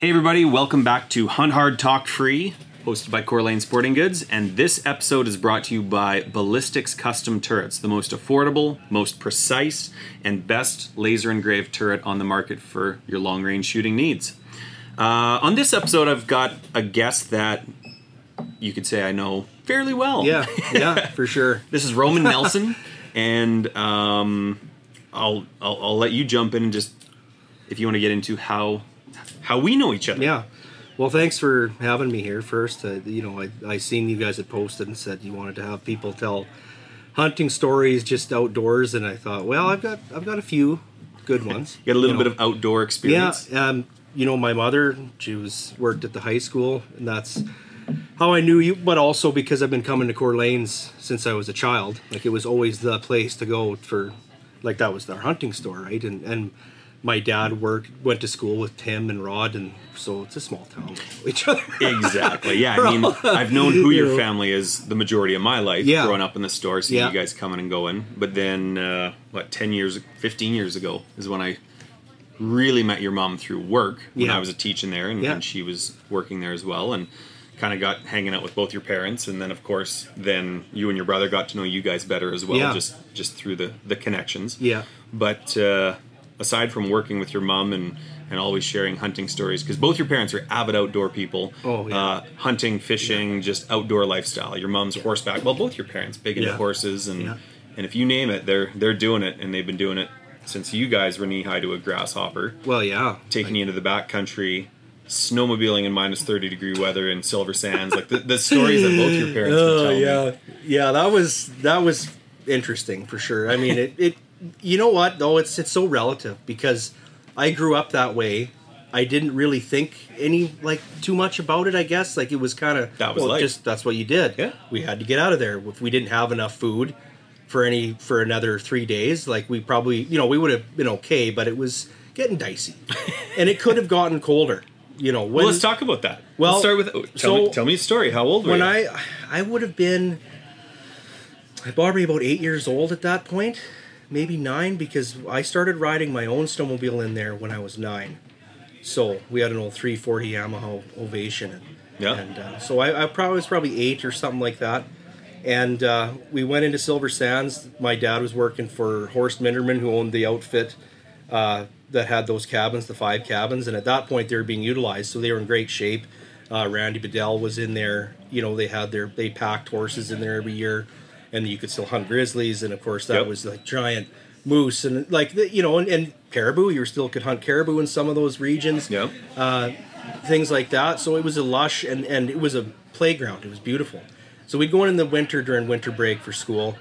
Hey, everybody, welcome back to Hunt Hard Talk Free, hosted by Corlane Sporting Goods. And this episode is brought to you by Ballistics Custom Turrets, the most affordable, most precise, and best laser engraved turret on the market for your long range shooting needs. Uh, on this episode, I've got a guest that you could say I know fairly well. Yeah, yeah, for sure. This is Roman Nelson, and um, I'll, I'll I'll let you jump in and just if you want to get into how how we know each other. Yeah. Well, thanks for having me here. First, uh, you know, I I seen you guys had posted and said you wanted to have people tell hunting stories just outdoors, and I thought, well, I've got I've got a few good ones. You got a little you bit know. of outdoor experience. Yeah, um, you know, my mother, she was worked at the high school, and that's how I knew you. But also because I've been coming to Corlane's since I was a child. Like it was always the place to go for, like that was our hunting store, right? And and my dad worked, went to school with Tim and Rod, and so it's a small town. Each other. Exactly. Yeah. I mean, I've known who your family is the majority of my life Yeah. growing up in the store, seeing Yeah. you guys coming and going. But then, uh, what, 10 years, 15 years ago is when I really met your mom through work when Yeah. I was a teaching there and, Yeah. and she was working there as well. And kind of got hanging out with both your parents and then of course then you and your brother got to know you guys better as well Yeah. just just through the the connections Yeah. but uh, aside from working with your mom and and always sharing hunting stories because both your parents are avid outdoor people Oh, yeah. uh, hunting fishing just outdoor lifestyle your mom's horseback well both your parents big into Yeah. horses and Yeah. and if you name it they're they're doing it and they've been doing it since you guys were knee high to a grasshopper Well, yeah. taking you into the back country snowmobiling in minus 30 degree weather in silver sands like the, the stories that both your parents would Oh tell me yeah, yeah. That was that was interesting for sure. I mean, it, it. You know what though? It's it's so relative because I grew up that way. I didn't really think any like too much about it. I guess like it was kind of That was life. just that's what you did. Yeah. we had to get out of there. If we didn't have enough food for any for another three days, like we probably you know we would have been okay, but it was getting dicey, and it could have gotten colder. You know, when well let's talk about that Well, let's start with oh, tell, so- me, tell me a story how old were when you I I would have been I probably about eight years old at that point, maybe nine, because I started riding my own snowmobile in there when I was nine. So we had an old 340 Yamaha Ovation, and, Yeah. and uh, so I, I probably was probably eight or something like that. And uh, we went into Silver Sands. My dad was working for Horst Minderman, who owned the outfit uh, that had those cabins, the five cabins. And at that point, they were being utilized, so they were in great shape. Uh, Randy Bedell was in there. You know, they had their they packed horses in there every year, and you could still hunt grizzlies. And of course, that Yep. was like giant moose and like the, you know, and, and caribou. You still could hunt caribou in some of those regions yeah uh, things like that. So it was a lush and, and it was a playground. It was beautiful. So we'd go in in the winter during winter break for school.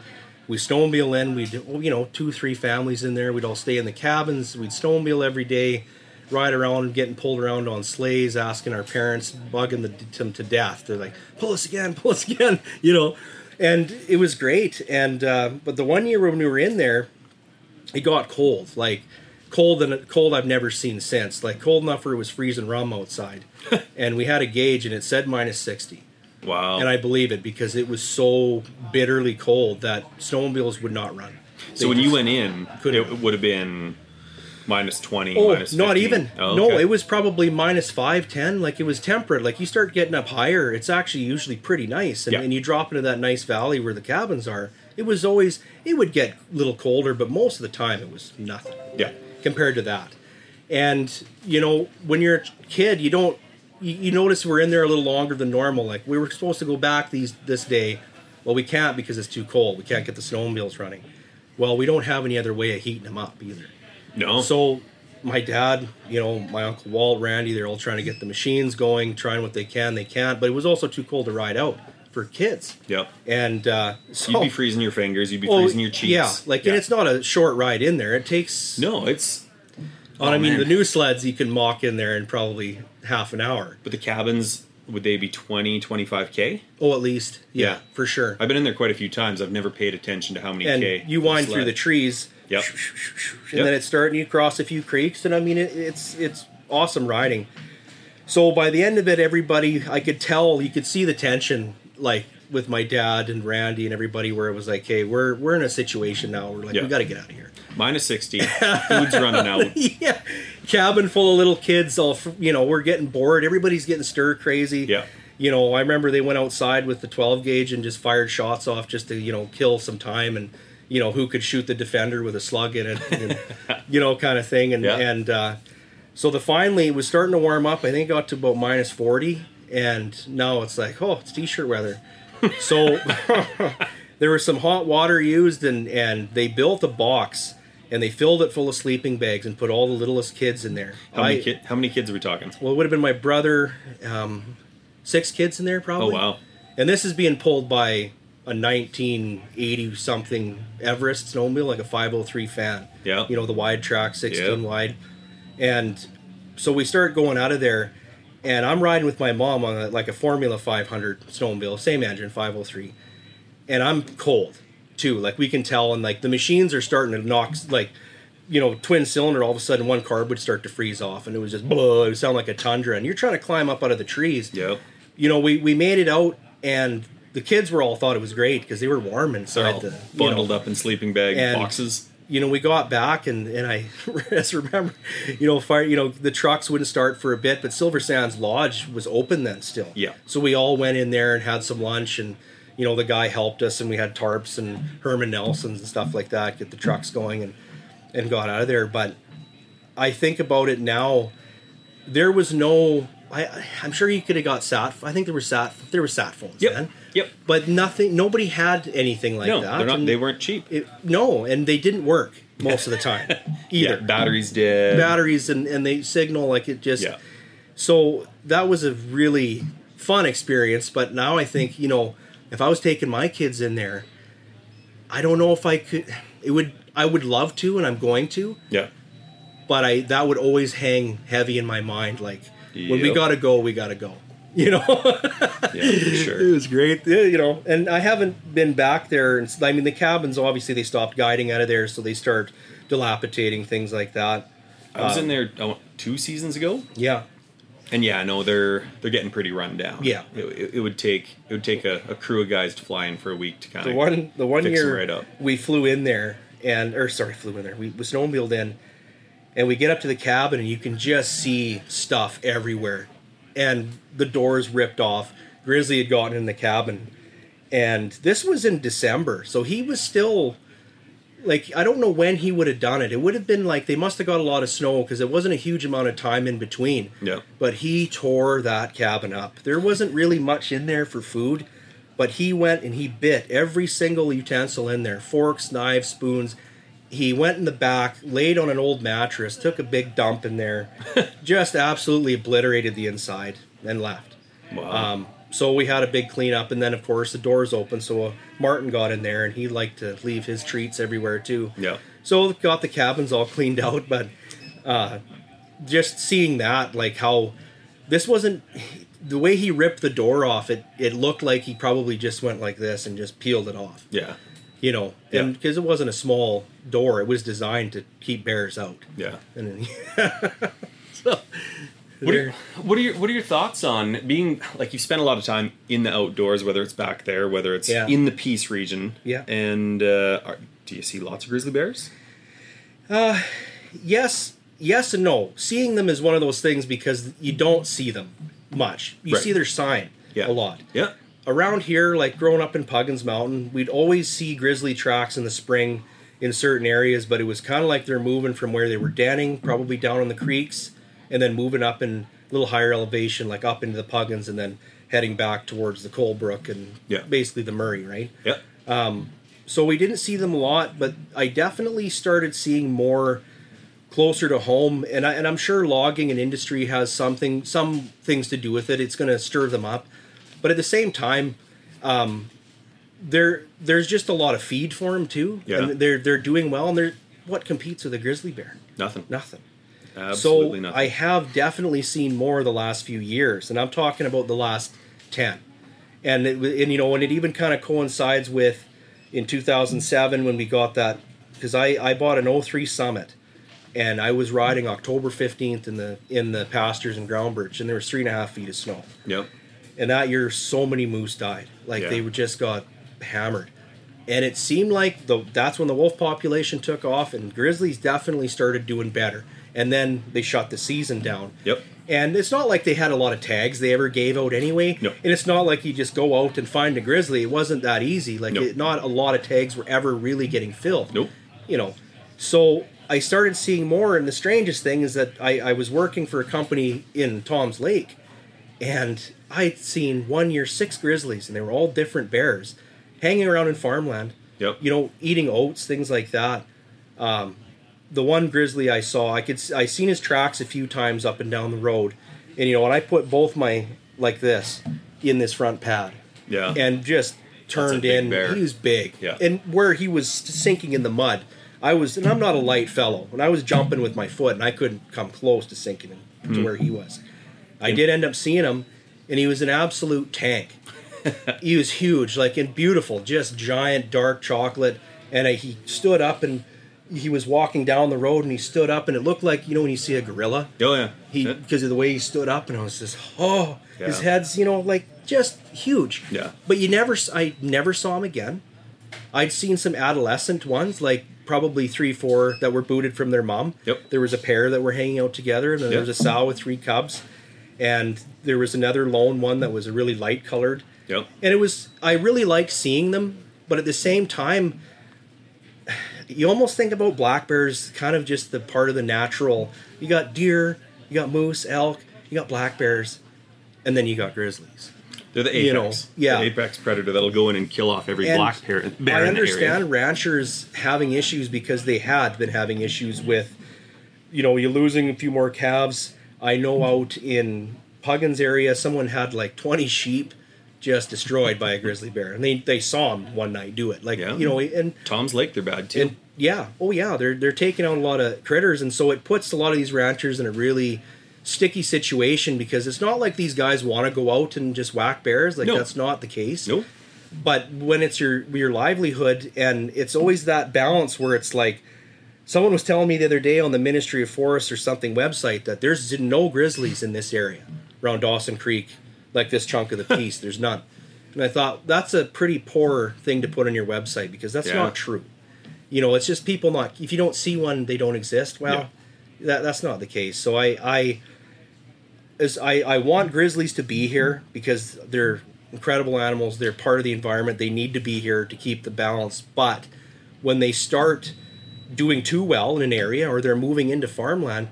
We snowmobile in. We'd you know two three families in there. We'd all stay in the cabins. We'd snowmobile every day, ride around, getting pulled around on sleighs, asking our parents, bugging the, them to death. They're like, "Pull us again, pull us again," you know. And it was great. And uh, but the one year when we were in there, it got cold, like cold and cold I've never seen since. Like cold enough where it was freezing rum outside, and we had a gauge and it said minus sixty, wow and I believe it because it was so bitterly cold that snowmobiles would not run. so when you went in couldn't. it would have been minus 20 Oh, minus not even. Oh, No, it was probably minus five, ten. Like it was temperate. Like you start getting up higher, it's actually usually pretty nice. And, Yeah. and you drop into that nice valley where the cabins are. It was always, it would get a little colder, but most of the time it was nothing. yeah compared to that. And you know, when you're a kid, you don't you, you notice we're in there a little longer than normal. Like we were supposed to go back these this day, well we can't because it's too cold. We can't get the snowmobiles running. Well, we don't have any other way of heating them up either. No So my dad, you know, my uncle Walt, Randy, they're all trying to get the machines going, trying what they can. They can't, but it was also too cold to ride out for kids. yep And uh, so you'd be freezing your fingers you'd be oh, freezing your cheeks Yeah, like and it's not a short ride in there. It takes no it's on, I Oh, mean, man. the new sleds you can mock in there in probably half an hour. but the cabins would they be 20 25k Oh, at least, yeah, Yeah. for sure. i've been in there quite a few times i've never paid attention to how many and k you wind through the trees, Yep. and Yep. then it's starting. You cross a few creeks, and I mean, it, it's it's awesome riding. So by the end of it, everybody, I could tell, you could see the tension, like with my dad and Randy and everybody, where it was like, hey, we're we're in a situation now. We're like, Yeah. we got to get out of here. minus 60 food's running out yeah, cabin full of little kids. All you know, we're getting bored. Everybody's getting stir crazy. Yeah. You know, I remember they went outside with the 12 gauge and just fired shots off just to you know kill some time and you know who could shoot the defender with a slug in it, and, you know, kind of thing. And Yeah. and uh, so the finally it was starting to warm up. I think it got to about minus 40, and now it's like oh, it's t-shirt weather. So there was some hot water used, and and they built a box. And they filled it full of sleeping bags and put all the littlest kids in there. How many, I- kid, how many kids are we talking? well, it would have been my brother, um, six kids in there probably. Oh, wow. And this is being pulled by a 1980 something Everest snowmobile, like a 503 fan. Yeah. You know, the wide track, 16 Yeah. wide. And so we start going out of there, and I'm riding with my mom on a, like a Formula 500 snowmobile, same engine, 503. And I'm cold too. Like we can tell, and like the machines are starting to knock, like, you know, twin cylinder, all of a sudden one carb would start to freeze off, and it was just, blah, it would sound like a tundra. And you're trying to climb up out of the trees Yeah. you know, we, we made it out, and the kids were all thought it was great because they were warm inside All the bundled know, up in sleeping bag And- boxes. You know, we got back, and and I just remember, you know, fire. You know, the trucks wouldn't start for a bit, but Silver Sands Lodge was open then still. Yeah. So we all went in there and had some lunch, and you know, the guy helped us, and we had tarps and Herman Nelsons and stuff like that, get the trucks going, and and got out of there. But I think about it now, there was no. I, I'm sure you could have got sat. I think there were sat. There were sat phones Yep. then Yep. but nothing nobody had anything like no, that not, they weren't cheap. it, no and they didn't work most of the time Yeah, either batteries did. batteries and, and they signal like it just Yeah. so that was a really fun experience but now i think you know if i was taking my kids in there i don't know if i could it would i would love to and i'm going to Yeah. but i that would always hang heavy in my mind like when we gotta go we gotta go you know Yeah, for It was great, yeah, you know. And I haven't been back there. And I mean, the cabins obviously they stopped guiding out of there, so they start dilapidating things like that. I was Um, in there oh, two seasons ago, Yeah, and yeah, no, they're they're getting pretty run down. Yeah. it, it, it would take it would take a, a crew of guys to fly in for a week to kind the of one the one year right up. we flew in there and or sorry flew in there we, we snowmobiled in, and we get up to the cabin and you can just see stuff everywhere, and the doors ripped off. Grizzly had gotten in the cabin, and this was in December, so he was still like I don't know when he would have done it. It would have been like they must have got a lot of snow because it wasn't a huge amount of time in between. Yeah. But he tore that cabin up. There wasn't really much in there for food, but he went and he bit every single utensil in there forks, knives, spoons. He went in the back, laid on an old mattress, took a big dump in there, just absolutely obliterated the inside, and left. Wow. Um, so we had a big cleanup, and then of course the doors open. So uh, marten got in there, and he liked to leave his treats everywhere too. yeah. So got the cabins all cleaned out, but uh, just seeing that, like how this wasn't the way he ripped the door off. It it looked like he probably just went like this and just peeled it off. Yeah. You know, and because it wasn't a small door, it was designed to keep bears out. Yeah. And then, so What are, what are your What are your thoughts on being like you spent a lot of time in the outdoors, whether it's back there, whether it's Yeah. in the Peace region, Yeah. And uh, are, do you see lots of grizzly bears? yes, yes and no. Seeing them is one of those things because you don't see them much. You Right. see their sign Yeah. a lot. Yeah. Around here, like growing up in Puggins Mountain, we'd always see grizzly tracks in the spring in certain areas, but it was kind of like they're moving from where they were denning, probably down in the creeks, and then moving up in a little higher elevation, like up into the Puggins, and then heading back towards the Colebrook and Yeah. basically the Murray, right? Yeah. Um, so we didn't see them a lot, but I definitely started seeing more closer to home, and I, and I'm sure logging and industry has something some things to do with it. It's going to stir them up, but at the same time, um, there there's just a lot of feed for them too, Yeah. and they're they're doing well, and they're what competes with a grizzly bear? Nothing. Nothing. Absolutely so nothing. I have definitely seen more the last few years, and I'm talking about the last ten. And it, and you know, and it even kind of coincides with in 2007 when we got that because I I bought an 03 Summit, and I was riding October 15th in the in the pastures in Groundbirch, and there was three and a half feet of snow. Yep. And that year, so many moose died. Like Yeah. they were just got hammered. And it seemed like the that's when the wolf population took off, and grizzlies definitely started doing better. and then they shut the season down. Yep. And it's not like they had a lot of tags they ever gave out anyway. No. And it's not like you just go out and find a grizzly. It wasn't that easy. Like No. it, not a lot of tags were ever really getting filled. Nope. You know, so I started seeing more. And the strangest thing is that I, I was working for a company in Tomslake, and I'd seen one year six grizzlies, and they were all different bears, hanging around in farmland. Yep. You know, eating oats, things like that. Um, the one grizzly I saw, I could I seen his tracks a few times up and down the road, and you know, when I put both my like this in this front pad, Yeah. and just turned in. bear. He was big, Yeah. and where he was sinking in the mud, I was, and I'm not a light fellow, and I was jumping with my foot, and I couldn't come close to sinking in to where he was. I did end up seeing him, and he was an absolute tank. he was huge, like and beautiful, just giant dark chocolate. And I, he stood up, and he was walking down the road, and he stood up, and it looked like you know when you see a gorilla, oh yeah. he because of the way he stood up, and I was just oh, his head's you know like just huge. Yeah. But you never, I never saw him again. I'd seen some adolescent ones, like probably three, four that were booted from their mom. Yep. There was a pair that were hanging out together, and then there was a sow with three cubs, and there was another lone one that was a really light colored. Yep. And it was, I really like seeing them, but at the same time, you almost think about black bears kind of just the part of the natural. You got deer, you got moose, elk, you got black bears, and then you got grizzlies. They're the apex. you know, yeah. The apex predator that'll go in and kill off every And black bear. bear I in the area. understand ranchers having issues because they had been having issues with, you know, you're losing a few more calves. I know out in Puggins area, someone had like 20 sheep just destroyed by a grizzly bear, and they they saw him one night do it. Like Yeah. you know, and Tomslake, they're bad too. and yeah, oh yeah, they're they're taking out a lot of critters, and so it puts a lot of these ranchers in a really sticky situation because it's not like these guys want to go out and just whack bears. Like No. that's not the case nope. but when it's your your livelihood and it's always that balance where it's like someone was telling me the other day on the ministry of forests or something website that there's no grizzlies in this area around dawson creek like this chunk of the Peace there's none and i thought that's a pretty poor thing to put on your website because that's Yeah. not true you know it's just people not if you don't see one they don't exist well that, that's not the case so i i is I, I want grizzlies to be here because they're incredible animals. They're part of the environment. They need to be here to keep the balance. But when they start doing too well in an area or they're moving into farmland,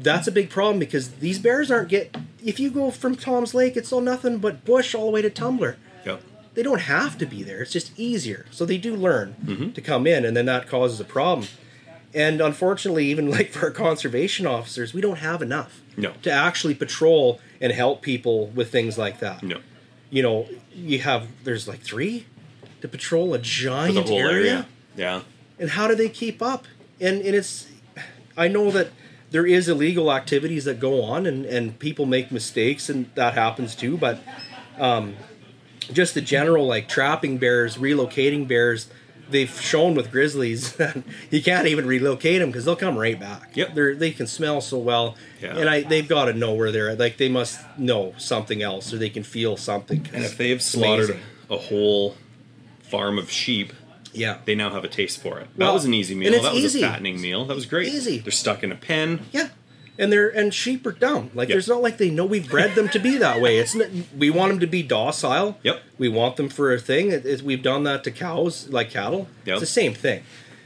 that's a big problem because these bears aren't get. If you go from Tomslake, it's all nothing but bush all the way to Tumbler. Yep. They don't have to be there. It's just easier. So they do learn to come in, and then that causes a problem. And unfortunately, even like for our conservation officers, we don't have enough No. to actually patrol and help people with things like that. No. You know, you have there's like three to patrol a giant area. area. Yeah. and how do they keep up? And and it's, I know that there is illegal activities that go on, and and people make mistakes, and that happens too. But um, just the general like trapping bears, relocating bears. They've shown with grizzlies that you can't even relocate them because they'll come right back. Yep. They're, they can smell so well, Yeah. and I they've got to know where they're at. Like they must know something else, or they can feel something. And if they've slaughtered amazing. a whole farm of sheep, yeah, they now have a taste for it. Well, that was an easy meal. That was easy. a fattening meal. That was great. Easy. They're stuck in a pen. Yeah. And they're and sheep are dumb. Like Yep. there's not like they know we've bred them to be that way. It's not, we want them to be docile. Yep. We want them for a thing. It, it's- we've done that to cows, like cattle. Yep. It's the same thing.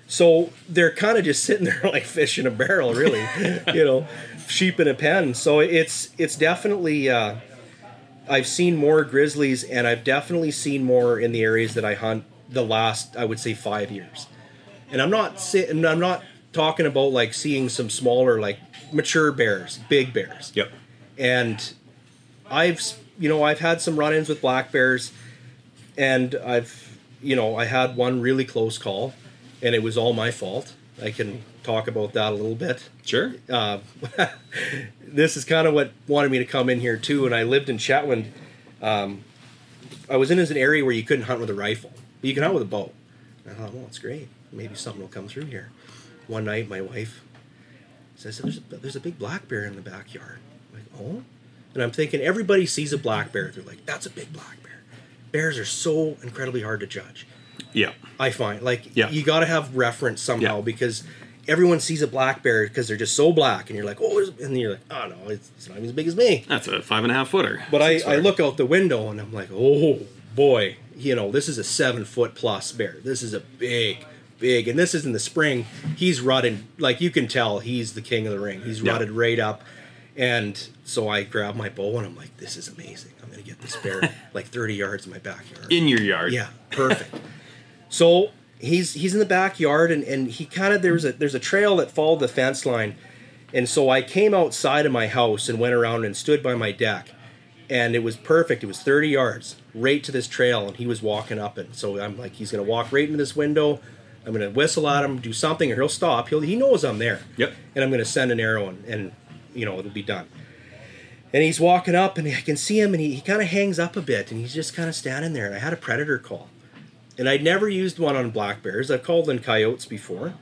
So they're kind of just sitting there like fish in a barrel, really. you know, sheep in a pen. So it's it's definitely. Uh, I've seen more grizzlies, and I've definitely seen more in the areas that I hunt the last, I would say, five years. And I'm not sitting. I'm not talking about like seeing some smaller, like mature bears, big bears. Yep. And I've, you know, I've had some run-ins with black bears, and I've, you know, I had one really close call, and it was all my fault. I can talk about that a little bit Sure. uh, this is kind of what wanted me to come in here too. And I lived in Chetwynd. Um, I was in as an area where you couldn't hunt with a rifle, but you can hunt with a bow. And I thought, well, it's great. Maybe something will come through here. One night, my wife says, "There's a, there's a big black bear in the backyard." I'm like, oh, and I'm thinking everybody sees a black bear. They're like, "That's a big black bear." Bears are so incredibly hard to judge. Yeah. I find like Yeah. you got to have reference somehow Yeah. because everyone sees a black bear because they're just so black, and you're like, oh, there's-" and you're like, oh no, it's, it's not even as big as me. That's a five and a half footer. But I, Six I look out the window and I'm like, oh boy, you know, this is a seven foot plus bear. This is a big, big, and this is in the spring. He's rutted, like you can tell, he's the king of the ring. He's Yeah. rutted right up. And so I grab my bow and I'm like, this is amazing. I'm going to get this bear like 30 yards in my backyard. in your yard. Yeah, perfect. so he's he's in the backyard and, and he kind of there's a there's a trail that followed the fence line. And so I came outside of my house and went around and stood by my deck. And it was perfect. It was 30 yards right to this trail and he was walking up it. So I'm like he's going to walk right into this window. I'm going to whistle at him, do something or he'll stop. He'll he knows I'm there. Yep. And I'm going to send an arrow and, and you know, it'll be done. And he's walking up, and I can see him, and he, he kind of hangs up a bit, and he's just kind of standing there. And I had a predator call, and I'd never used one on black bears. I've called in coyotes before,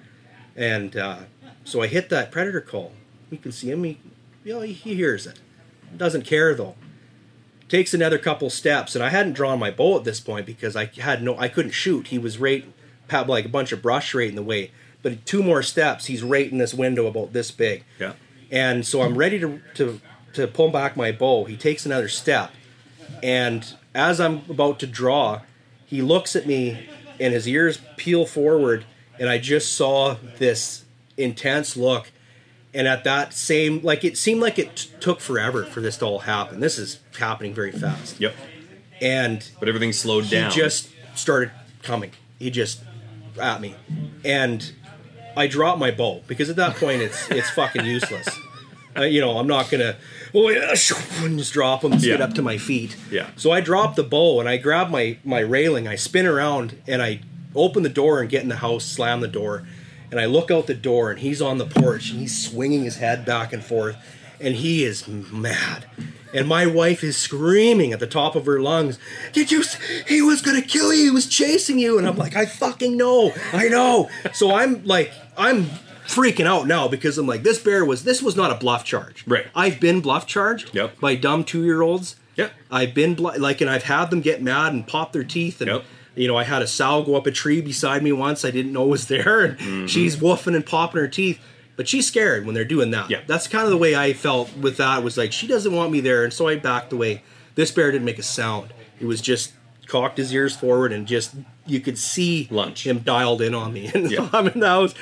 and uh, so I hit that predator call. You can see him; he, you know, he hears it. Doesn't care though. Takes another couple steps, and I hadn't drawn my bow at this point because I had no, I couldn't shoot. He was right, had like a bunch of brush right in the way. But two more steps, he's right in this window about this big. Yeah. And so I'm ready to, to, to pull back my bow. He takes another step. And as I'm about to draw, he looks at me and his ears peel forward. And I just saw this intense look. And at that same, like it seemed like it t- took forever for this to all happen. This is happening very fast. Yep. And But everything slowed he down. He just started coming. He just at me, and I dropped my bow because at that point it's it's fucking useless. Uh, you know, I'm not gonna oh yeah, and just drop them, and get up to my feet. Yeah. So I drop the bow and I grab my my railing. I spin around and I open the door and get in the house. Slam the door, and I look out the door and he's on the porch and he's swinging his head back and forth, and he is mad. And my wife is screaming at the top of her lungs, Did you? He was gonna kill you. He was chasing you. And I'm like, I fucking know. I know. So I'm like, I'm freaking out now because I'm like, this bear was, this was not a bluff charge. Right. I've been bluff charged Yep. by dumb two year olds. Yep. I've been, bl- like, and I've had them get mad and pop their teeth. And, Yep. you know, I had a sow go up a tree beside me once I didn't know was there. And Mm-hmm. she's woofing and popping her teeth. But she's scared when they're doing that. Yeah. That's kind of the way I felt with that. Was like she doesn't want me there, and so I backed away. This bear didn't make a sound. It was just cocked his ears forward and just you could see Lunch. him dialed in on me. And Yeah. I'm in the house.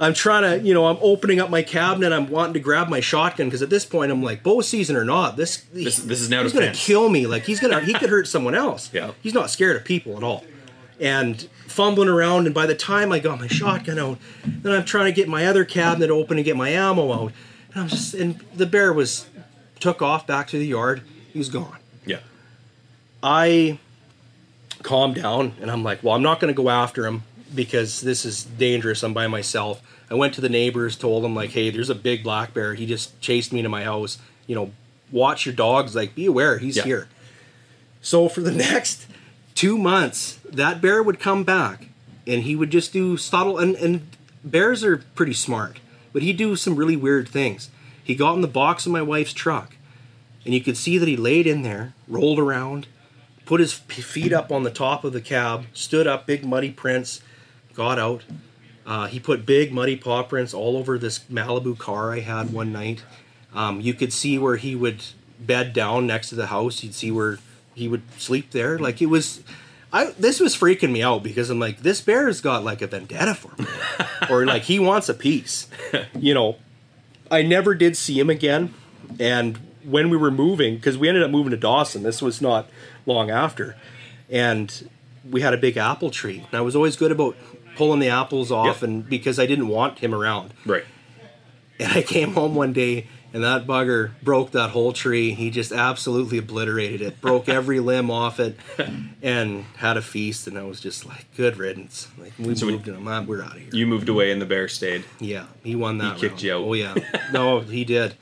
I'm trying to, you know, I'm opening up my cabinet. I'm wanting to grab my shotgun because at this point I'm like, bow season or not, this This- this is now he's to gonna kill me. Like he's gonna he could hurt someone else. Yeah. he's not scared of people at all. And fumbling around, and by the time I got my shotgun out, then I'm trying to get my other cabinet open and get my ammo out. And I'm just, and the bear was took off back to the yard. He was gone. yeah. I calmed down and I'm like, well, I'm not going to go after him because this is dangerous. I'm by myself. I went to the neighbors, told them like, hey, there's a big black bear. He just chased me to my house. You know, watch your dogs. Like, be aware, he's Yeah. here. So for the next two months, that bear would come back and he would just do subtle and, and bears are pretty smart, but he'd do some really weird things. He got in the box of my wife's truck and you could see that he laid in there, rolled around, put his feet up on the top of the cab, stood up, big muddy prints, got out. Uh, he put big muddy paw prints all over this Malibu car I had one night. Um, you could see where he would bed down next to the house. You'd see where he would sleep there. Like it was, I this was freaking me out because I'm like, this bear's got like a vendetta for me, or like he wants a piece. You know, I never did see him again. And when we were moving, because we ended up moving to Dawson, this was not long after, and we had a big apple tree. And I was always good about pulling the apples off, Yep. and because I didn't want him around. Right. And I came home one day, and that bugger broke that whole tree. He just absolutely obliterated it, broke every limb off it, and had a feast. And I was just like, good riddance. Like we So we- moved him. ah, We're out of here. You moved away and the bear stayed. Yeah, he won that. He kicked round. you out. Oh yeah, no, he did.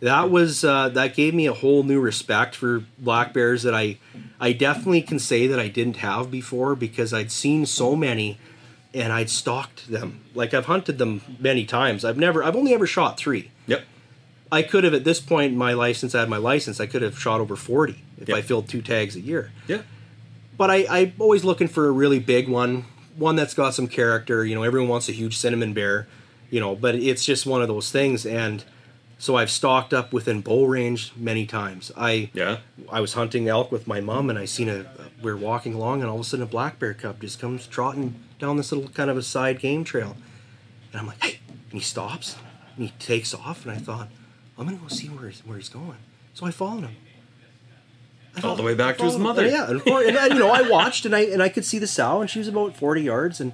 That was uh, that gave me a whole new respect for black bears that I, I definitely can say that I didn't have before because I'd seen so many, and I'd stalked them. Like I've hunted them many times. I've never, I've only ever shot three. I could have at this point in my license, I had my license. I could have shot over forty if Yeah. I filled two tags a year Yeah. but I, I'm always looking for a really big one, one that's got some character. You know, everyone wants a huge cinnamon bear, you know. But it's just one of those things, and so I've stalked up within bow range many times. I Yeah. I was hunting elk with my mom, and I seen a we are walking along, and all of a sudden a black bear cub just comes trotting down this little kind of a side game trail, and I'm like, hey, and he stops, and he takes off, and I thought, I'm gonna go see where he's, where he's going. So I followed him. I All the way back to his followed mother. him. Yeah, and, and, and, you know I watched, and I and I could see the sow, and she was about 40 yards, and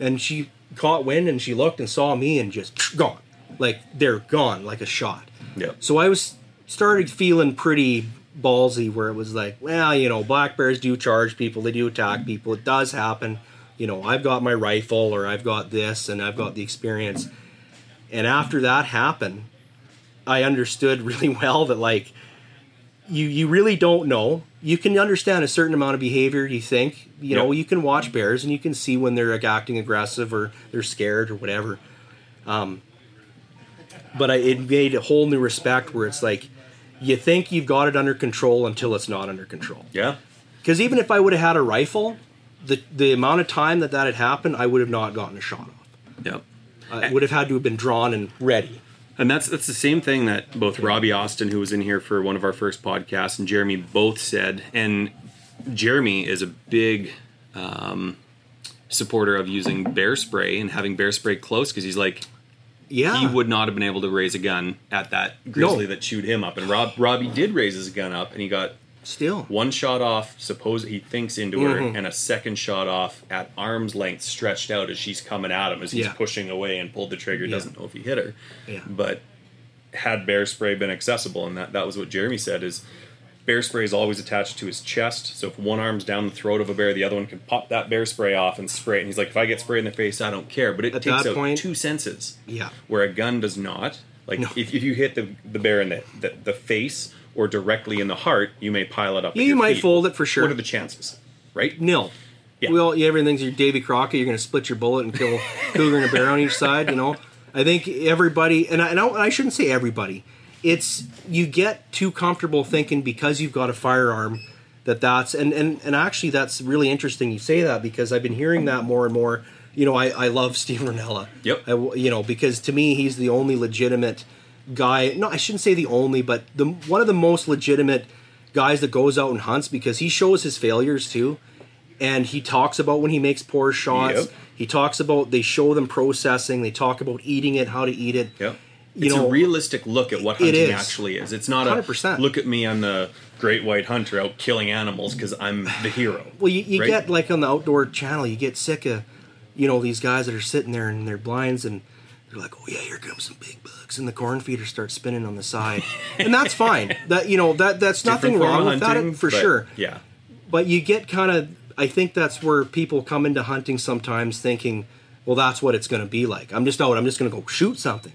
and she caught wind, and she looked and saw me, and just gone, like they're gone, like a shot. Yep. So I was started feeling pretty ballsy where it was like, well, you know, black bears do charge people, they do attack people. It does happen. You know, I've got my rifle or I've got this and I've got the experience. And after that happened, I understood really well that like you you really don't know. You can understand a certain amount of behavior, you think. You know, Yep. you can watch bears and you can see when they're like, acting aggressive or they're scared or whatever Um, but I, it made a whole new respect where it's like you think you've got it under control until it's not under control. Yeah. Because even if I would have had a rifle, the the amount of time that that had happened, I would have not gotten a shot off. Yep. I would have had to have been drawn and ready. And that's that's the same thing that both Robbie Austin, who was in here for one of our first podcasts, and Jeremy both said. And Jeremy is a big um, supporter of using bear spray and having bear spray close because he's like Yeah, he would not have been able to raise a gun at that grizzly that chewed him up. And Rob Robbie did raise his gun up, and he got still. one shot off. Suppose he thinks into her, Mhm. and a second shot off at arm's length, stretched out as she's coming at him as he's Yeah. pushing away and pulled the trigger. Yeah. Doesn't know if he hit her, Yeah. but had bear spray been accessible, and that that was what Jeremy said is. Bear spray is always attached to his chest, so if one arm's down the throat of a bear, the other one can pop that bear spray off and spray it. And he's like, if I get sprayed in the face, I don't care. But it At takes out point- two senses Yeah, where a gun does not. Like No. if, if you hit the, the bear in the, the, the face or directly in the heart, you may pile it up. Yeah, you might feet. fold it for sure. What are the chances? Right? nil. Yeah. Well, yeah, everything's your Davy Crockett. You're going to split your bullet and kill a cougar and a bear on each side. You know, I think everybody, and I, and I, I shouldn't say everybody. It's you get too comfortable thinking because you've got a firearm that that's and and and actually that's really interesting you say that because I've been hearing that more and more. You know, I, I love Steve Rinella. Yep. I, you know, because to me he's the only legitimate guy. No, I shouldn't say the only, but the one of the most legitimate guys that goes out and hunts because he shows his failures too, and he talks about when he makes poor shots. Yep. He talks about they show them processing. They talk about eating it, how to eat it. Yep. You It's know, a realistic look at what hunting is. actually is. It's not a 100%. look at me, I'm the great white hunter out killing animals because I'm the hero. Well, you, you right? get like on the outdoor channel, you get sick of, you know, these guys that are sitting there in their blinds and they're like, "Oh yeah, here comes some big bugs," and the corn feeder starts spinning on the side, and that's fine. That you know that that's nothing Different form wrong with hunting, that for sure. Yeah. But you get kind of, I think that's where people come into hunting sometimes thinking, well, that's what it's going to be like. I'm just out. I'm just going to go shoot something.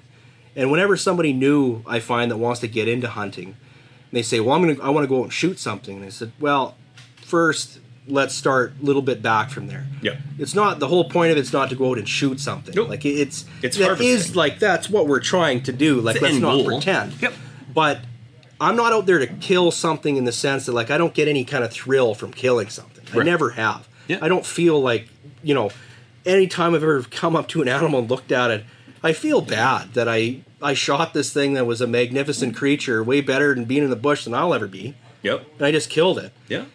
And whenever somebody new I find that wants to get into hunting, they say, well, I'm going to, I want to go out and shoot something. And I said, well, first let's start a little bit back from there. Yeah. It's not the whole point of it's not to go out and shoot something. Nope. Like it- it's It's that harvesting. is like that's what we're trying to do. Like let's not goal. pretend. Yep. But I'm not out there to kill something in the sense that like I don't get any kind of thrill from killing something. I never have. Yeah. I don't feel like you know anytime I've ever come up to an animal and looked at it, I feel bad that I I shot this thing that was a magnificent creature, way better than being in the bush than I'll ever be, Yep. and I just killed it. Yeah.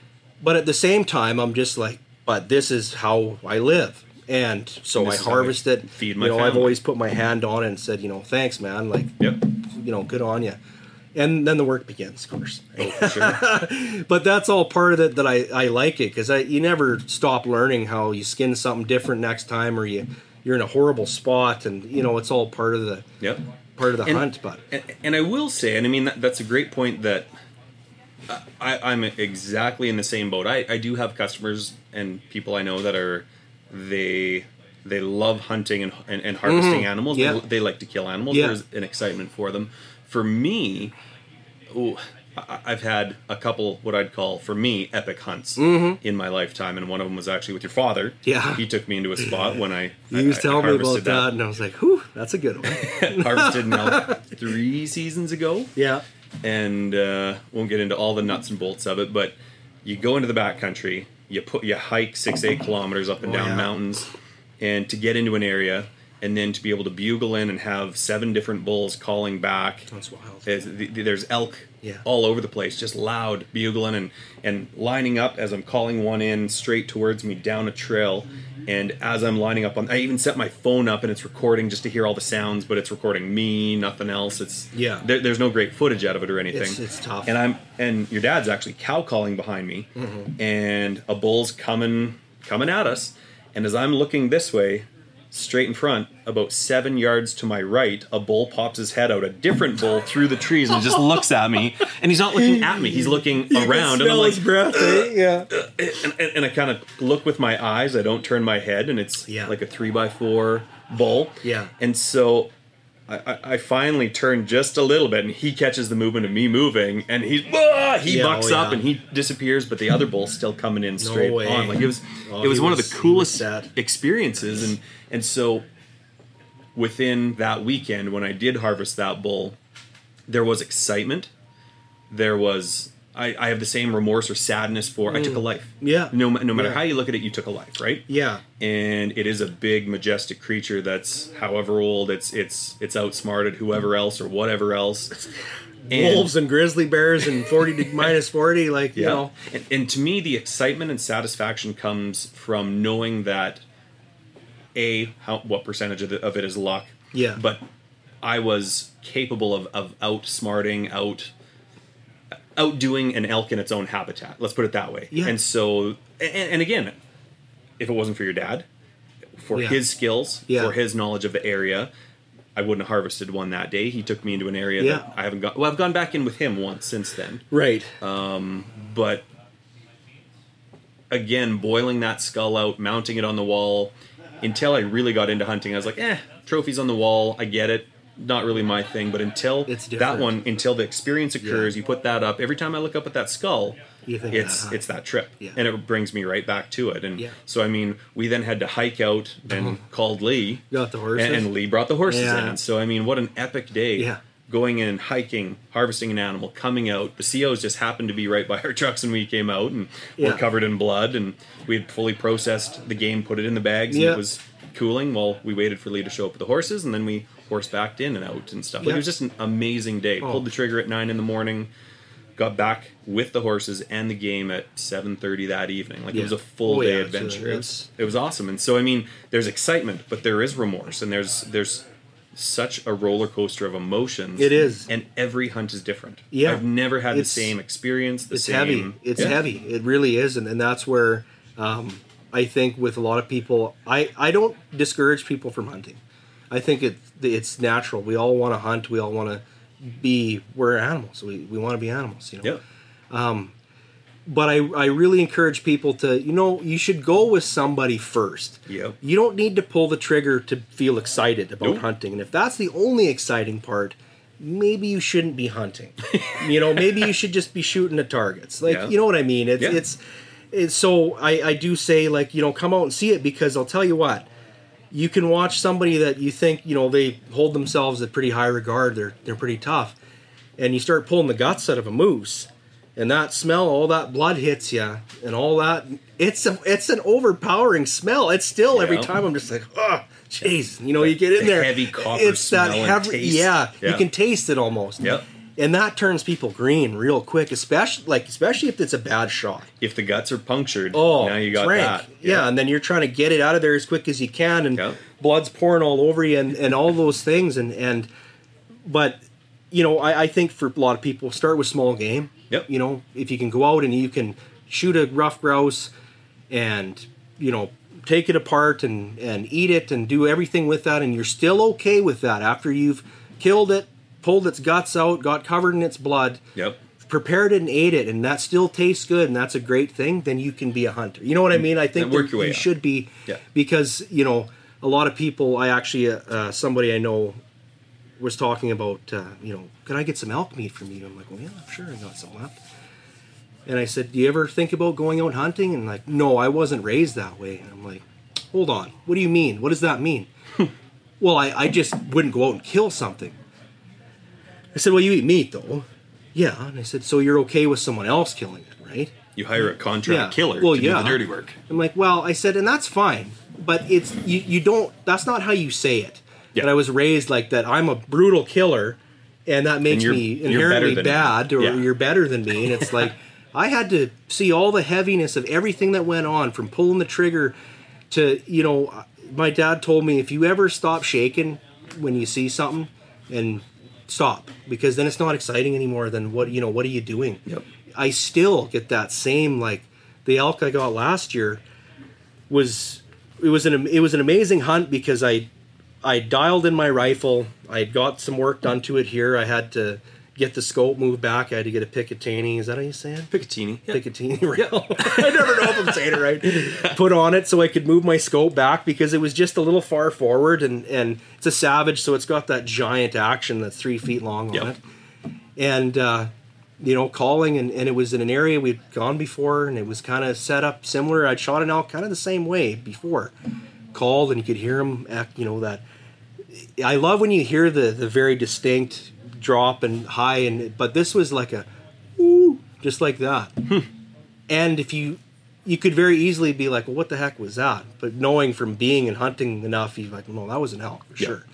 But at the same time, I'm just like, but this is how I live. And so And I how I harvest it. feed my you know, I've always put my hand on it and said, you know, thanks, man. Like, Yep. you know, good on you. And then the work begins, of course. Oh, sure. But that's all part of it that I, I like it because I you never stop learning how you skin something different next time or you you're in a horrible spot and you know it's all part of the yep. part of the And- hunt. But And, and I will say, and I mean that, that's a great point. That I, I'm exactly in the same boat. I, I do have customers and people I know that are they they love hunting and and, and harvesting animals. Mm-hmm. Yeah. They, they like to kill animals. Yeah. There's an excitement for them. For me, ooh, I- I've had a couple what I'd call for me epic hunts in my lifetime, and one of them was actually with your father. Mm-hmm. Yeah. he took me into a spot when I you was telling me about that, and I was like, whew, that's a good one. harvested an three seasons ago yeah. And uh, won't get into all the nuts and bolts of it. But you go into the backcountry, you put you hike six eight kilometers up and Oh, down yeah. mountains, and to get into an area, and then to be able to bugle in and have seven different bulls calling back. That's wild. There's, there's elk Yeah. all over the place, just loud bugling and and lining up as I'm calling one in straight towards me down a trail. And as I'm lining up on, I even set my phone up and it's recording just to hear all the sounds, but it's recording me, nothing else. It's Yeah. There, there's no great footage out of it or anything. It's- it's tough. And I'm and your dad's actually cow calling behind me, Mm-hmm. and a bull's coming coming at us. And as I'm looking this way, straight in front, about seven yards to my right, a bull pops his head out, a different bull through the trees, and just looks at me. And he's not looking at me; he's looking around. And I'm like, breath. eh? Yeah. and, and, and I kind of look with my eyes. I don't turn my head, and it's Yeah. like a three by four bull. Yeah. And so I, I, finally turn just a little bit, and he catches the movement of me moving, and he's ah! he Yeah, bucks oh, up and he disappears, but the other bull's still coming in straight way. on. Like it was, Oh, it was one was- of the coolest experiences, and and so within that weekend when I did harvest that bull, there was excitement. There was I, I have the same remorse or sadness for I took a life. Mm. Yeah. No, no matter Yeah. how you look at it, you took a life, right? Yeah. And it is a big, majestic creature that's however old it's it's it's outsmarted whoever else or whatever else. And- Wolves and grizzly bears and 40 to minus 40. Like, you yeah. know. And, and to me, the excitement and satisfaction comes from knowing that a how what percentage of, the, of it is luck. Yeah. But I was capable of of outsmarting, out outdoing an elk in its own habitat. Let's put it that way. Yeah. And so, and, and again, if it wasn't for your dad, for Yeah. his skills, Yeah. for his knowledge of the area. I wouldn't have harvested one that day. He took me into an area Yeah. that I haven't got. Well, I've gone back in with him once since then Right. but again, boiling that skull out, mounting it on the wall, until I really got into hunting, I was like, eh, trophies on the wall, I get it. Not really my thing, but until It's that one, until the experience occurs, Yeah. you put that up. Every time I look up at that skull, it's that, huh? it's that trip, Yeah. and it brings me right back to it. And Yeah. so, I mean, we then had to hike out and uh-huh. called Lee, Got the horses. and, and Lee brought the horses in. So, I mean, what an epic day! Going in, hiking, harvesting an animal, coming out. The COs just happened to be right by our trucks when we came out, and we're covered in blood. And we had fully processed the game, put it in the bags, and it was cooling while we waited for Lee to show up with the horses, and then we horsebacked in and out and stuff. Like, it was just an amazing day. Oh. Pulled the trigger at nine in the morning. Got back with the horses and the game at seven thirty that evening. Like it was a full Oh, day yeah, adventure. It was, it was awesome. And so I mean, there's excitement, but there is remorse, and there's there's such a roller coaster of emotions. It is. and every hunt is different. Yeah. I've never had It's- the same experience. The it's same, heavy. It's Yeah. heavy. It really is, and, and that's where um, I think with a lot of people, I I don't discourage people from hunting. I think it it's natural. We all want to hunt. We all want to be we're animals. We we want to be animals. You know. Yeah. Um, But I I really encourage people to you know you should go with somebody first. Yep. You don't need to pull the trigger to feel excited about Nope. hunting. And if that's the only exciting part, maybe you shouldn't be hunting. you know, maybe you should just be shooting at targets. Like, Yeah. you know what I mean? It's Yeah. it's so I I do say like, you know, come out and see it because I'll tell you what. You can watch somebody that you think, you know, they hold themselves at pretty high regard. They're they're pretty tough. And you start pulling the guts out of a moose and that smell, all that blood hits you, and all that. It's a, it's an overpowering smell. It's still every time I'm just like, oh, jeez. You know, you get in The there, heavy copper It's that heavy, taste. yeah, Yeah. You can taste it almost. Yep. And that turns people green real quick, especially like especially if it's a bad shot. If the guts are punctured, Oh, now you got frank. that. Yeah. and then you're trying to get it out of there as quick as you can, and Yeah. blood's pouring all over you, and, and all those things, and and but you know, I, I think for a lot of people, start with small game. Yep. You know, if you can go out and you can shoot a rough grouse, and you know, take it apart and and eat it and do everything with that, and you're still okay with that after you've killed it, pulled its guts out, got covered in its blood Yep. prepared it and ate it and that still tastes good and that's a great thing then you can be a hunter. You know what i mean? I think work your way you up. should be Yeah. because you know a lot of people i actually uh, uh, somebody i know was talking about uh, you know can i get some elk meat from you? I'm like well yeah sure i got some left and i said do you ever think about going out hunting? And like no i wasn't raised that way. And i'm like hold on. What do you mean? What does that mean? Well I, I just wouldn't go out and kill something i said well you eat meat though yeah and i said so you're okay with someone else killing it right You hire a contract Yeah. killer Well, to yeah. do the dirty work. i'm like well i said and that's fine but it's you, you don't. That's not how you say it. Yeah. But I was raised like that. I'm a brutal killer, and that makes you're- me inherently bad, or Yeah. you're better than me. And it's like I had to see all the heaviness of everything that went on, from pulling the trigger to you know. My dad told me if you ever stop shaking when you see something, and stop because then it's not exciting anymore. Then what you know? What are you doing? Yep. I still get that same like the elk I got last year was it was an it was an amazing hunt because I I dialed in my rifle. I got some work done to it here. I had to get the scope moved back. I had to get a Picatinny. Is that how you say it? Picatinny. Yeah. Picatinny rail. I never know if I'm saying it right. Put on it so I could move my scope back because it was just a little far forward and and it's a Savage, so it's got that giant action that's three feet long on Yep. it. And uh, you know, calling and, and it was in an area we'd gone before and it was kind of set up similar. I'd shot an elk kind of the same way before. Called and you could hear him act, you know, that I love when you hear the the very distinct drop and high and but this was like a ooh, just like that. And if you you could very easily be like, well, what the heck was that? But knowing from being and hunting enough, you're like, no, that was an elk for Yeah. sure.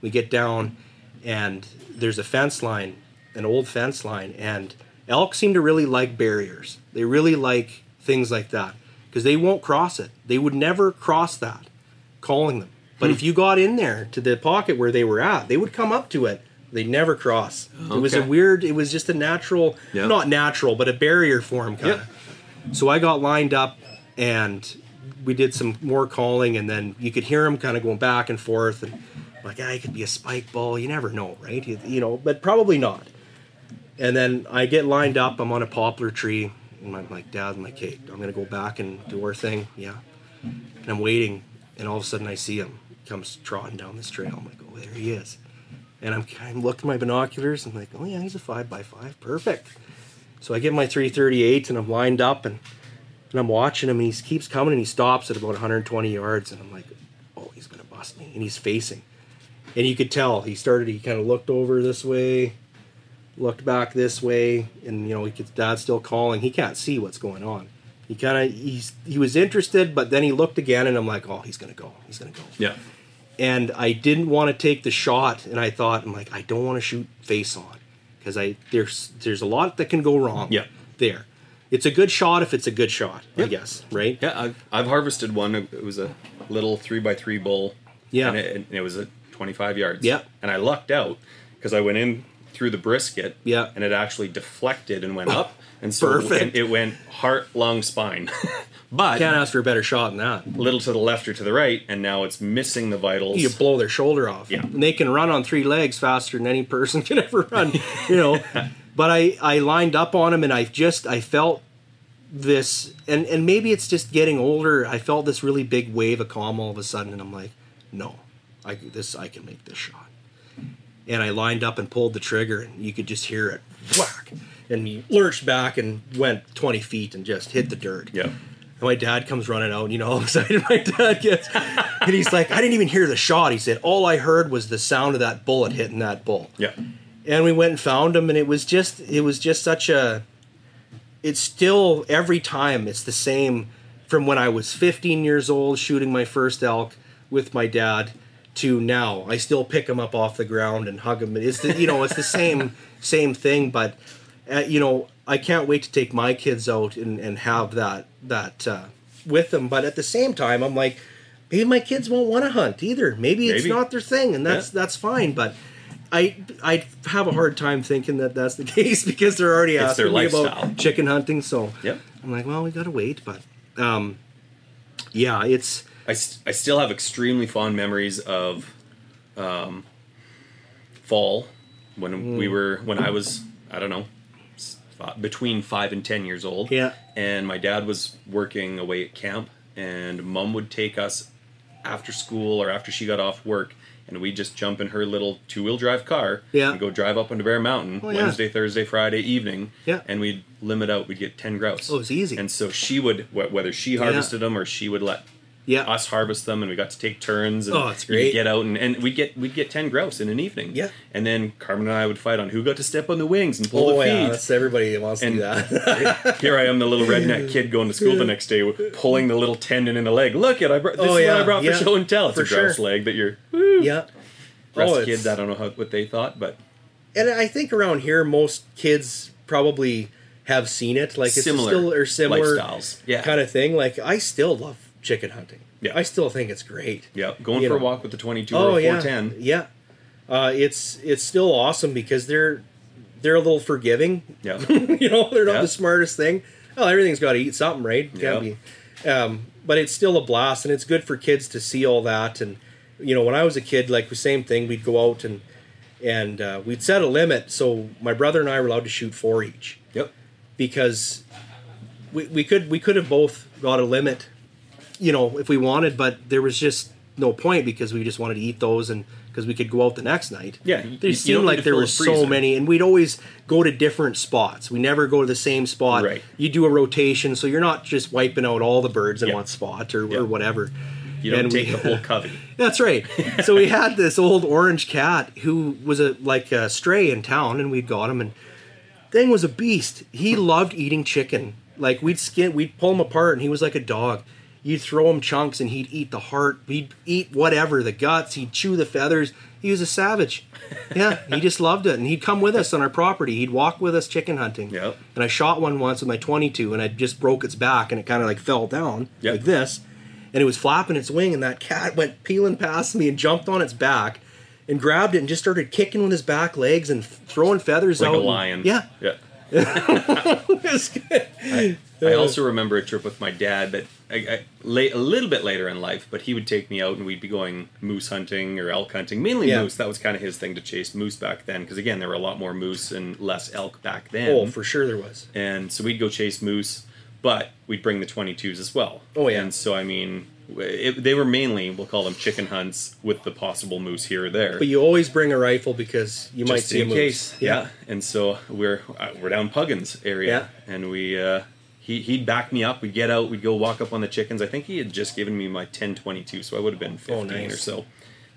We get down and there's a fence line, an old fence line, and elk seem to really like barriers. They really like things like that because they won't cross it. They would never cross that, calling them. But Hmm. if you got in there to the pocket where they were at, they would come up to it. They'd never cross. It was a weird. It was just a natural, Yeah. not natural, but a barrier for him kind of. So I got lined up and we did some more calling, and then you could hear him kind of going back and forth. And like, ah, it could be a spike bull. You never know, right? You, you know, but probably not. And then I get lined up. I'm on a poplar tree. And I'm like, Dad, I'm like, hey, I'm going to go back and do our thing. Yeah. And I'm waiting. And all of a sudden I see him. He comes trotting down this trail. I'm like, oh, there he is. And I'm of looking at my binoculars. and I'm like, oh, yeah, he's a 5 by 5 Perfect. So I get my 338 and I'm lined up and, and I'm watching him and he keeps coming and he stops at about 120 yards and I'm like, oh, he's gonna bust me. And he's facing. And you could tell he started, he kind of looked over this way, looked back this way, and you know, he could, dad's still calling. He can't see what's going on. He kind of, he's, he was interested, but then he looked again and I'm like, oh, he's gonna go. He's gonna go Yeah. And I didn't want to take the shot, and I thought, I'm like, I don't want to shoot face on because I there's there's a lot that can go wrong. Yeah. there. It's a good shot if it's a good shot, I guess, right? Yeah, I've, I've harvested one. It was a little three by three bull. Yeah. and it, and it was at 25 yards. Yeah. and I lucked out because I went in through the brisket. Yeah. and it actually deflected and went oh. up, and so Perfect. It, went heart, lung, spine. but Can't ask for a better shot than that. a little to the left or to the right, and now it's missing the vitals. You blow their shoulder off. Yeah. And they can run on three legs faster than any person can ever run, you know. but I, I lined up on him and I just I felt this and, and maybe it's just getting older. I felt this really big wave of calm all of a sudden and I'm like, no, I this I can make this shot. And I lined up and pulled the trigger and you could just hear it whack. And he lurched back and went 20 feet and just hit the dirt. Yeah. And my dad comes running out, and you know how excited my dad gets. and he's like, I didn't even hear the shot. He said, All I heard was the sound of that bullet hitting that bull. Yeah. And we went and found him, and it was just it was just such a it's still every time it's the same from when I was 15 years old shooting my first elk with my dad to now. I still pick him up off the ground and hug him. It's the, you know it's the same same thing, but uh, you know I can't wait to take my kids out and, and have that that uh, with them. But at the same time, I'm like maybe my kids won't want to hunt either. Maybe it's not their thing, and that's Yeah. that's fine. But I I have a hard time thinking that that's the case because they're already It's asking their me lifestyle. about chicken hunting. So Yep. I'm like, well, we gotta wait. But um, yeah, it's I, st- I still have extremely fond memories of um, fall when we were when I was I don't know between five and ten years old. Yeah. and my dad was working away at camp, and mom would take us after school or after she got off work. And we'd just jump in her little two-wheel drive car Yeah. and go drive up onto Bear Mountain Oh, yeah. Wednesday, Thursday, Friday evening. Yeah. And we'd limit out. We'd get ten grouse. Oh, it's easy. And so she would, whether she harvested them or she would let Yeah. us harvest them, and we got to take turns. And Oh, it's great. Get out and, and we'd get we'd get ten grouse in an evening. Yeah. and then Carmen and I would fight on who got to step on the wings and pull Oh the yeah, feed. that's everybody wants to And- do that. Here I am, the little redneck kid going to school the next day, pulling the little tendon in the leg. Look at I brought this Oh, is what I yeah, brought for show and tell. It's for a grouse sure. leg that you're. yeah. Rest Oh, kids, I don't know how, what they thought, but And I think around here, most kids probably have seen it. Like it's Similar still or similar lifestyles. Yeah. kind of thing. Like I still love chicken hunting. Yeah. I still think it's great. yeah, going You for a walk with the 22 Oh or a yeah, 410. yeah. Uh, it's it's still awesome because they're they're a little forgiving. Yeah. you know, they're not Yeah. the smartest thing. Well, everything's got to eat something, right? Yeah. Be. Um, but it's still a blast, and it's good for kids to see all that. And you know, when I was a kid, like the same thing, we'd go out and and uh, we'd set a limit. So my brother and I were allowed to shoot four each Yep. because we, we could we could have both got a limit, you know, if we wanted, but there was just no point because we just wanted to eat those and because we could go out the next night. Yeah, you- there you seemed don't like there were so many, and we'd always go to different spots. We never go to the same spot. Right. You do a rotation, so you're not just wiping out all the birds in Yeah. one spot or, Yeah. or whatever. You don't And take we- the whole covey. That's right. So we had this old orange cat who was a like a stray in town, and we'd got him, and thing was a beast. He loved eating chicken. Like we'd skin, we'd pull him apart, and he was like a dog. You'd throw him chunks, and he'd eat the heart. He'd eat whatever, the guts. He'd chew the feathers. He was a savage. Yeah, he just loved it, and he'd come with us on our property. He'd walk with us chicken hunting. Yep. And I shot one once with my 22, and I just broke its back, and it kind of like fell down Yep. like this and it was flapping its wing, and that cat went peeling past me and jumped on its back and grabbed it and just started kicking with his back legs and throwing feathers Like out. a and- lion. yeah. Yeah. Was good. I also remember a trip with my dad that I, I, late, a little bit later in life, but he would take me out and we'd be going moose hunting or elk hunting, mainly Yeah. moose. That was kind of his thing to chase moose back then, because again, there were a lot more moose and less elk back then. oh, for sure there was. and so we'd go chase moose, but we'd bring the 22s as well. Oh, yeah. And so I mean, it, they were mainly we'll call them chicken hunts with the possible moose here or there. But you always bring a rifle because you might just see a moose. case, yeah. And so we're uh, we're down Puggins area, and we uh, he he'd back me up. We'd get out. We'd go walk up on the chickens. I think he had just given me my 1022, so I would have been 15 Oh, nice. or so.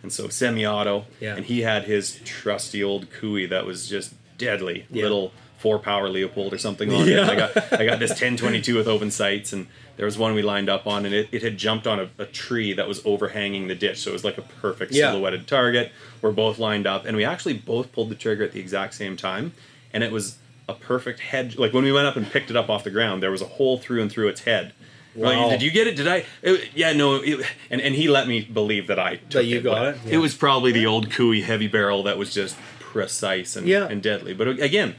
And so semi-auto, Yeah. and he had his trusty old Cooey that was just deadly Yeah. little four power Leupold or something on it. Yeah. And I got I got this 1022 with open sights, and there was one we lined up on, and it, it had jumped on a, a tree that was overhanging the ditch, so it was like a perfect Yeah. silhouetted target. We're both lined up, and we actually both pulled the trigger at the exact same time, and it was a perfect head. Like when we went up and picked it up off the ground, there was a hole through and through its head. We're like, did you get it? Did I? It- yeah, no. It, and and he let me believe that I took That you it, got it? Yeah. It was probably the old Cooey heavy barrel that was just precise and, Yeah. and deadly. But uh, again,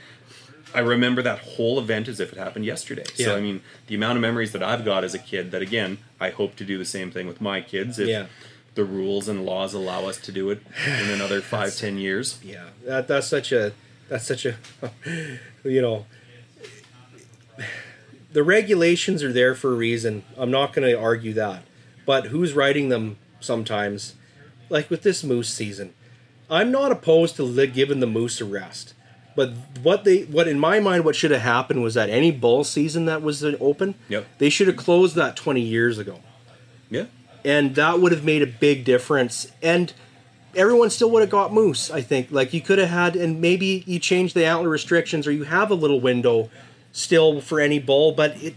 I remember that whole event as if it happened yesterday. So I mean, the amount of memories that I've got as a kid. That again, I hope to do the same thing with my kids if Yeah. the rules and laws allow us to do it in another five, ten years. Yeah, that, that's such a that's such a you know the regulations are there for a reason. I'm not going to argue that, but who's writing them sometimes? Like with this moose season, I'm not opposed to giving the moose a rest. But what they what in my mind what should have happened was that any bull season that was open, Yep. they should have closed that 20 years ago Yeah. and that would have made a big difference and everyone still would have got moose i think like you could have had and maybe you change the antler restrictions or you have a little window still for any bull but it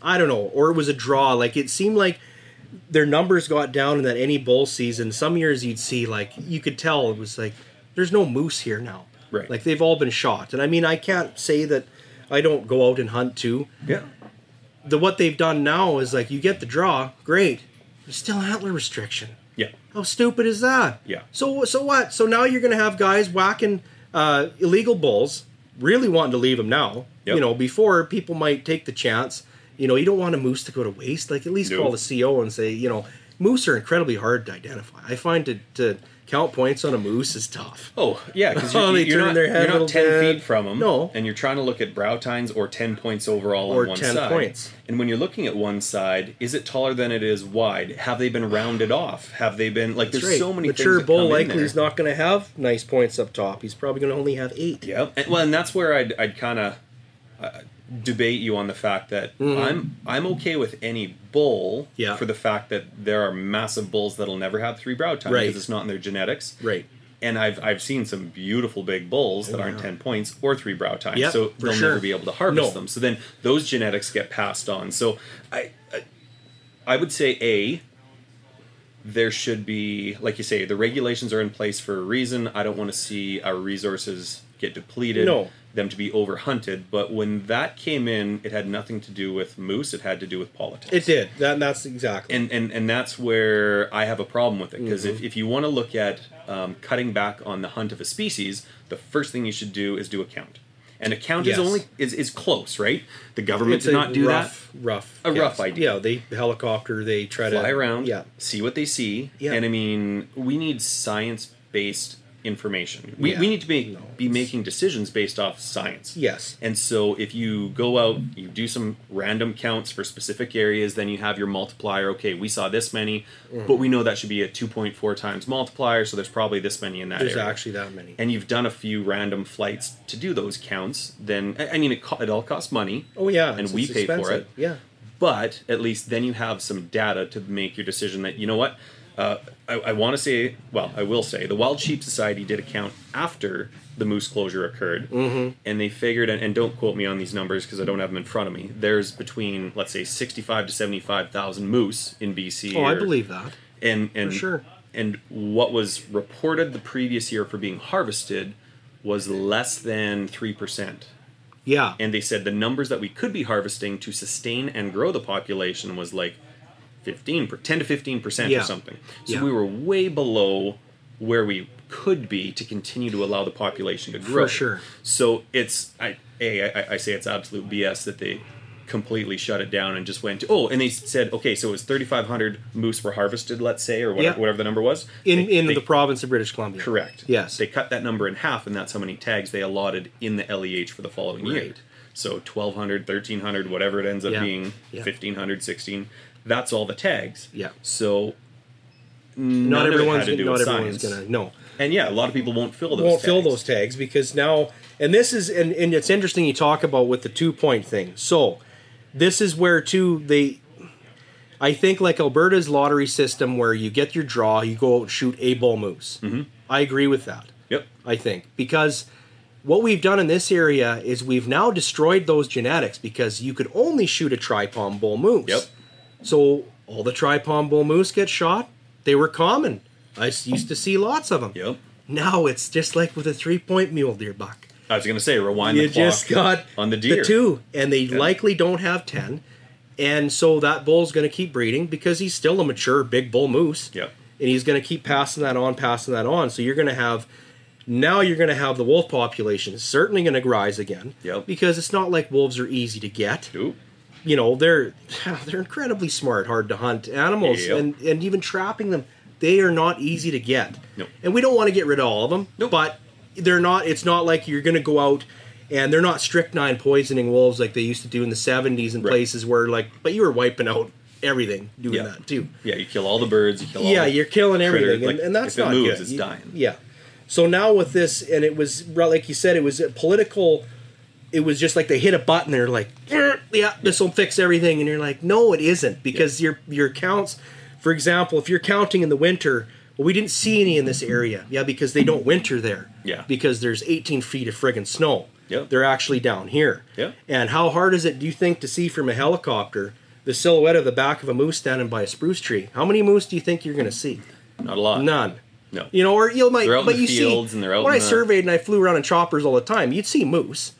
i don't know or it was a draw like it seemed like their numbers got down in that any bull season some years you'd see like you could tell it was like there's no moose here now Right. like they've all been shot and i mean i can't say that i don't go out and hunt too Yeah. the what they've done now is like you get the draw, great. There's still antler restriction. Yeah. How stupid is that? Yeah. So so what? So now you're going to have guys whacking uh, illegal bulls, really wanting to leave them now. Yep. You know, before people might take the chance. You know, you don't want a moose to go to waste. Like at least No. call the CO and say, you know, moose are incredibly hard to identify. I find to to count points on a moose is tough. Oh yeah, because Oh, you're, you're not, their head a you're not ten bit. feet from them. No. and you're trying to look at brow tines or ten points overall Or on one 10 side. points. And when you're looking at one side, is it taller than it is wide? Have they been rounded off? Have they been like? That's There's right. so many mature bull likely is not going to have nice points up top. He's probably going to only have eight. Yeah, and, well, and that's where I'd, I'd kind of, uh, debate you on the fact that mm-hmm. I'm I'm okay with any bull. Yeah. for the fact that there are massive bulls that'll never have three brow tine Right. because it's not in their genetics. Right. And I've I've seen some beautiful big bulls that aren't ten points or three brow tine, Yep, so they'll sure. never be able to harvest No. them. So then those genetics get passed on. So I, I I would say a there should be like you say the regulations are in place for a reason. I don't want to see our resources get depleted. No. Them to be overhunted, but when that came in, it had nothing to do with moose. It had to do with politics It did. That, that's exactly. and and and that's where I have a problem with it because Mm-hmm. if, if you want to look at um, cutting back on the hunt of a species, the first thing you should do is do a count. And a count Yes. is only is, is close, right? The government it's did not do rough, rough, A rough idea. Yeah, they helicopter. They try that. to Fly around, Yeah, see what they see, Yeah. and I mean, we need science based information. We, Yeah. we need to be No, be making decisions based off science. yes, And so if you go out, you do some random counts for specific areas, then you have your multiplier. Okay, we saw this many, Mm-hmm. but we know that should be a 2.4 times multiplier, so there's probably this many in that there's area. actually that many. and you've done a few random flights to do those counts, then I I mean it, co- it all costs money, oh yeah, and it's- we it's pay for it. Yeah, but at least then you have some data to make your decision that you know what. Uh, I, I want to say, well, I will say, the Wild Sheep Society did a count after the moose closure occurred, Mm-hmm. and they figured, and, and don't quote me on these numbers because I don't have them in front of me. There's between, let's say, sixty-five to seventy-five thousand moose in BC. oh, I believe that. and and For sure. and what was reported the previous year for being harvested was less than three percent. Yeah, And they said the numbers that we could be harvesting to sustain and grow the population was like 15 per 10 to 15 percent Yeah. or something. So Yeah. we were way below where we could be to continue to allow the population to grow. For sure. So it's I a I, I say it's absolute BS that they completely shut it down and just went to oh and they said okay so it was 3500 moose were harvested let's say or whatever, Yeah. whatever the number was in They- in they- the province of British Columbia. Correct. Yes. They cut that number in half, and that's how many tags they allotted in the LEH for the following year. So 1,200, 1,300, whatever it ends up Yeah. being, Yeah. 1,500, 16, that's all the tags. Yeah. So Not everyone's had to do not everyone's science. gonna no. And yeah, a lot of people won't fill those won't fill tags. those tags because now and this is and, and it's interesting you talk about with the two point thing so this is where too they i think like alberta's lottery system where you get your draw you go out and shoot a bull moose mm-hmm. i agree with that Yep. i think because what we've done in this area is we've now destroyed those genetics because you could only shoot a tripalm bull moose Yep. So all the tripalm bull moose get shot they were common I used to see lots of them Yep. now it's just like with a three point mule deer buck. I was going to say, rewind You the clock You just got on the deer. the two, and they likely don't have ten, and so that bull's going to keep breeding because he's still a mature big bull moose. Yep. and he's going to keep passing that on, passing that on. So you're going to have now you're going to have the wolf population certainly going to rise again. Yep. because it's not like wolves are easy to get Oop. You know they're they're incredibly smart hard to hunt animals Yep. and and even trapping them they are not easy to get No. and we don't want to get rid of all of them Nope. but they're not it's not like you're going to go out and they're not strychnine poisoning wolves like they used to do in the 70s in Right. places where like but you were wiping out everything doing Yeah. that too Yeah, you kill all the birds. You kill yeah the you're killing everything like, and, and that's if it not moves, good it's dying. yeah so now with this and it was like you said it was a political it was just like they hit a button they're like "Er, yeah this will fix everything and you're like no it isn't because your your counts for example if you're counting in the winter well we didn't see any in this area yeah because they don't winter there Yeah. because there's 18 feet of friggin' snow Yep. they're actually down here Yep. and how hard is it do you think to see from a helicopter the silhouette of the back of a moose standing by a spruce tree how many moose do you think you're going to see Not a lot. None. No. You know, or you might, They're out in but you fields see, and they're out when I the- surveyed and I flew around in choppers all the time, you'd see moose.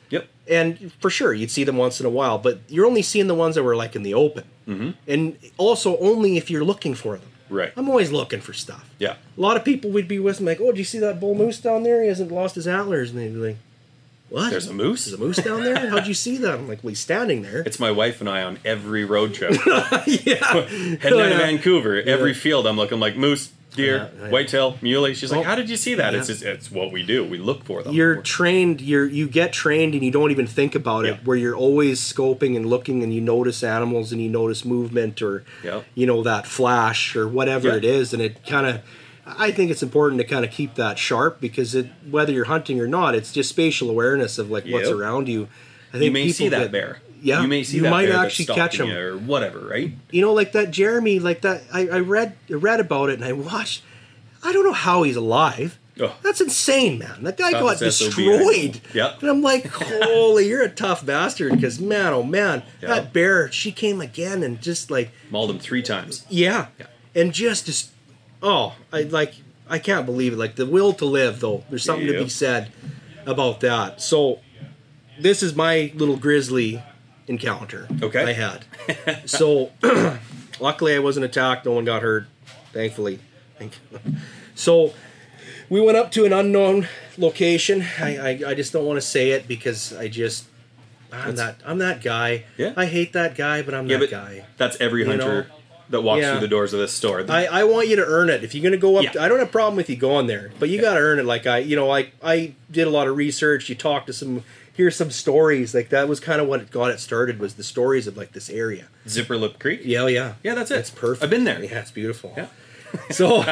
And for sure you'd see them once in a while. But you're only seeing the ones that were like in the open, mm-hmm. and also only if you're looking for them. Right. I'm always looking for stuff. Yeah. A lot of people would be with me like, "Oh, did you see that bull moose down there? He hasn't lost his antlers." And they'd be like, "What? There's a moose? There's a moose down there? How'd you see that?" I'm like, "Well, he's standing there." It's my wife and I on every road trip. yeah. Heading Oh, out of yeah. Vancouver, every field I'm looking like moose, deer, Yeah, yeah. whitetail, muley. She's like, Oh, "How did you see that?" yeah. It's just, it's what we do. We look for them. you're We're- trained you're you get trained and you don't even think about it where you're always scoping and looking and you notice animals and you notice movement or you know that flash or whatever it is and it kind of I think it's important to kind of keep that sharp because it whether you're hunting or not it's just spatial awareness of like what's around you I think you may see that get- bear. Yeah, you may see you that might actually catch him. or whatever, right? you know, like that Jeremy, like that. I, I read I read about it and I watched. I don't know how he's alive. Oh. That's insane, man. That guy got Toughest SOB, destroyed. Yep. And I'm like, holy, you're a tough bastard. Because man, oh man, Yeah. that bear, she came again and just like, Mauled him three times. yeah, Yeah. and just, just, oh, I like, I can't believe it. Like the will to live, though. There's something to be said about that. So, this is my little grizzly encounter. Okay. I had. so, luckily, I wasn't attacked. No one got hurt. Thankfully. Thank So, we went up to an unknown location. I, I, I just don't want to say it because I just. I'm That's- that I'm that guy. Yeah. I hate that guy, but I'm Yeah, that but guy. that's every You hunter know? that walks Yeah. through the doors of this store. I, I want you to earn it. If you're gonna go up, Yeah. I don't have a problem with you going there, but you got to earn it. Like I, you know, like I did a lot of research. You talk to some, hear some stories. Like that was kind of what got it started. Was the stories of like this area. Zipper Lip Creek. Yeah, oh, yeah, Yeah, that's it. It's perfect. I've been there. Yeah, it's beautiful. Yeah. so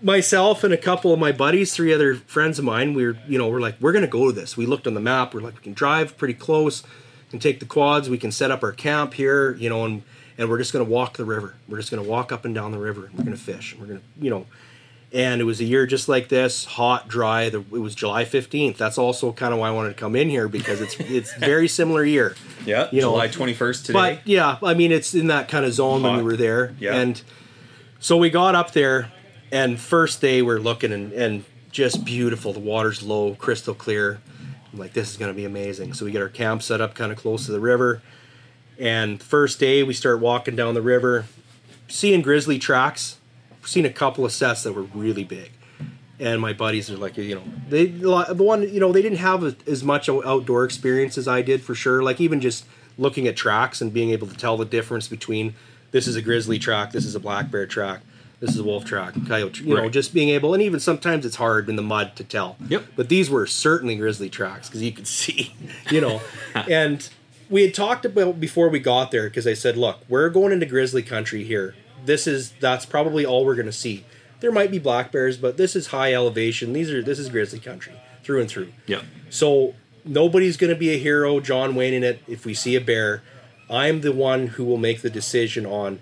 myself and a couple of my buddies, three other friends of mine, we were, you know, we're like, we're gonna go to this. We looked on the map. We're like, we can drive pretty close, can take the quads. We can set up our camp here, you know, and and we're just gonna walk the river. We're just gonna walk up and down the river. And we're gonna fish. And we're gonna, you know. And it was a year just like this, hot, dry. The, it was July fifteenth. That's also kind of why I wanted to come in here because it's it's very similar year. Yeah, You know, July 21st today. But yeah, I mean, it's in that kind of zone when we were there. Yeah. And so we got up there, and first day we're looking and, and just beautiful. The water's low, crystal clear. I'm like, this is going to be amazing. So we get our camp set up kind of close to the river. And first day we start walking down the river, seeing grizzly tracks. Seen a couple of sets that were really big. And my buddies are like, you know, they the one, you know, they didn't have as much outdoor experience as I did for sure. Like even just looking at tracks and being able to tell the difference between this is a grizzly track, this is a black bear track, this is a wolf track, coyote. You know, Right. just being able, and even sometimes it's hard in the mud to tell. Yep. But these were certainly grizzly tracks because you could see, you know, and we had talked about before we got there because I said, look, we're going into grizzly country here. This is that's probably all we're going to see. There might be black bears, but this is high elevation. These are this is grizzly country through and through. yeah, So nobody's going to be a hero, John Wayne in it. If we see a bear, I'm the one who will make the decision on,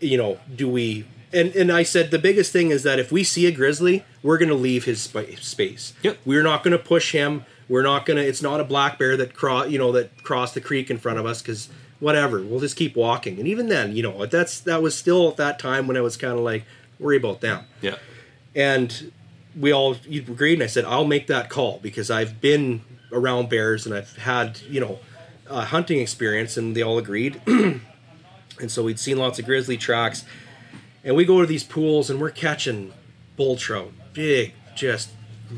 you know, do we? And and I said the biggest thing is that if we see a grizzly, we're going to leave his spa- space. Yep. We're not going to push him. We're not going to. It's not a black bear that cross, you know, that crossed the creek in front of us because whatever. We'll just keep walking. And even then, you know, that's that was still at that time when I was kind of like worry about them yeah, and we all agreed and i said i'll make that call because i've been around bears and i've had you know uh, hunting experience and they all agreed and so we'd seen lots of grizzly tracks and we go to these pools and we're catching bull trout big just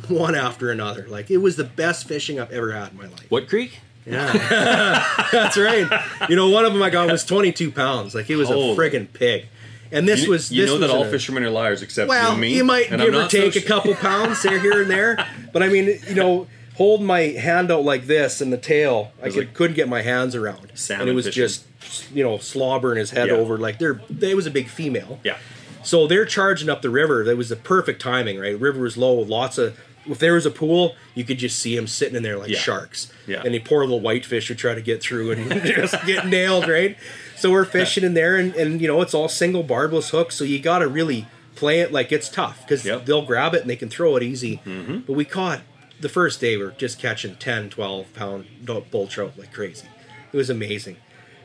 one after another like it was the best fishing i've ever had in my life What creek? Yeah that's right you know one of them i got was 22 pounds like it was Holy. a friggin' pig and this You, was you this know was that all a- fishermen are liars except well, you me. you might and I'm give or not so take a couple pounds there, here and there. But I mean, you know, hold my hand out like this and the tail, I could, like couldn't get my hands around, and it was fishing. just you know slobbering his head Yeah. over like they're. It was a big female. Yeah, So they're charging up the river. That was the perfect timing, right? River was low, lots of. If there was a pool, you could just see them sitting in there like Yeah. sharks. Yeah. And the poor little whitefish would try to get through and just get nailed, right? So we're fishing in there, and, and you know it's all single barbless hooks, so you got to really play it like it's tough because Yep. they'll grab it and they can throw it easy. Mm-hmm. But we caught the first day we are just catching 10, 12 pound bull trout like crazy. It was amazing.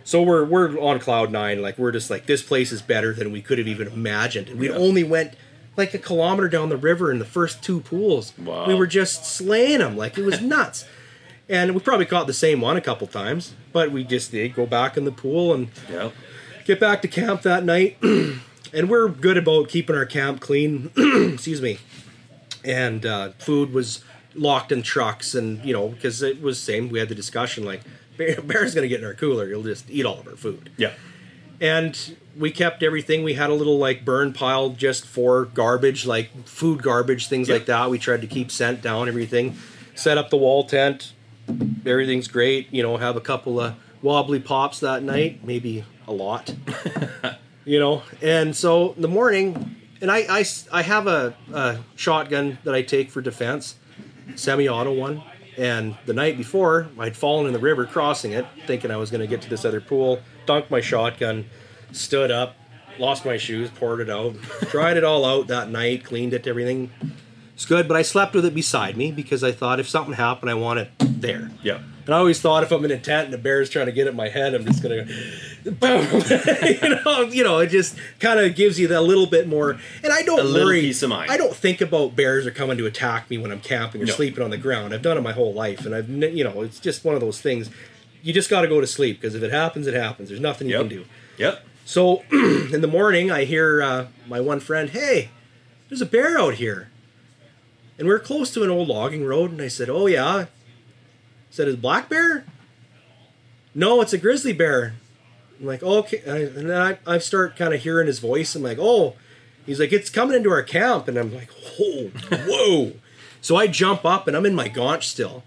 So we're we're on cloud nine, like we're just like this place is better than we could have even imagined. And we Yeah. only went like a kilometer down the river in the first two pools. Wow. We were just slaying them like it was nuts. and we probably caught the same one a couple times, but we just did go back in the pool and yeah. get back to camp that night. and we're good about keeping our camp clean. Excuse me. And uh, food was locked in trucks, and you know because it was same. We had the discussion like bear, bear's going to get in our cooler. He'll just eat all of our food. Yeah. And we kept everything. We had a little like burn pile just for garbage, like food garbage, things Yep. like that. We tried to keep scent down, everything. Set up the wall tent. Everything's great. You know, have a couple of wobbly pops that night, maybe a lot. you know, and so the morning, and I, I, I have a, a shotgun that I take for defense, semi-auto one, And the night before, I'd fallen in the river crossing it, thinking I was going to get to this other pool, dunked my shotgun, stood up, lost my shoes, poured it out, dried it all out that night, cleaned it, everything. It's good, but I slept with it beside me because I thought if something happened, I want it there. Yeah. And I always thought if I'm in a tent and a bear's trying to get at my head, I'm just gonna, boom. you know, you know, it just kind of gives you that little bit more. And I don't A worry. peace of mind. I don't think about bears are coming to attack me when I'm camping or No. sleeping on the ground. I've done it my whole life, and I've, you know, it's just one of those things. You just got to go to sleep because if it happens, it happens. There's nothing you Yep. can do. Yep. So in the morning, I hear uh, my one friend, "Hey, there's a bear out here," and we're close to an old logging road. And I said, "Oh yeah," I said, "Is black bear?" No, it's a grizzly bear. I'm like, oh, okay, and then I, I start kind of hearing his voice. I'm like, oh, he's like, it's coming into our camp, and I'm like, whoa, whoa. so I jump up, and I'm in my gaunch still,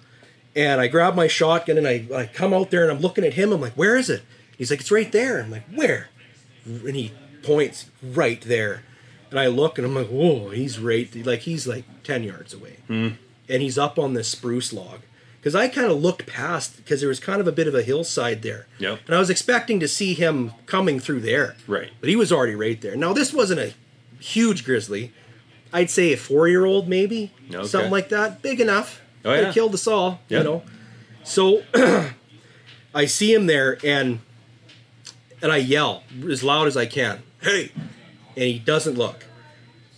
and I grab my shotgun, and I, I come out there, and I'm looking at him. I'm like, where is it? He's like, it's right there. I'm like, where? And he points right there, and I look, and I'm like, whoa, he's right, like he's like ten yards away, hmm. and he's up on this spruce log. Because I kind of looked past, because there was kind of a bit of a hillside there. Yep. And I was expecting to see him coming through there. Right. But he was already right there. Now, this wasn't a huge grizzly. I'd say a four year old, maybe. Okay. Something like that. Big enough. Oh, yeah. Killed us all, Yeah. you know. So I see him there and and I yell as loud as I can, hey! And he doesn't look.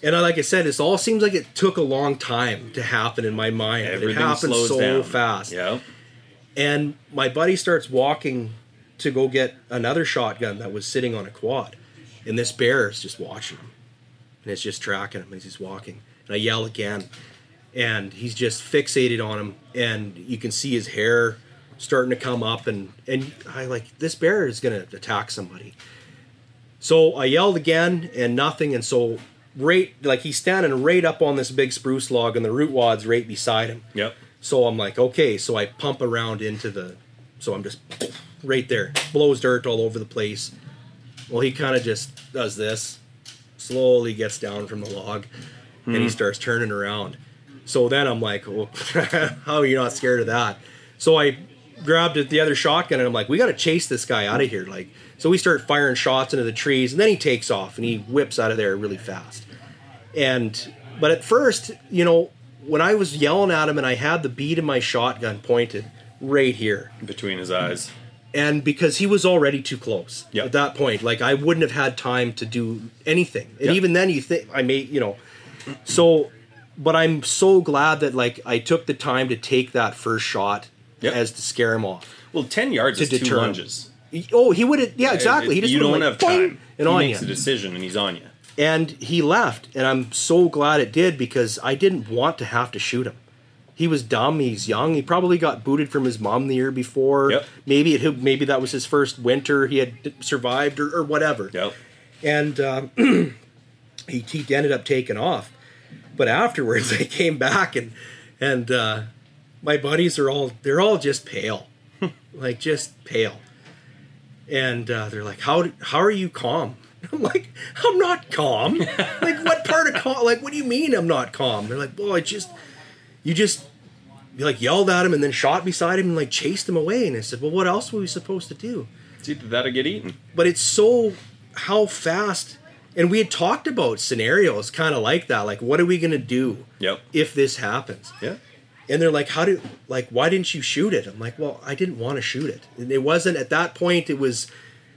And I, like I said, this all seems like it took a long time to happen in my mind. Everything it happened slows so down. fast. Yeah. And my buddy starts walking to go get another shotgun that was sitting on a quad. And this bear is just watching him. And it's just tracking him as he's walking. And I yell again. And he's just fixated on him. And you can see his hair starting to come up. And, and I like, this bear is going to attack somebody. So I yelled again and nothing. And so, right, like he's standing right up on this big spruce log and the root wad's right beside him. Yep. So I'm like, okay. So I pump around into the. So I'm just right there, blows dirt all over the place. Well, he kind of just does this, slowly gets down from the log, and he hmm. starts turning around. So then I'm like, well, how are you not scared of that? So I grabbed it, the other shotgun and I'm like, we got to chase this guy out of here. Like, so we start firing shots into the trees, and then he takes off and he whips out of there really fast. And but at first, you know, when I was yelling at him and I had the bead of my shotgun pointed right here, Between his eyes. and because he was already too close Yep. at that point, like I wouldn't have had time to do anything. And Yep. even then, you think I may, you know, so. But I'm so glad that like I took the time to take that first shot Yep. as to scare him off. Well, 10 yards To is two deter him. lunges. He- oh, he would have. Yeah, exactly. He just you don't like, have time. and he on makes you. a decision and he's on you. And he left, and I'm so glad it did because I didn't want to have to shoot him. He was dumb. He's young. He probably got booted from his mom the year before. Yep. Maybe it maybe that was his first winter he had survived or, or whatever. Yep. And um, he he ended up taking off. But afterwards, I came back and and uh, my buddies are all they're all just pale, like just pale. And uh, they're like, "How how are you calm?" I'm like, "I'm not calm. like, what part of calm? Like, what do you mean I'm not calm?" They're like, "Well, I just you just." You like yelled at him and then shot beside him and like chased him away. And I said, "Well, what else were we supposed to do?" It's either that or get eaten. but it's so how fast and we had talked about scenarios kind of like that like what are we going to do Yep. if this happens Yeah. And they're like how do like why didn't you shoot it i'm like well i didn't want to shoot it and it wasn't at that point it was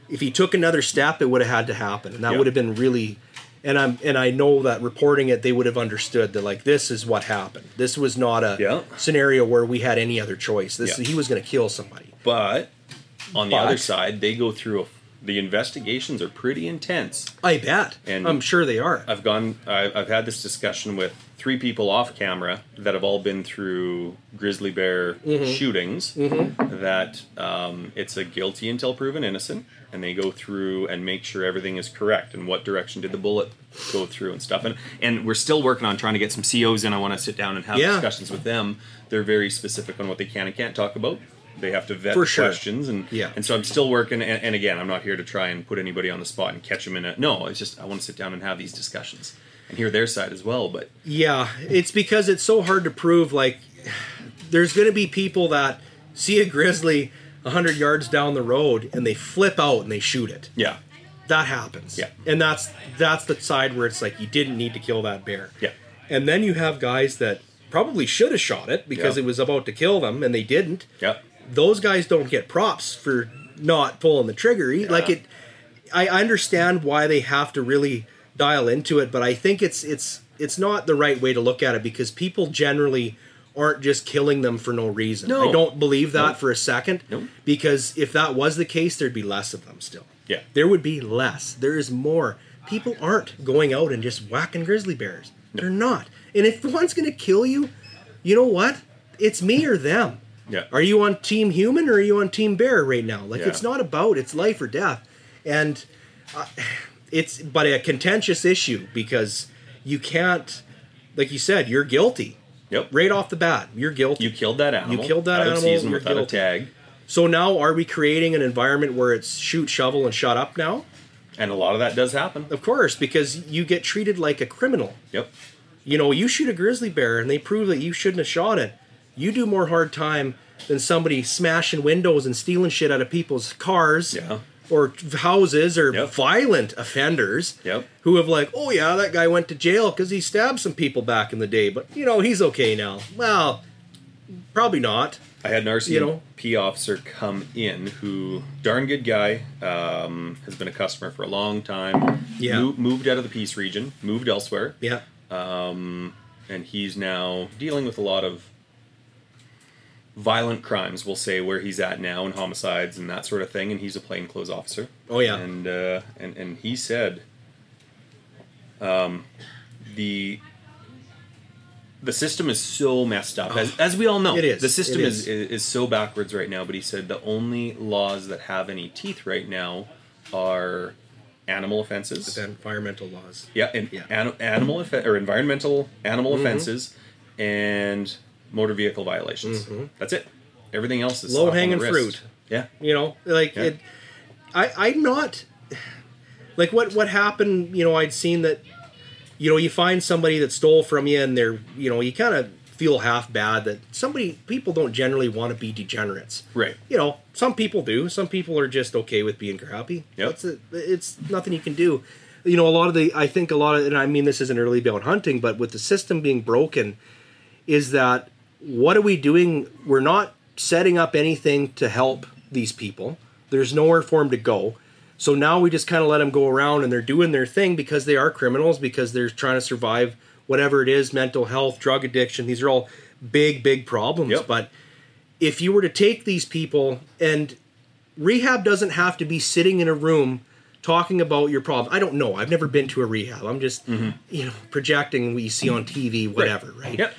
if he took another step it would have had to happen and that Yeah. would have been really and i'm and i know that reporting it they would have understood that like this is what happened this was not a Yeah. scenario where we had any other choice this Yeah. he was going to kill somebody But on the But- other side, they go through a, the investigations are pretty intense. i bet And- i'm sure they are I've gone. I've, I've had this discussion with three people off camera that have all been through grizzly bear Mm-hmm. shootings. That um, it's a guilty until proven innocent, and they go through and make sure everything is correct and what direction did the bullet go through and stuff. And and we're still working on trying to get some COs in. I want to sit down and have Yeah. discussions with them. They're very specific on what they can and can't talk about. They have to vet For sure. questions, and Yeah. and so I'm still working. And, and again, I'm not here to try and put anybody on the spot and catch them in a. No, it's just I want to sit down and have these discussions and hear their side as well. But Yeah, it's because it's so hard to prove. Like there's going to be people that see a grizzly 100 yards down the road and they flip out and they shoot it. Yeah. That happens. Yeah. And that's that's the side where it's like you didn't need to kill that bear. Yeah. And then you have guys that probably should have shot it because Yeah. it was about to kill them and they didn't. Yeah. Those guys don't get props for not pulling the trigger. Like it I understand why they have to really dial into it, but I think it's it's it's not the right way to look at it because people generally aren't just killing them for no reason. No. I don't believe that No. for a second. No. Because if that was the case, there'd be less of them still. Yeah. There would be less. There is more. People aren't going out and just whacking grizzly bears. They're not. And if one's going to kill you, you know what? It's me or them. Yeah. Are you on team human or are you on team bear right now? Like Yeah. it's not about it's life or death. And uh, it's but a contentious issue because you can't like you said, you're guilty. Yep. Right off the bat, you're guilty. You killed that animal. You killed that out of animal, season you're without guilty. a tag. so now are we creating an environment where it's shoot, shovel, and shut up now? And a lot of that does happen. Of course, because you get treated like a criminal. Yep. You know, you shoot a grizzly bear and they prove that you shouldn't have shot it. You do more hard time than somebody smashing windows and stealing shit out of people's cars Yeah. Or houses or Yep. violent offenders Yep. who have like, oh yeah, that guy went to jail because he stabbed some people back in the day, but you know he's okay now. Well, probably not. I had an RCMP You know? officer come in who, darn good guy, um, has been a customer for a long time. Yeah. Mo- moved out of the Peace region, moved elsewhere, Yeah, and he's now dealing with a lot of violent crimes, we'll say, where he's at now, and homicides and that sort of thing. And he's a plainclothes officer. Oh, yeah. And uh, and and he said, um, the the system is so messed up, as, as we all know. It is. The system is. is. is is so backwards right now. But he said the only laws that have any teeth right now are animal offenses. But environmental laws. Yeah, and Yeah. An, animal offe- or environmental animal offenses and motor vehicle violations. Mm-hmm. That's it. Everything else is Low slap on the hanging fruit. Yeah, You know, like Yeah. it. I I'm not like what what happened. You know, I'd seen that. You know, you find somebody that stole from you, and they're you know you kind of feel half bad that somebody people don't generally want to be degenerates. right. You know, some people do. Some people are just okay with being crappy. Yep. It's, a, it's nothing you can do. You know, a lot of the I think a lot of and I mean this isn't early about hunting, but with the system being broken, is that what are we doing? We're not setting up anything to help these people. There's nowhere for them to go. So now we just kind of let them go around and they're doing their thing because they are criminals, because they're trying to survive whatever it is mental health, drug addiction. These are all big, big problems. Yep. But if you were to take these people and rehab doesn't have to be sitting in a room talking about your problem. I don't know. I've never been to a rehab. I'm just, mm-hmm. you know, projecting what you see on TV, whatever, right? Yep.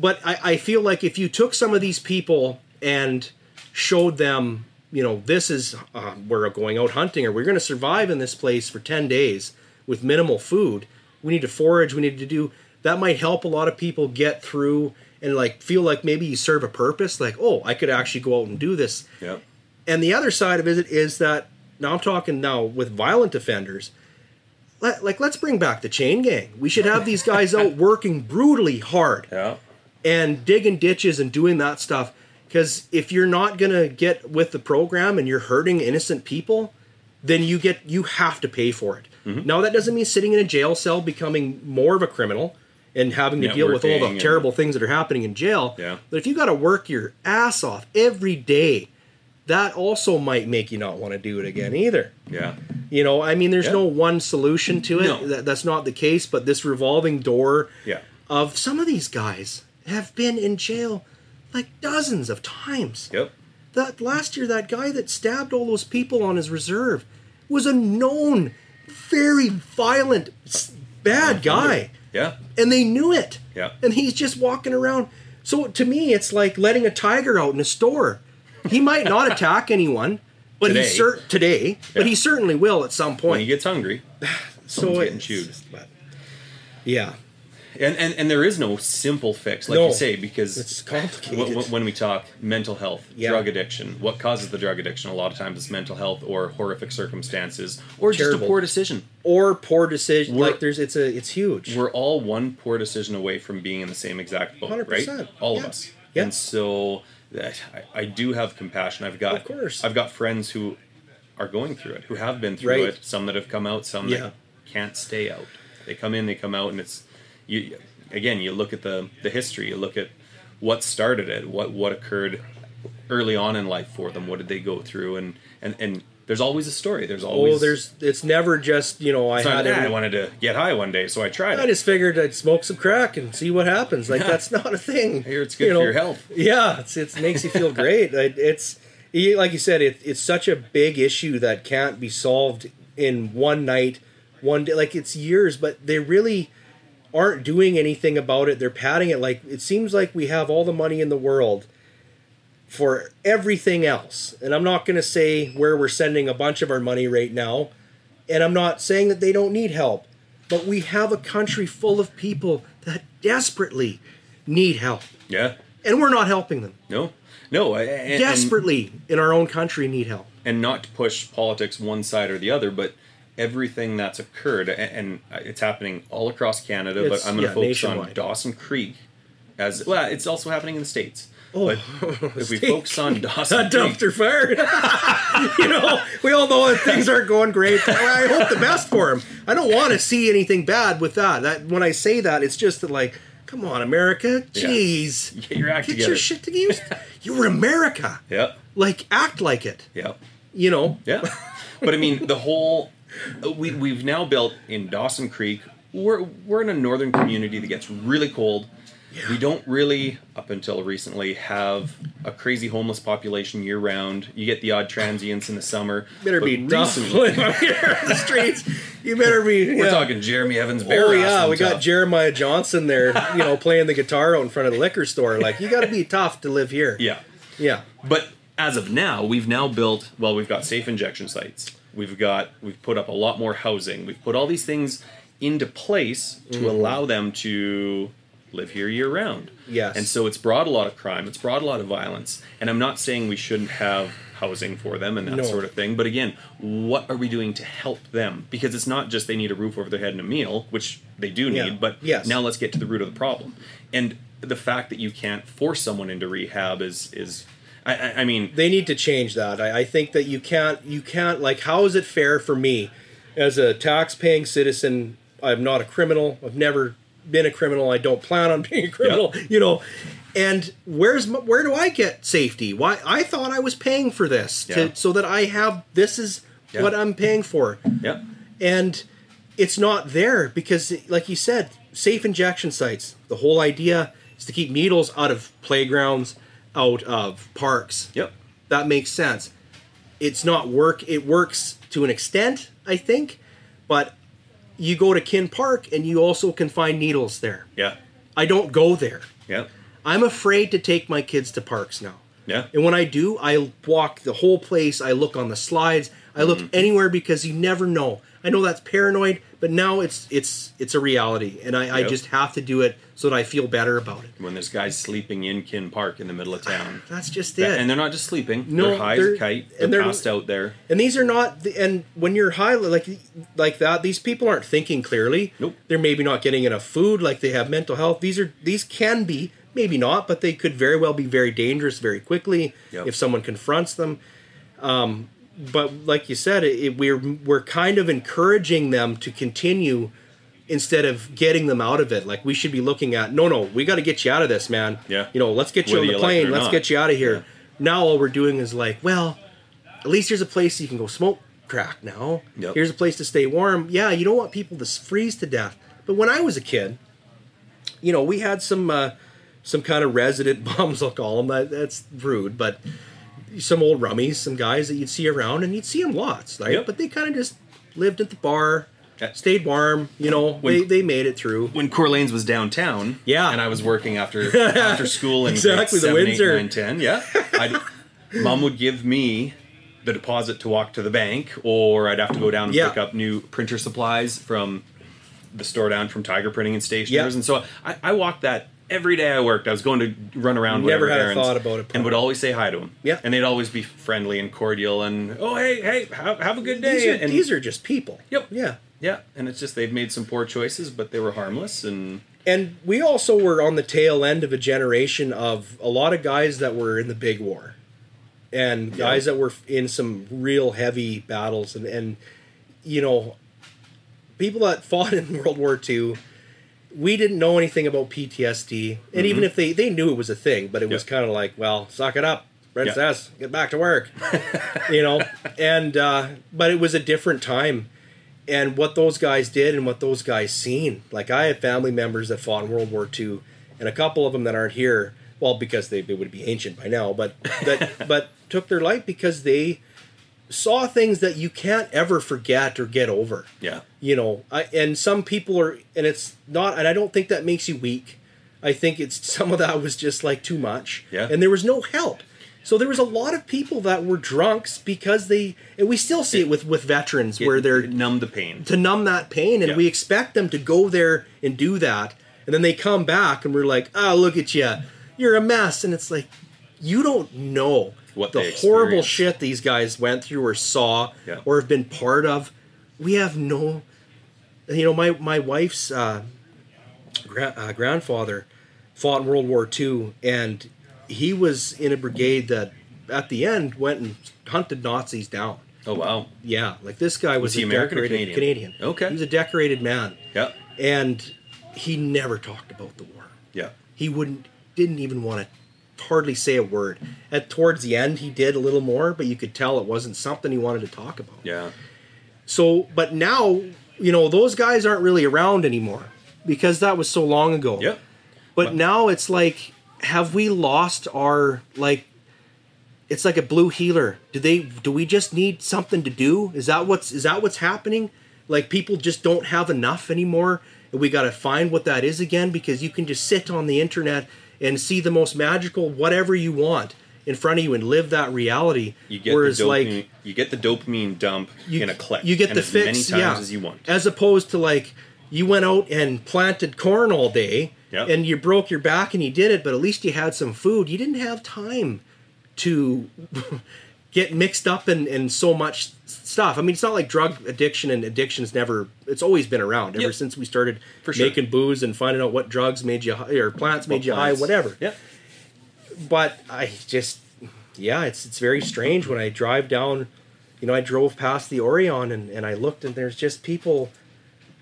But I, I feel like if you took some of these people and showed them, you know, this is uh, we're going out hunting or we're going to survive in this place for 10 days with minimal food. We need to forage. We need to do that might help a lot of people get through and like feel like maybe you serve a purpose. Like, oh, I could actually go out and do this. Yep. And the other side of it is that now I'm talking now with violent offenders. Let, like, let's bring back the chain gang. We should have these guys out working brutally hard Yeah. And digging ditches and doing that stuff. Because if you're not gonna get with the program and you're hurting innocent people, then you get you have to pay for it. Mm-hmm. Now that doesn't mean sitting in a jail cell becoming more of a criminal and having to deal with all the terrible things that are happening in jail. Yeah. But if you got to work your ass off every day, that also might make you not want to do it again either. Yeah. You know, I mean, there's Yeah. no one solution to it. No. That, that's not the case. But this revolving door Yeah. of some of these guys have been in jail like dozens of times. Yep. That last year, that guy that stabbed all those people on his reserve was a known, very violent, bad guy, Yeah. and they knew it. Yeah. And he's just walking around. So to me, it's like letting a tiger out in a store. He might not attack anyone, but Today. he cer- today, but he certainly will at some point. When he gets hungry, so getting it's- chewed. but- yeah, and, and and there is no simple fix, like No. you say, because it's complicated. When, when- when we talk mental health, Yeah. drug addiction, what causes the drug addiction? A lot of times it's mental health or horrific circumstances or just Terrible. a poor decision. or poor decision. We're- like there's, it's a, it's huge. We're all one poor decision away from being in the same exact boat, right? 100%. All Yeah. of us. Yeah. And so that I, I do have compassion. I've got Of course. I've got friends who are going through it, who have been through Right. it. Some that have come out, some Yeah. that can't stay out. They come in, they come out, and it's you. Again, you look at the the history. You look at what started it, what what occurred early on in life for them. What did they go through? And and and there's always a story. There's always Oh, there's it's never just you know I had "Ah, I wanted to get high one day, so I tried I it. just figured I'd smoke some crack and see what happens. Like that's not a thing. Here, it's good for your health. Yeah, it's, it makes you feel great. It's like you said, it, it's such a big issue that can't be solved in one night, one day. Like it's years, but they really aren't doing anything about it. They're padding it. Like it seems like we have all the money in the world for everything else. And I'm not going to say where we're sending a bunch of our money right now. And I'm not saying that they don't need help. But we have a country full of people that desperately need help. Yeah. And we're not helping them. No. No. And, and- Desperately in our own country need help. and not to push politics one side or the other, but everything that's occurred, and uh, it's happening all across Canada. It's- but I'm going to yeah, focus on. Dawson Creek, as well. It's also happening in the states. Oh, but if we focus on Dawson That Creek, dumpster fire. you know, we all know that things aren't going great. I hope the best for him. I don't want to see anything bad with that. That when I say that, it's just that like, come on, America, Yeah. jeez, Get your act get together. your shit together. You're America. yeah, Like, act like it. yeah, You know. yeah. but I mean, the whole we we've now built in Dawson Creek. We're we're in a northern community that gets really cold. We don't really, up until recently, have a crazy homeless population year round. You get the odd transients in the summer. Better be recently- living here on the streets. You better be. We're yeah. talking Jeremy Evans Bear. Oh yeah, we got. Jeremiah Johnson there, you know, playing the guitar out in front of the liquor store. Like, you got to be tough to live here. Yeah, Yeah. but as of now, we've now built. Well, we've got safe injection sites. We've got. We've put up a lot more housing. We've put all these things into place to Mm-hmm. allow them to live here year round. Yes. And so it's brought a lot of crime. It's brought a lot of violence. And I'm not saying we shouldn't have housing for them and that No. sort of thing. But again, what are we doing to help them? Because it's not just they need a roof over their head and a meal, which they do need, Yeah. but Yes. now let's get to the root of the problem. And the fact that you can't force someone into rehab is is I, I, I mean they need to change that. I, I think that you can't you can't like how is it fair for me as a tax paying citizen? I'm not a criminal. I've never been a criminal. I don't plan on being a criminal. You know, and where's my, where do I get safety? Why I thought I was paying for this Yeah. to, so that I have this is Yeah. what I'm paying for, yeah. and it's not there because, like you said, safe injection sites. The whole idea is to keep needles out of playgrounds, out of parks Yep. that makes sense. It's not work. It works to an extent, I think, but you go to Kin Park and you also can find needles there. Yeah. I don't go there. Yeah. I'm afraid to take my kids to parks now. Yeah. And when I do, I walk the whole place. I look on the slides. I look mm-hmm. anywhere because you never know. I know that's paranoid, but now it's it's it's a reality, and I, I just have to do it so that I feel better about it. When there's guys sleeping in Kin Park in the middle of town. That's just it. And they're not just sleeping. No, they're high as they're- a kite. They're, and they're- passed out there. And these are not, and when you're high like like that, these people aren't thinking clearly. Nope. They're maybe not getting enough food. Like they have mental health. These are these can be maybe not, but they could very well be very dangerous very quickly Yep. if someone confronts them. Um, but like you said, it, it- we're we're kind of encouraging them to continue instead of getting them out of it. Like we should be looking at, no, no, we got to get you out of this, man. Yeah. You know, let's get you Whether on the like plane. or Let's not. get you out of here. Yeah. Now all we're doing is like, well, at least there's a place you can go smoke crack now. Yep. Here's a place to stay warm. Yeah, you don't want people to freeze to death. But when I was a kid, you know, we had some uh, some kind of resident bums. I'll call them. That, that's rude, but some old rummies, some guys that you'd see around, and you'd see them lots, right? Yep. But they kind of just lived at the bar, stayed warm. You know, When- they they made it through. When Corlane's was downtown, Yeah. and I was working after after school in Exactly, the seven, eight, Windsor. nine, 10, Yeah, I'd, mom would give me the deposit to walk to the bank, or I'd have to go down and Yeah. pick up new printer supplies from the store down from Tiger Printing and Stationers, Yeah. and so I, I walked that every day I worked. I was going to run around, Never whatever had a thought about it, and would always say hi to them. Yeah. and they'd always be friendly and cordial, and oh hey hey have, have a good day. These are, and these are just people. Yep. Yeah. yeah, and it's just they've made some poor choices, but they were harmless, and and we also were on the tail end of a generation of a lot of guys that were in the big war and guys that were in some real heavy battles and and you know people that fought in world war ii we didn't know anything about ptsd and even if they they knew it was a thing but it was kind of like well suck it up Yeah. princess get back to work you know and uh but it was a different time and what those guys did and what those guys seen. Like I have family members that fought in World War II, and a couple of them that aren't here. Well, because they, they would be ancient by now, but that but took their life because they saw things that you can't ever forget or get over. Yeah. You know, I, and some people are, and it's not, and I don't think that makes you weak. I think it's some of that was just like too much. Yeah. And there was no help. So there was a lot of people that were drunks because they, and we still see it with with veterans where they're numb the pain. to numb that pain and Yeah. we expect them to go there and do that and then they come back and we're like oh look at you you're a mess and it's like you don't know What the horrible shit these guys went through or saw Yeah. or have been part of we have no you know my my wife's uh, gra- uh, grandfather fought in world war ii and he was in a brigade that at the end went and hunted nazis down Oh wow. yeah, like this guy was, Was he a American decorated Canadian? Okay. he was a decorated man, Yeah. and he never talked about the war. Yeah. He wouldn't, didn't even want to hardly say a word. At towards the end, he did a little more, but you could tell it wasn't something he wanted to talk about. Yeah. So, but now, you know, those guys aren't really around anymore because that was so long ago. Yep. But now it's like, have we lost our like? It's like a blue heeler. Do they? Do we just need something to do? Is that what's? Is that what's happening? Like people just don't have enough anymore, and we got to find what that is again because you can just sit on the internet and see the most magical whatever you want in front of you and live that reality. You get Whereas the dopamine. like you get the dopamine dump you, in a click. You get the as fix many times yeah, as you want. As opposed to like you went out and planted corn all day Yep. and you broke your back and you did it, but at least you had some food. You didn't have time to get mixed up in, in so much stuff. I mean, it's not like drug addiction and addiction's never, it's always been around ever Yep. since we started For sure. making booze and finding out what drugs made you high or plants made you high, whatever Yeah. But I just yeah, it's it's very strange when I drive down. You know, I drove past the Orion and, and I looked and there's just people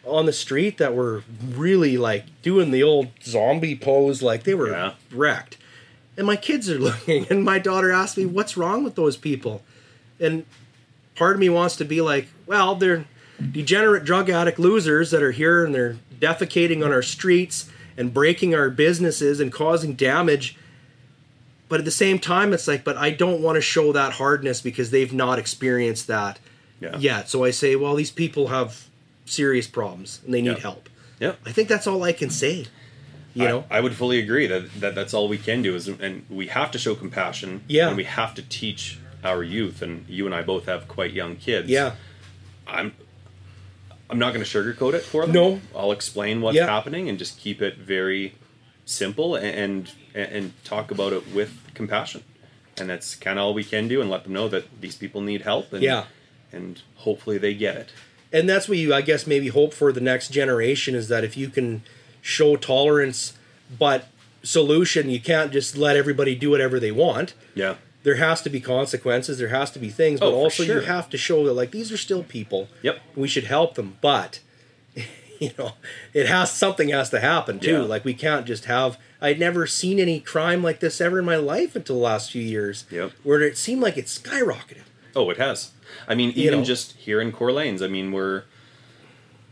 on the street that were really like doing the old zombie pose, like they were Yeah. wrecked. And my kids are looking, and my daughter asked me, "What's wrong with those people?" And part of me wants to be like, "Well, they're degenerate drug addict losers that are here and they're defecating on our streets and breaking our businesses and causing damage." But at the same time, it's like, but I don't want to show that hardness because they've not experienced that Yeah. yet. So I say, well, these people have serious problems and they need Yeah. help. Yeah. I think that's all I can say. You I- know, I, would fully agree that, that that's all we can do is, and we have to show compassion. Yeah. And we have to teach our youth, and you and I both have quite young kids. yeah, I'm. I'm not going to sugarcoat it for them. No. I'll explain what's Yeah. happening and just keep it very simple and and, and talk about it with compassion. And that's kind of all we can do, and let them know that these people need help. And, Yeah. And hopefully they get it. and that's what you, I guess, maybe hope for the next generation is that if you can show tolerance, but solution, you can't just let everybody do whatever they want. Yeah. There has to be consequences. There has to be things, but Oh, also you have to show that like these are still people. Yep. we should help them but you know it has something has to happen too Yeah. like we can't just have i'd never seen any crime like this ever in my life until the last few years Yep. where it seemed like it skyrocketed Oh, it has. I mean, You even know. just here in Corlane's, I mean, we're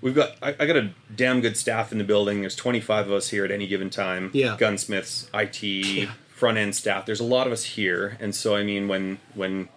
we've got I, I got a damn good staff in the building. There's 25 of us here at any given time. Yeah. Gunsmiths, IT, front end staff. There's a lot of us here, and so I mean, when when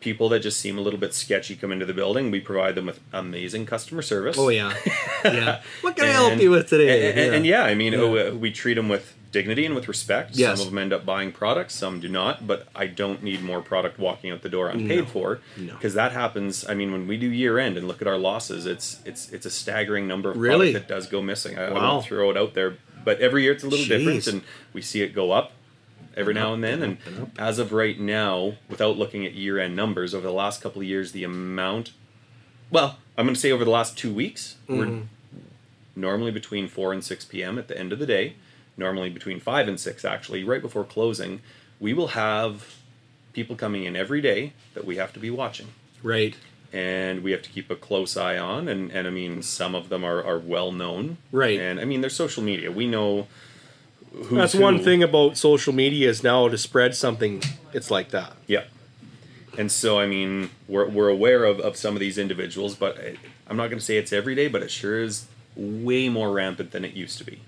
people that just seem a little bit sketchy come into the building, we provide them with amazing customer service. oh yeah yeah what can i help you with today And, and- and yeah, I mean, Yeah. oh, uh, we treat them with dignity and with respect. Yes. Some of them end up buying products, some do not. But I don't need more product walking out the door unpaid No. for, No. because that happens. I mean, when we do year end and look at our losses, it's it's it's a staggering number of Really? product that does go missing. I, I Wow. won't throw it out there, but every year it's a little different, and we see it go up every now and then. And up and up. as of right now, without looking at year end numbers over the last couple of years, the amount, well, I'm going to say over the last two weeks, we're Mm-hmm. normally between 4 and 6 p.m. at the end of the day, normally between 5 and 6 actually, right before closing, we will have people coming in every day that we have to be watching. Right. And we have to keep a close eye on, and, and I mean, some of them are, are well known. Right. And I mean, they're social media. We know who's That's one thing about social media is now to spread something, it's like that. Yeah. And so, I mean, we're, we're aware of, of some of these individuals, but I, I'm not going to say it's every day, but it sure is way more rampant than it used to be.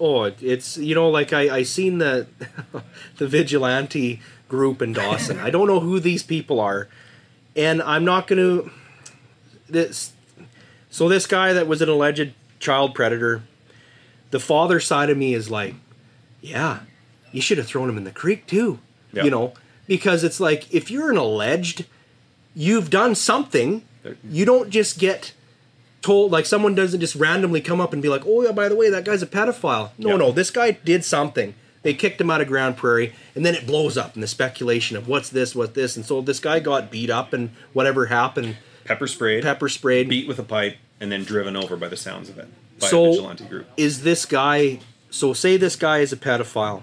Oh, it's you know like I I seen the the vigilante group in Dawson. I don't know who these people are, and I'm not going to this. So this guy that was an alleged child predator, the father side of me is like, yeah, you should have thrown him in the creek too. Yeah. You know, because it's like if you're an alleged, you've done something. You don't just get told like someone doesn't just randomly come up and be like, "Oh yeah, by the way, that guy's a pedophile." No, Yeah. no, this guy did something. They kicked him out of Grande Prairie, and then it blows up in the speculation of what's this, what's this, and so this guy got beat up and whatever happened, Pepper sprayed, pepper sprayed. beat with a pipe, and then driven over by the sounds of it by a so vigilante group. is this guy? So say this guy is a pedophile,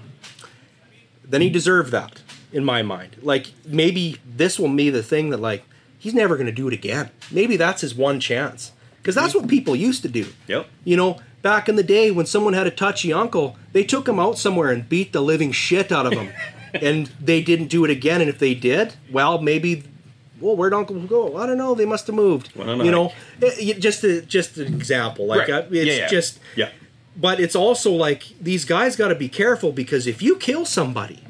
then he deserved that in my mind. Like maybe this will be the thing that like he's never going to do it again. Maybe that's his one chance because that's what people used to do. Yep. You know, back in the day when someone had a touchy uncle, they took him out somewhere and beat the living shit out of him. and they didn't do it again. And if they did, well, maybe, well, where'd Uncle go? I don't know. They must have moved. A you know, hike. Eh, you- just a, just an example. Like Right. uh, it's Yeah, yeah. just, Yeah. But it's also like these guys got to be careful because if you kill somebody,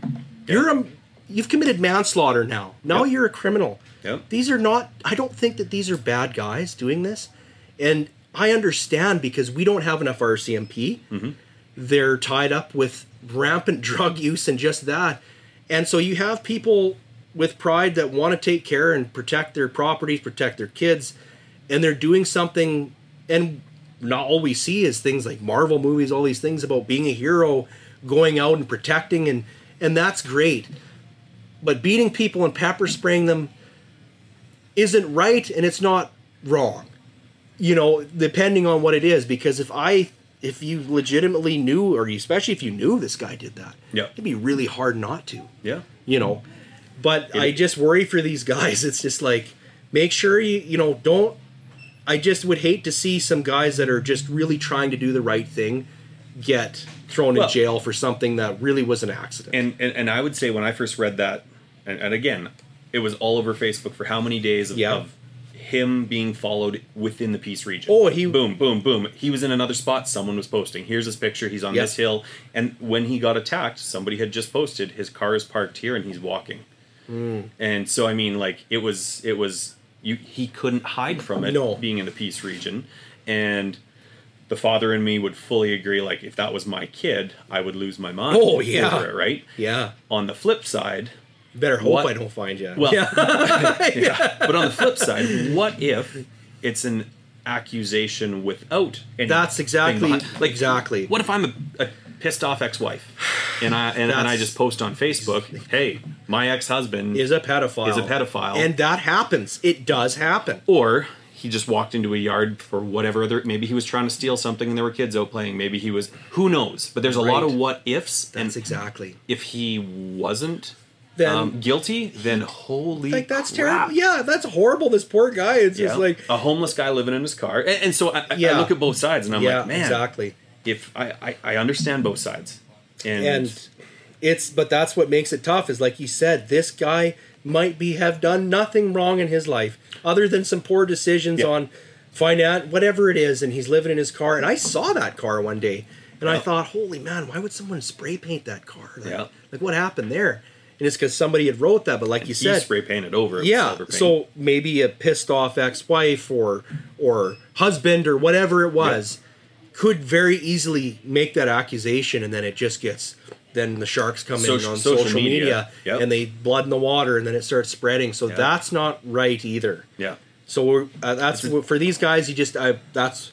you're a, you've committed manslaughter now. Now Yep. you're a criminal. Yep. These are not. I don't think that these are bad guys doing this, and I understand because we don't have enough RCMP. Mm-hmm. They're tied up with rampant drug use and just that, and so you have people with pride that want to take care and protect their properties, protect their kids, and they're doing something. And not all we see is things like Marvel movies, all these things about being a hero, going out and protecting, and and that's great. But beating people and pepper spraying them isn't right and it's not wrong you know depending on what it is because if i if you legitimately knew or especially if you knew this guy did that Yeah. it'd be really hard not to Yeah. you know but i just worry for these guys it's just like make sure you you know don't i just would hate to see some guys that are just really trying to do the right thing get thrown Well- in jail for something that really was an accident And, and and I would say when I first read that, and, and again, it was all over Facebook for how many days of, Yeah. of him being followed within the Peace region. Oh, he- boom, boom, boom. He was in another spot. Someone was posting. Here's his picture. He's on Yeah. this hill. And when he got attacked, somebody had just posted his car is parked here and he's walking. Hmm. And so I mean, like it was it was you. He couldn't hide from it. No. being in the Peace region, and the father in me would fully agree. Like if that was my kid, I would lose my mind. Oh, yeah. over it, right. yeah On the flip side, better hope What- i don't find you well, yeah. yeah. But on the flip side, what if it's an accusation without any That's exactly- like exactly. What if I'm a, a pissed off ex-wife and I and, and I just post on Facebook, "Hey, my ex-husband is a pedophile. Is a pedophile. And that happens. It does happen. or he just walked into a yard for whatever other maybe he was trying to steal something and there were kids out playing maybe he was who knows but there's a lot of what ifs That's and exactly. if he wasn't Then um, guilty then holy like that's crap. terrible. Yeah, that's horrible. This poor guy. It's Yeah. just like a homeless guy living in his car, and, and so I, I- I Yeah. look at both sides, and I'm yeah, like, man, exactly. If I, I I understand both sides, and, And it's but that's what makes it tough. Is like you said, this guy might be have done nothing wrong in his life other than some poor decisions Yeah. on finance, whatever it is, and he's living in his car. And I saw that car one day, and I thought, holy man, why would someone spray paint that car? Like, Yeah. like what happened there? And it's because somebody had wrote that. But like you he said, spray painted over. yeah so maybe a pissed off ex-wife or or husband or whatever it was could very easily make that accusation and then it just gets then the sharks come Soci- in on social social, media. media, Yep. and they blood in the water and then it starts spreading so Yeah. that's not right either yeah, so we're, uh, that's for these guys you just I, that's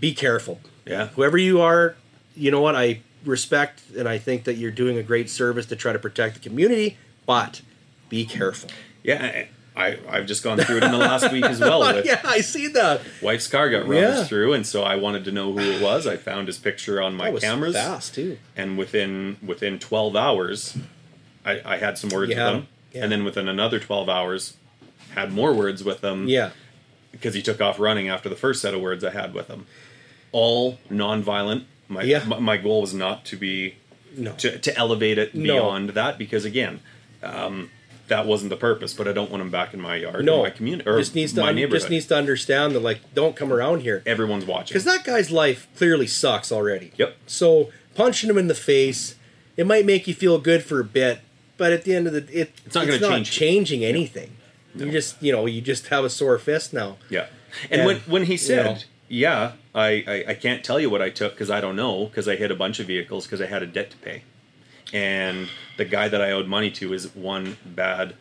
be careful yeah, whoever you are you know what i respect and i think that you're doing a great service to try to protect the community but be careful yeah. I, I've just gone through it in the last week as well. With yeah, I see that. wife's car got rummaged Yeah. through, and so I wanted to know who it was. I found his picture on my That was cameras, fast too. and within within twelve hours, I, I had some words had with him. him, Yeah. and then within another twelve hours, had more words with him. Yeah, because he took off running after the first set of words I had with him. All non-violent. My Yeah. my, my goal was not to be no, to, to elevate it No. beyond that because again, um, that wasn't the purpose. But I don't want him back in my yard, no. or my community, or just needs to my un- neighborhood. just needs to understand that like don't come around here Everyone's watching. because that guy's life clearly sucks already. Yep. So punching him in the face, it might make you feel good for a bit, but at the end of the it, It's not gonna change. changing anything. You just you know you just have a sore fist now. Yeah. And, And, when when he you said, know. "Yeah, I, I I can't tell you what I took because I don't know because I hit a bunch of vehicles because I had a debt to pay, and the guy that I owed money to is one bad,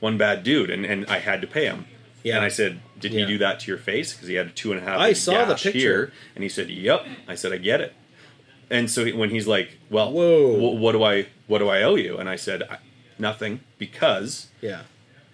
one bad dude, and and I had to pay him." Yeah. And I said, "Did Yeah. he do that to your face?" Because he had a two and a half. I saw the picture. here, and he said, "Yep." I said, "I get it." And so when he's like, "Well, Whoa. wh- what do I what do I owe you?" and I said, I, "Nothing," because Yeah.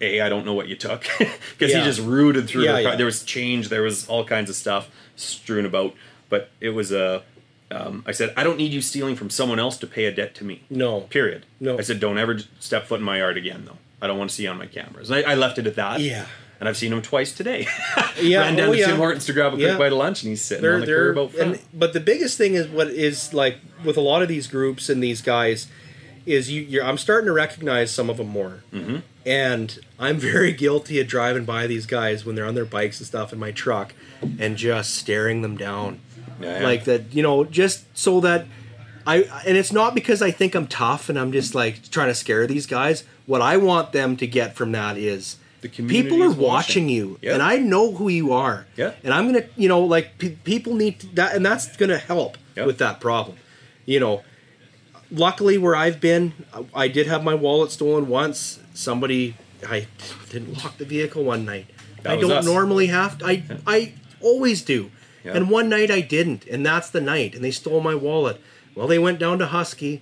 a, I don't know what you took because Yeah. he just rooted through. Yeah, the yeah. There was change. There was all kinds of stuff strewn about. But it was a. Um, I said I don't need you stealing from someone else to pay a debt to me. No. Period. No. I said don't ever step foot in my yard again though. I don't want to see you on my cameras. And I, I left it at that. Yeah. And I've seen him twice today. Yeah. Ran down oh, to yeah. Tim Hortons to grab a quick Yeah. bite of lunch, and he's sitting they're on the curb out front. and but the biggest thing is what is like with a lot of these groups and these guys is you you're, I'm starting to recognize some of them more. Mm-hmm. And I'm very guilty of driving by these guys when they're on their bikes and stuff in my truck and just staring them down. Yeah, yeah. Like that, you know, just so that I and it's not because I think I'm tough and I'm just like trying to scare these guys. What I want them to get from that is The community people are watching watching. you Yeah. and I know who you are. Yeah. And I'm gonna, you know, like pe- people need to, that, and that's gonna help Yeah. with that problem. You know, luckily where I've been, I, I did have my wallet stolen once. Somebody, I didn't lock the vehicle one night. That I don't us. normally have to. I I always do. And one night I didn't, and that's the night. And they stole my wallet. Well, they went down to Husky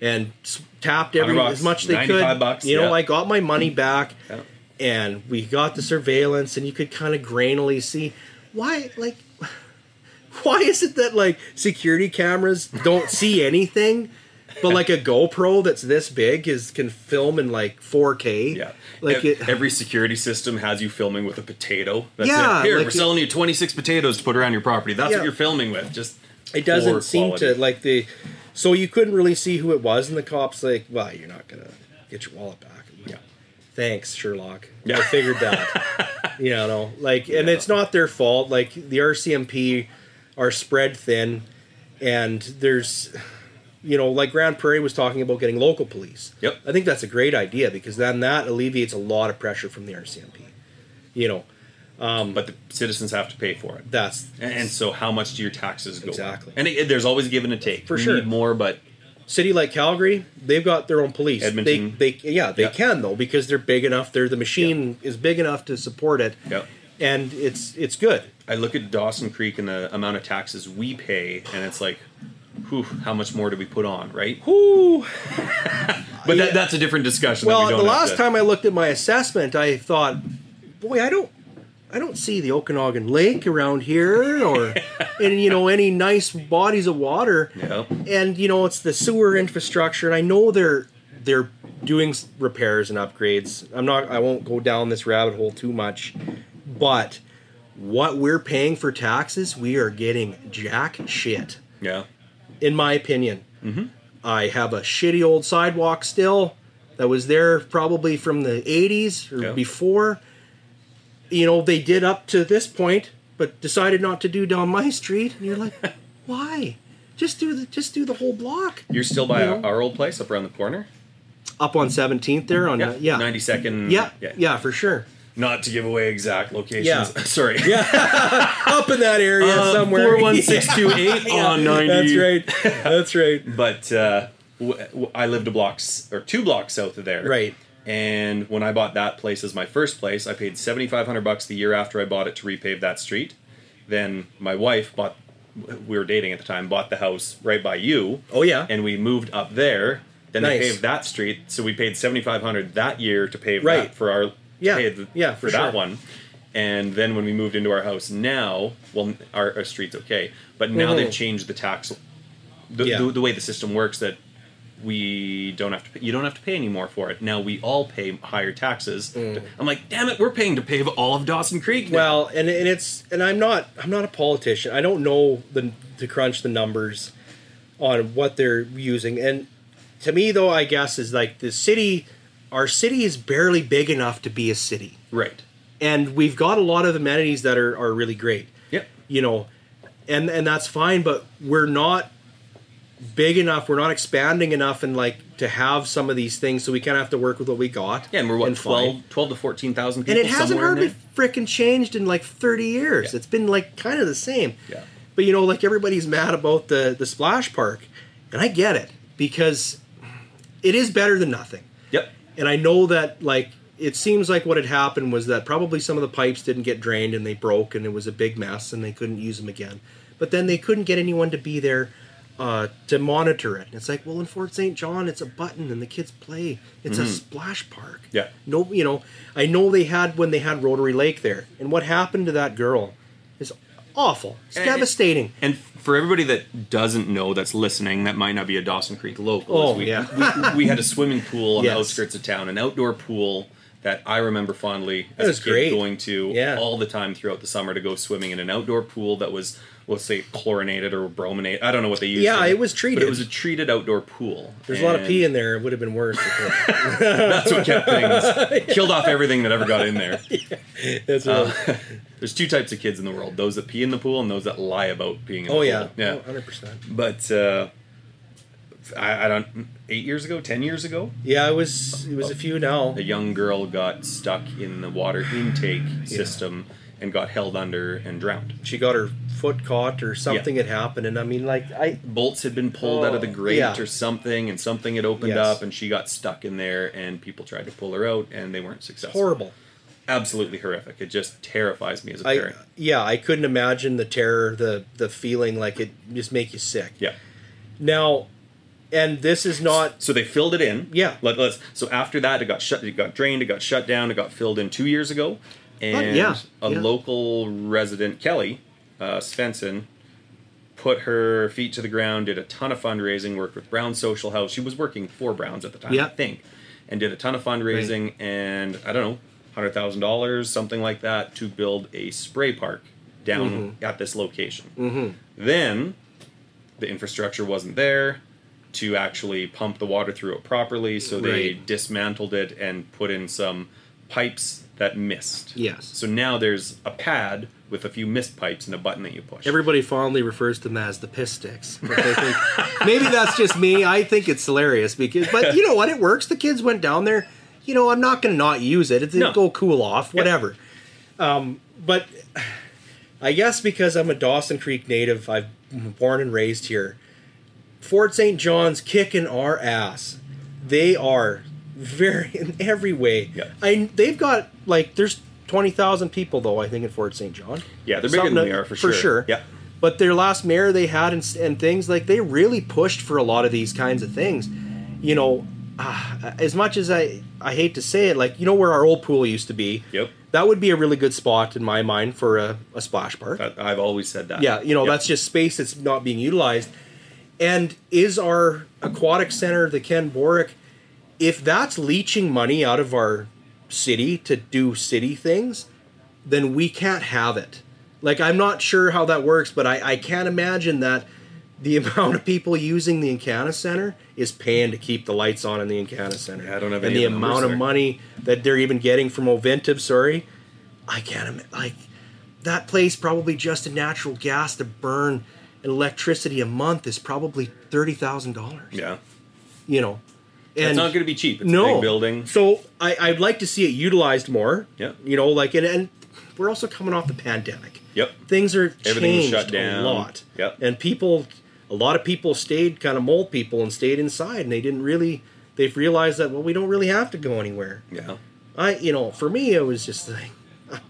and tapped every 100 bucks, as much they could. bucks, you know, yeah. I got my money back, Yeah. and we got the surveillance, and you could kind of grainily see why, like, why is it that like security cameras don't see anything, but like a GoPro that's this big is can film in like 4K. Yeah. like it. every security system has you filming with a potato. That's Yeah, it. Here, like we're it- selling you 26 potatoes to put around your property. That's Yeah. what you're filming with. Just it doesn't seem quality. to like the so you couldn't really see who it was and the cops like well you're not gonna get your wallet back Yeah. thanks sherlock Yeah. i figured that you know like and it's not their fault like the rcmp are spread thin and there's you know like grande prairie was talking about getting local police Yep. i think that's a great idea because then that alleviates a lot of pressure from the rcmp you know um, but the citizens have to pay for it. that's And, and so, how much do your taxes go? up? Exactly. And it, there's always give and a take. For we sure. need more, but city like Calgary, they've got their own police. Edmonton. They, they yeah, they Yeah. can though because they're big enough. They're the machine is big enough to support it, Yep. and it's it's good. I look at Dawson Creek and the amount of taxes we pay, and it's like, whew, how much more do we put on, right? Whoo. But that, that's a different discussion. Well, we the last to- time I looked at my assessment, I thought, boy, I don't. I don't see the Okanagan Lake around here, or and you know any nice bodies of water. Yeah. and you know it's the sewer infrastructure and i know they're they're doing repairs and upgrades i'm not i won't go down this rabbit hole too much but what we're paying for taxes we are getting jack shit Yeah. In my opinion. I have a shitty old sidewalk still that was there probably from the 80s or Yeah. before. You know they did up to this point but decided not to do down my street. And you're like why? Just do the just do the whole block. You're still by You know? our old place up around the corner? up on 17th there on yeah. yeah. 92nd. yeah, yeah for sure Not to give away exact locations. Yeah. Sorry. Yeah. Up in that area Uh, somewhere 41628 Yeah, on 90. that's right that's right But uh, w- w- I lived a block s- or two blocks south of there. Right. And when I bought that place as my first place, I paid 7500 bucks the year after I bought it to repave that street. Then my wife bought we were dating at the time, bought the house right by you. Oh, yeah. And we moved up there. Then they paved that street, so we paid 7500 that year to pave Right. that for our Yeah, pay the, yeah, for, for that sure. one. And then when we moved into our house now, well, our, our street's okay, but now Mhm. they've changed the tax, the, Yeah. the, the way the system works that we don't have to pay, you don't have to pay anymore for it. Now we all pay higher taxes. I'm like, damn it, we're paying to pave all of Dawson Creek. now." Mm. Well, and and it's and I'm not I'm not a politician. I don't know the to crunch the numbers on what they're using. And to me, though, I guess is like the city. Our city is barely big enough to be a city, right. and we've got a lot of amenities that are are really great. Yep. You know, and and that's fine, but we're not big enough. We're not expanding enough, and like to have some of these things. So we kind of have to work with what we got. Yeah, and we're what and 12, 12 to fourteen thousand and it hasn't hardly freaking changed in like 30 years. Yeah. It's been like kind of the same. Yeah. But you know, like everybody's mad about the the splash park, and I get it because it is better than nothing. Yep. And I know that like it seems like what had happened was that probably some of the pipes didn't get drained and they broke and it was a big mess and they couldn't use them again. But then they couldn't get anyone to be there uh, to monitor it. And it's like, well, in Fort St. John, it's a button and the kids play. It's a splash park. Mm-hmm. Yeah. No, you know, I know they had when they had Rotary Lake there, and what happened to that girl is awful. It's And- devastating. And for everybody that doesn't know, that's listening, that might not be a Dawson Creek local. Oh, we, yeah. we, we had a swimming pool on Yes. the outskirts of town, an outdoor pool that I remember fondly as That was a kid great. going to Yeah. all the time throughout the summer to go swimming in an outdoor pool that was, let's say, chlorinated or brominated. I don't know what they used. Yeah, for it was But treated. it was a treated outdoor pool. There's a lot of pee in there. It would have been worse. That's what kept things, killed off everything that ever got in there. it- That's what- uh, There's two types of kids in the world: those that pee in the pool and those that lie about peeing in the oh pool. yeah, yeah. hundred percent. But uh, I, I don't. Eight years ago, ten years ago, Yeah, it was. It was a few now. a young girl got stuck in the water intake system and got held under and drowned. She got her foot caught or something had happened, and I mean, like I. Bolts had been pulled out of the Oh, grate yeah. or something, and something had opened Yes. up, and she got stuck in there, and people tried to pull her out, and they weren't successful. Horrible. Absolutely horrific. It just terrifies me as a I parent. yeah, I couldn't imagine the terror, the the feeling like it just make you sick. yeah. Now, and this is not. So they filled it in. Yeah. Let, us so after that, it got shut. It got drained. It got shut down. It got filled in two years ago, and yeah, a yeah. local resident, Kelly uh, Svensson, put her feet to the ground. Did a ton of fundraising. Worked with Brown Social House. She was working for Browns at the time, Yeah. I think, and did a ton of fundraising. And I don't know, hundred thousand dollars, something like that, to build a spray park down Mm-hmm. at this location. Then the infrastructure wasn't there to actually pump the water through it properly, so they Right. dismantled it and put in some pipes that missed. Yes. So now there's a pad with a few mist pipes and a button that you push. Everybody fondly refers to them as the piss sticks. Think, maybe that's just me. I think it's hilarious because, but you know what? It works. The kids went down there. You know, I'm not going to not use it. It's No. go cool off, whatever. Um, but I guess because I'm a Dawson Creek native, I've born and raised here. Fort St. John's kicking our ass. They are very in every way. Yeah. I they've got like there's twenty thousand people though I think in Fort St. John. Yeah, they're bigger Something than to- we are for For sure. sure. Yeah. But their last mayor they had and, and things like they really pushed for a lot of these kinds of things. You know, ah, as much as I I hate to say it, like you know where our old pool used to be. Yep. That would be a really good spot in my mind for a, a splash park. I've always said that. Yeah, you know, Yep. that's just space that's not being utilized. And is our aquatic center, the Kenn Borek, if that's leeching money out of our city to do city things, then we can't have it. Like, I'm not sure how that works, but I, I can't imagine that the amount of people using the Encana Center is paying to keep the lights on in the Encana Center. Yeah, I don't have And any the of the numbers amount of money that they're even getting from Ovintiv, sorry, I can't imagine. Like, that place probably just in natural gas to burn electricity a month is probably thirty thousand dollars. Yeah. You know, and it's not going to be cheap. It's no a big building. So I, I'd like to see it utilized more. Yeah. You know, like and, and we're also coming off the pandemic. Yep. Things are Everything changed shut down. a lot. Yep. And people, a lot of people stayed kind of mole people and stayed inside, and they didn't really. They've realized that well, we don't really have to go anywhere. Yeah. I, you know, for me, it was just like,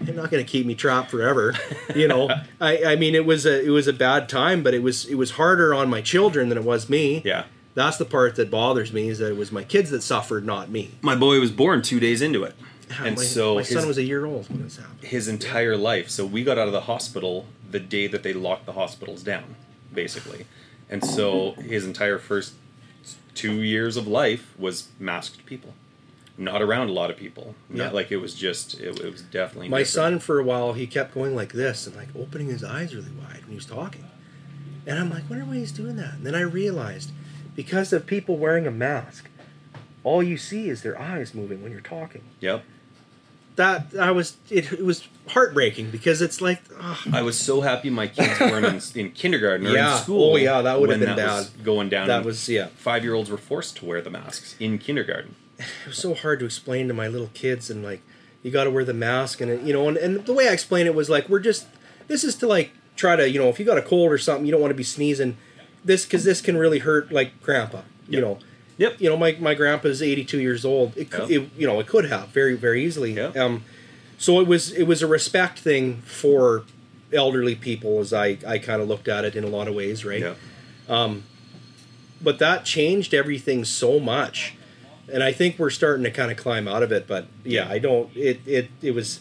they're not going to keep me trapped forever. You know, I, I mean, it was a, it was a bad time, but it was, it was harder on my children than it was me. Yeah. That's the part that bothers me is that it was my kids that suffered, not me. My boy was born two days into it. Ah, and my, so my his, son was a year old when this happened. his entire life. So we got out of the hospital the day that they locked the hospitals down, basically. And so his entire first two years of life was masked people, not around a lot of people. Not Yeah. like it was just. It, it was definitely My different. son, for a while, he kept going like this and like opening his eyes really wide when he was talking. And I'm like, wonder why he's doing that. And then I realized because of people wearing a mask, all you see is their eyes moving when you're talking. Yep. That I was it, it was heartbreaking because it's like I was so happy my kids weren't in, in kindergarten or Yeah. in school. Oh, yeah, that would have been was going down. that was yeah. five year olds were forced to wear the masks in kindergarten. it was so hard to explain to my little kids and like you got to wear the mask and it- you know and, and the way i explained it was like we're just this is to like try to you know if you got a cold or something you don't want to be sneezing this because this can really hurt like grandpa you Yep. know Yep. you know my, my grandpa's 82 years old it, could Yeah. it you know it could have very very easily Yeah. um so it was it was a respect thing for elderly people as i i kind of looked at it in a lot of ways right Yeah. but that changed everything so much and i think we're starting to kind of climb out of it but yeah, Yeah. i don't it it it was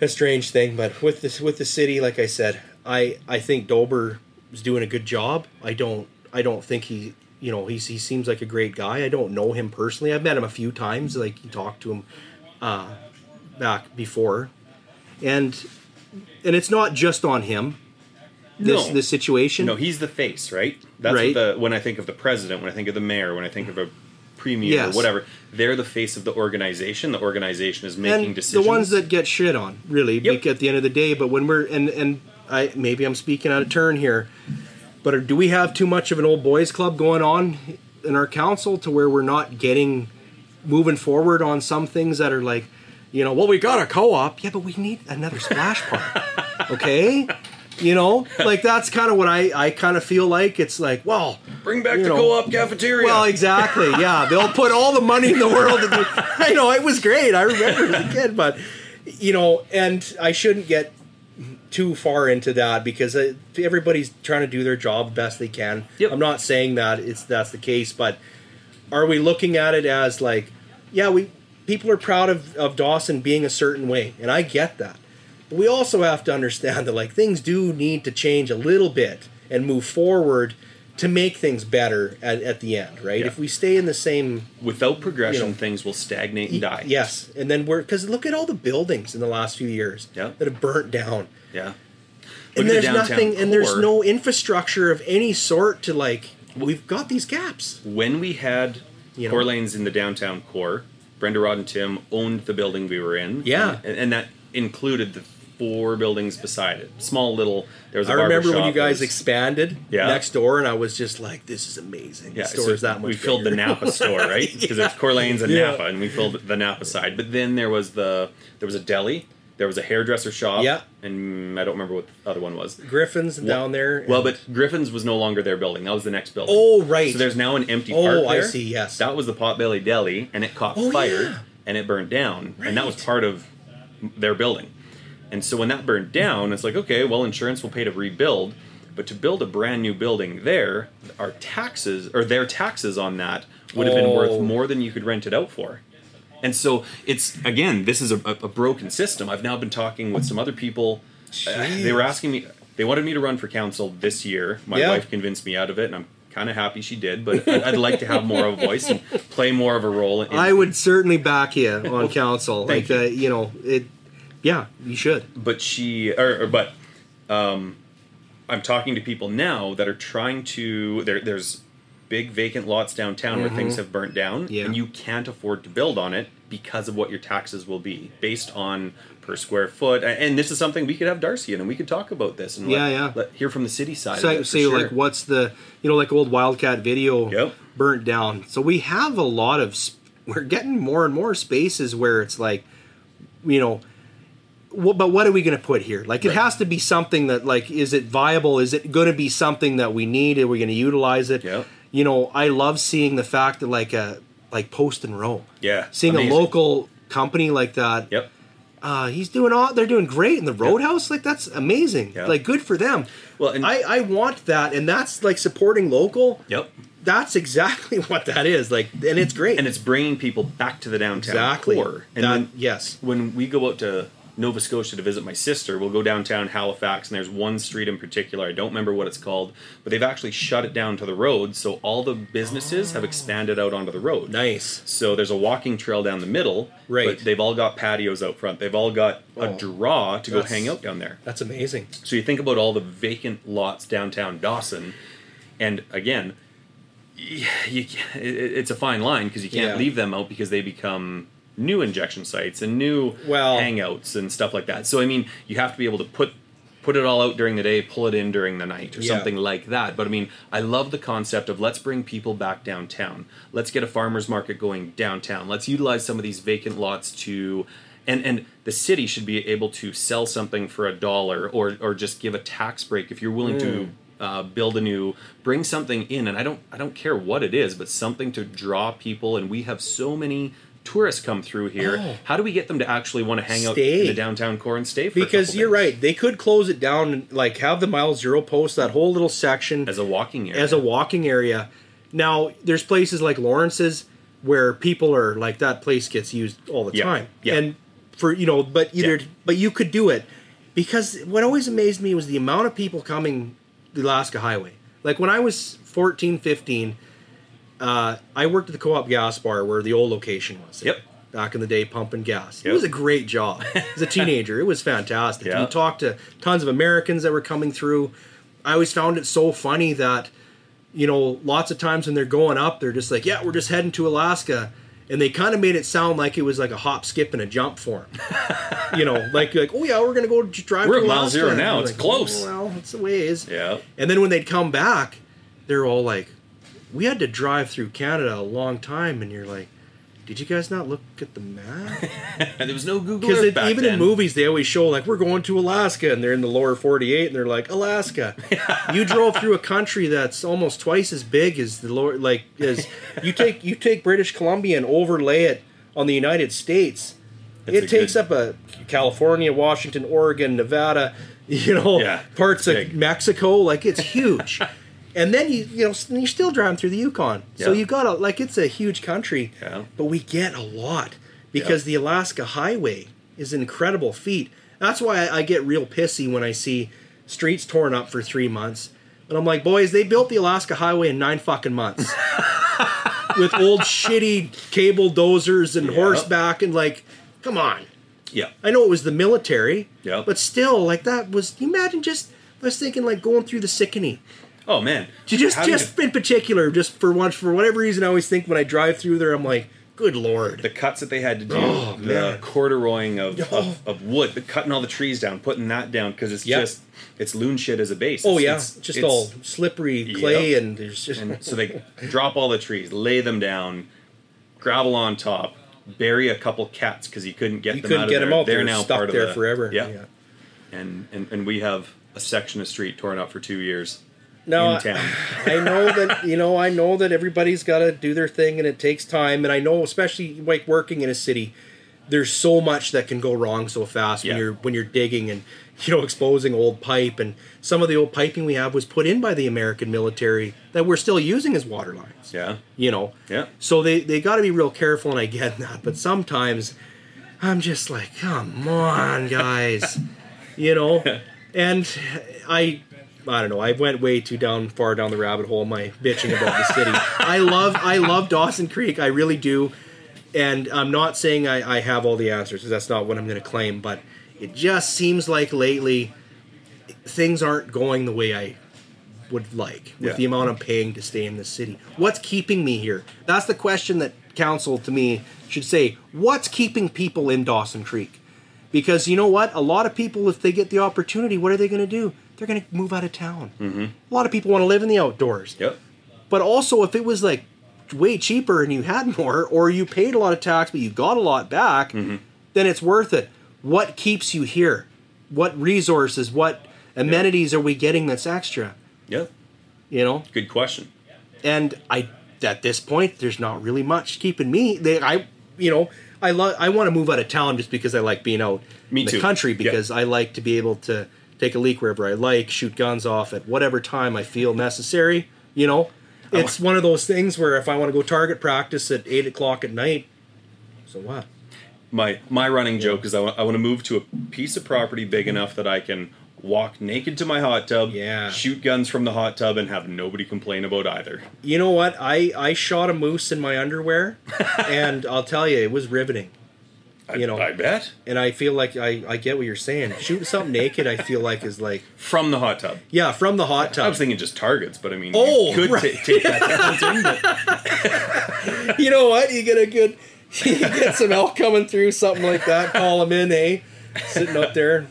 a strange thing but with this with the city like i said i i think dober is doing a good job i don't i don't think he you know he's, he seems like a great guy i don't know him personally i've met him a few times like you talked to him uh back before and and it's not just on him this No. this situation No, he's the face, right? That's Right. what the when I think of the president, when I think of the mayor, when I think of a premier Yes. or whatever, they're the face of the organization. The organization is making and decisions. the ones that get shit on, really, Yep. at the end of the day. But when we're and and I maybe I'm speaking out of turn here, but are, do we have too much of an old boys club going on in our council to where we're not getting moving forward on some things that are like, you know, well we got a co-op, yeah, but we need another splash park, okay? You know, like that's kind of what I I kind of feel like. It's like, well, bring back the know, co-op cafeteria. well, exactly. Yeah, they'll put all the money in the world. I know it was great. I remember as a kid, but you know, and I shouldn't get too far into that because uh, everybody's trying to do their job best they can. Yep. I'm not saying that it's that's the case, but are we looking at it as like, yeah, we people are proud of, of Dawson being a certain way, and I get that. But we also have to understand that like things do need to change a little bit and move forward to make things better at, at the end, right? Yeah. If we stay in the same Without progression, you know, things will stagnate and die. Yes, and then we're because look at all the buildings in the last few years Yeah. that have burnt down, Yeah. Look and the there's downtown nothing, and there's no infrastructure of any sort to like. We've got these gaps. When we had You know. Corlane's in the downtown core, Brenda Rod and Tim owned the building we were in. Yeah. and, and that included the four buildings beside it. Small little. There was. a I remember when you guys was- expanded Yeah. next door, and I was just like, "This is amazing." Yeah, the store so is that much. we filled the. Napa store, right? Because it's Corlane's and Yeah. Napa, and we filled the Napa side. But then there was the there was a deli, there was a hairdresser shop, Yeah. and mm, I don't remember what the other one was. Griffins down there. Well, but Griffin's was no longer their building. That was the next building. oh right, So there's now an empty Oh, I see, yes. That was the Potbelly Deli, and it caught Oh, fire, yeah. and it burned down, and that was part of their building. And so when that burned down, it's like, okay, well, insurance will pay to rebuild, but to build a brand new building there, our taxes or their taxes on that would have been Oh. worth more than you could rent it out for. And so it's again, this is a, a, broken system. I've now been talking with some other people. Uh, they were asking me, they wanted me to run for council this year. My Yeah. wife convinced me out of it, and I'm kind of happy she did. But I'd, I'd like to have more of a voice and play more of a role. In, I would certainly back you on council. like, uh, you know, it. Yeah, you should. but she or, or but um, I'm talking to people now that are trying to there there's big vacant lots downtown where things have burnt down Mm-hmm. Yeah. and you can't afford to build on it because of what your taxes will be based on per square foot and this is something we could have Darcy in and we could talk about this and Yeah, let, yeah. let- hear from the city side So, say sure. like what's the you know like old Wildcat video Yep. burnt down. So we have a lot of sp- we're getting more and more spaces where it's like you know but what are we going to put here? Like it Right. has to be something that like is it viable? Is it going to be something that we need? Are we going to utilize it? Yep. You know, I love seeing the fact that like a like Post and Row. yeah Seeing amazing. a local company like that yep Uh, he's doing all. They're doing great in the Roadhouse. Like that's amazing. Yeah. Like good for them. Well, and- I I want that, and that's like supporting local. Yep. That's exactly what that is. Like, and it's great. And it's bringing people back to the downtown exactly. core. And That- when, yes. when we go out to Nova Scotia to visit my sister, we'll go downtown Halifax, and there's one street in particular. I don't remember what it's called, but they've actually shut it down to the road, so all the businesses have expanded out onto the road. Nice. So there's a walking trail down the middle, Right. But they've all got patios out front. They've all got a Oh, draw to go hang out down there. That's amazing. So you think about all the vacant lots downtown Dawson, and again, you, it's a fine line because you can't Yeah. leave them out because they become new injection sites and new Well- hangouts and stuff like that. So I mean, you have to be able to put put it all out during the day, pull it in during the night or Yeah. something like that. But I mean, I love the concept of let's bring people back downtown. Let's get a farmers market going downtown. Let's utilize some of these vacant lots to and and the city should be able to sell something for a dollar or or just give a tax break if you're willing to Mm. uh, build a new bring something in and i don't i don't care what it is but something to draw people and we have so many tourists come through here Oh. how do we get them to actually want to hang out Stay. in the downtown core and stay for Because you're days right. They could close it down and like have the mile zero post that whole little section as a walking area as a walking area. Now, there's places like Lawrence's where people are like that place gets used all the Yeah, time. yeah. And for you know, but either Yeah. but you could do it because what always amazed me was the amount of people coming the Alaska Highway. Like when I was 14, 15, uh, I worked at the co-op gas bar where the old location was. Yep. Back in the day, pumping gas. It was a great job. As a teenager, it was fantastic. Yeah. You talked to tons of Americans that were coming through. I always found it so funny that you know, lots of times when they're going up, they're just like, yeah, we're just heading to Alaska. And they kind of made it sound like it was like a hop, skip, and a jump for them. you know, like, like, oh yeah, we're gonna go drive. We're to at mile Alaska. zero now, it's like, close. "Oh, well, it's a ways. yeah And then when they'd come back, they're all like, we had to drive through Canada a long time, and you're like, did you guys not look at the map? and there was no google Because Earth back even then. in movies, they always show like we're going to Alaska, and they're in the lower 48, and they're like Alaska. you drove through a country that's almost twice as big as the lower, like as you take you take British Columbia and overlay it on the United States. That's it takes good- up a California, Washington, Oregon, Nevada, you know, Yeah, parts of big. Mexico. Like it's huge. And then you you know you're still driving through the Yukon, so Yeah. you got to like it's a huge country. Yeah. But we get a lot because the Alaska Highway is an incredible feat. That's why I, I get real pissy when I see streets torn up for three months. And I'm like, boys, they built the Alaska Highway in nine fucking months. With old shitty cable dozers and Yeah. horseback and like, come on. yeah I know it was the military, Yeah. but still, like that was. You imagine just? I was thinking like going through the Sikanni. Oh man You just, How do you- just in particular, just for once, for whatever reason, I always think when I drive through there, I'm like, good lord. the cuts that they had to do, Oh, the man. corduroying of, Oh. of, of wood, the cutting all the trees down, putting that down because it's Yep. just it's loon shit as a base. Oh It's- yeah, it's- just it's- all slippery clay, Yep. and there's just And so they drop all the trees, lay them down, gravel on top, bury a couple cats because you couldn't get you them couldn't out of get there. them out. They're They're now stuck part of there the, forever. Yeah. And, and and we have a section of street torn up for two years No, in town. I know that you know. I know that everybody's got to do their thing, and it takes time. And I know, especially like working in a city, there's so much that can go wrong so fast when you're when you're digging and you know exposing old pipe. And some of the old piping we have was put in by the American military that we're still using as water lines. yeah. You know. Yeah. So they they got to be real careful, and I get that. But sometimes I'm just like, come on, guys, you know. And I, I don't know. I went way too down far down the rabbit hole. My bitching about the city. I love I love Dawson Creek. I really do. And I'm not saying I, I have all the answers because that's not what I'm going to claim. But it just seems like lately things aren't going the way I would like with Yeah. the amount I'm paying to stay in this city. What's keeping me here? That's the question that council to me should say. What's keeping people in Dawson Creek? Because you know what? A lot of people, if they get the opportunity, what are they going to do? They're going to move out of town. Mm-hmm. A lot of people want to live in the outdoors. Yep. But also, if it was like way cheaper and you had more, or you paid a lot of tax but you got a lot back, Mm-hmm. then it's worth it. What keeps you here? What resources, what amenities are we getting that's extra? Yep. You know? Good question. And I, at this point, there's not really much keeping me. They, I, you know, I love. I want to move out of town just because I like being out Me in the too. country because I like to be able to take a leak wherever I like, shoot guns off at whatever time I feel necessary. You know, it's one of those things where if I want to go target practice at eight o'clock at night, so what? my my running joke is I want, I want to move to a piece of property big enough that I can walk naked to my hot tub, Yeah. shoot guns from the hot tub, and have nobody complain about either. You know what? I I shot a moose in my underwear, and I'll tell you, it was riveting. You know. I bet And I feel like I, I get what you're saying. Shooting something naked, I feel like is like from the hot tub. yeah, from the hot tub. I was thinking just targets, but I mean, Oh, you could right. ta- take that but you know what? You get a good, you get some elk coming through, something like that. Call them in, eh? Sitting up there.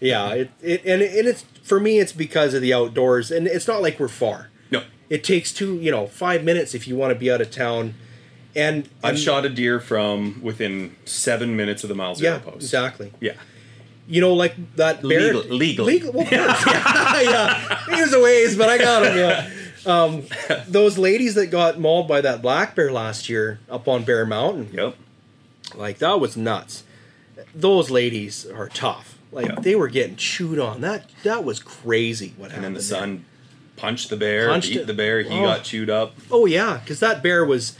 Yeah, it, it and, it, and it's for me. It's because of the outdoors, and it's not like we're far. no. It takes two, you know, five minutes if you want to be out of town, and I've and- shot a deer from within seven minutes of the mile zero Yeah, post. exactly. Yeah. You know, like that bear. Legal- legally. Legal. Well, yeah, yeah. He was a ways, but I got him. Yeah. Um, those ladies that got mauled by that black bear last year up on Bear Mountain, Yep. like that was nuts. Those ladies are tough. Like Yeah. they were getting chewed on. That that was crazy. What And happened? then the there. son punched the bear, Punched beat it. the bear. He Oh. got chewed up. Oh yeah, because that bear was,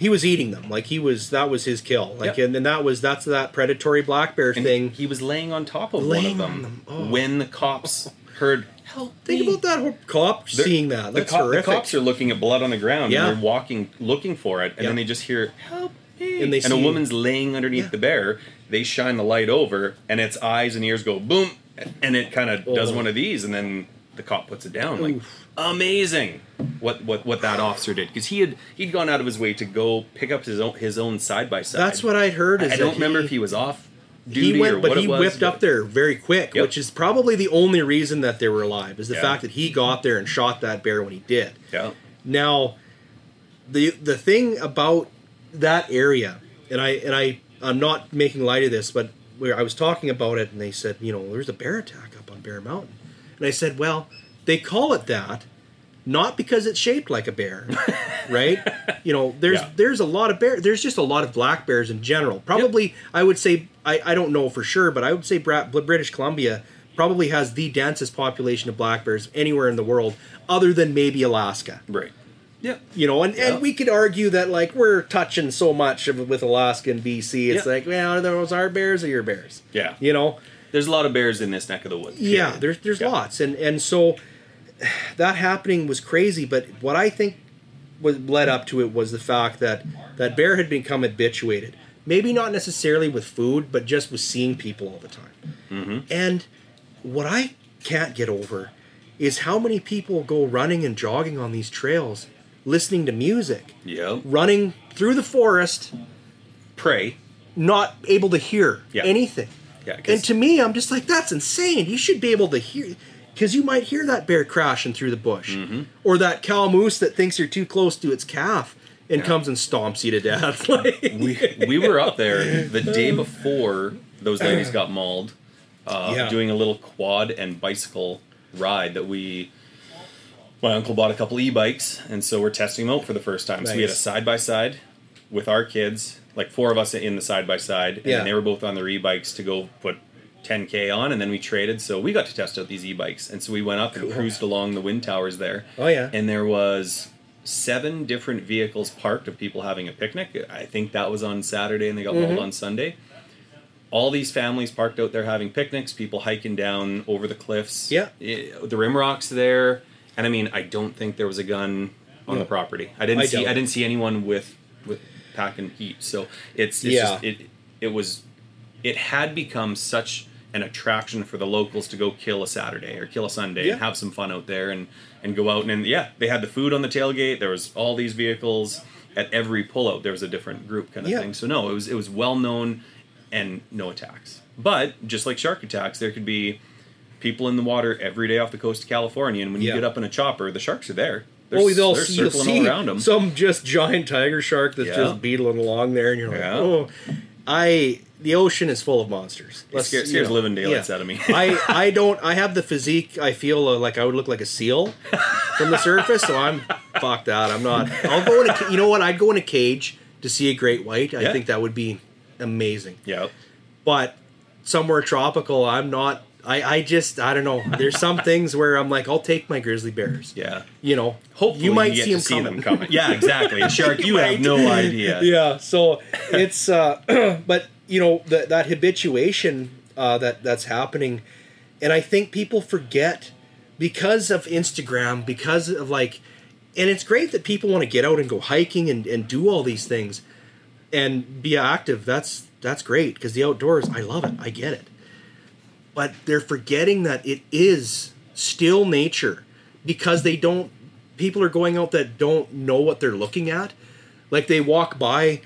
he was eating them. Like he was. That was his kill. Like Yep. and then that was that's that predatory black bear And thing. he was laying on top of Laying one of them, them. Oh. when the cops heard help. Think me." about that whole cop They're- seeing that. The, That's cop- the cops are looking at blood on the ground Yeah. and they're walking looking for it, and Yeah. then they just hear help me. And they a see- woman's laying underneath Yeah. the bear. They shine the light over, and its eyes and ears go boom, and it kind of oh. does Oh. one of these, and then the cop puts it down. Like Oof. amazing, what what what that officer did because he had he'd gone out of his way to go pick up his own his own side by side. That's what I'd heard. I, Is I don't remember if he was off duty he went, or but he was. whipped but- up there very quick, Yep. which is probably the only reason that they were alive. Is the Yeah. fact that he got there and shot that bear when he did. Yeah, Now, the the thing about that area, and I and I I'm not making light of this, but where I was talking about it, and they said, you know, there's a bear attack up on Bear Mountain, and I said, well, they call it that. Not because it's shaped like a bear, right? You know, there's Yeah. there's a lot of bear. There's just a lot of black bears in general. Probably, I would say I, I don't know for sure, but I would say British Columbia probably has the densest population of black bears anywhere in the world, other than maybe Alaska right. Yeah, you know, and, Yeah. and we could argue that like we're touching so much of, with Alaska and BC. It's Yeah. like, well, are those our bears or your bears? yeah. You know, There's a lot of bears in this neck of the woods. yeah. period. There's there's Yeah. lots, and and so that happening was crazy. But what I think was led up to it was the fact that that bear had become habituated. Maybe not necessarily with food, but just with seeing people all the time. Mm-hmm. And what I can't get over is how many people go running and jogging on these trails, listening to music. Yep. running through the forest, Pray. not able to hear Yeah. anything. Yeah, And to me, I'm just like, that's insane. You should be able to hear, because you might hear that bear crashing through the bush, Mm-hmm. or that cow moose that thinks you're too close to its calf and Yeah. comes and stomps you to death. Like- we we were up there the day before those ladies got mauled, uh, Yeah. doing a little quad and bicycle ride that we. My uncle bought a couple e-bikes, and so we're testing them out for the first time. So we had a side by side with our kids, like four of us in the side by side, and Yeah. they were both on their e-bikes to go put 10k on, and then we traded. So we got to test out these e-bikes, and so we went up and cruised along the wind towers there. Oh, yeah. and there was seven different vehicles parked of people having a picnic. I think that was on Saturday, and they got Mhm. on Sunday. All these families parked out there having picnics. People hiking down over the cliffs. Yeah. Eh, the Rimrocks there, and I mean, I don't think there was a gun on No. the property. I didn't I see. don't. I didn't see anyone with packing heat. So it's, it's Yeah. just it. It was. It had become such an attraction for the locals to go kill a Saturday or kill a Sunday Yeah. and have some fun out there and and go out and, and yeah, they had the food on the tailgate. There was all these vehicles at every pullout. There was a different group kind of Yeah. thing. So no, it was it was well known and no attacks. But just like shark attacks, there could be people in the water every day off the coast of California, and when you Yeah. get up in a chopper, the sharks are there. They're, Oh, they'll see, you'll circling see all around them. some just giant tiger shark that's Yeah. just beetling along there, and you're like, Yeah. oh, I. The ocean is full of monsters. It scares, scares living daylights out of me. I, I don't I have the physique I feel uh, like I would look like a seal from the surface so I'm fucked that I'm not I'll go in a you know what I'd go in a cage to see a great white I Yeah. think that would be amazing. Yeah. But somewhere tropical, I'm not. I, I just I don't know. There's some things where I'm like, I'll take my grizzly bears. Yeah. You know, Hopefully you might get see, them, see coming. them coming. Yeah, exactly. Shark, you have no idea. yeah so it's uh but you know that that habituation uh that that's happening and i think people forget because of instagram because of like and it's great that people want to get out and go hiking and, and do all these things and be active that's that's great because the outdoors i love it i get it but they're forgetting that it is still nature because they don't people are going out that don't know what they're looking at. Like they walk by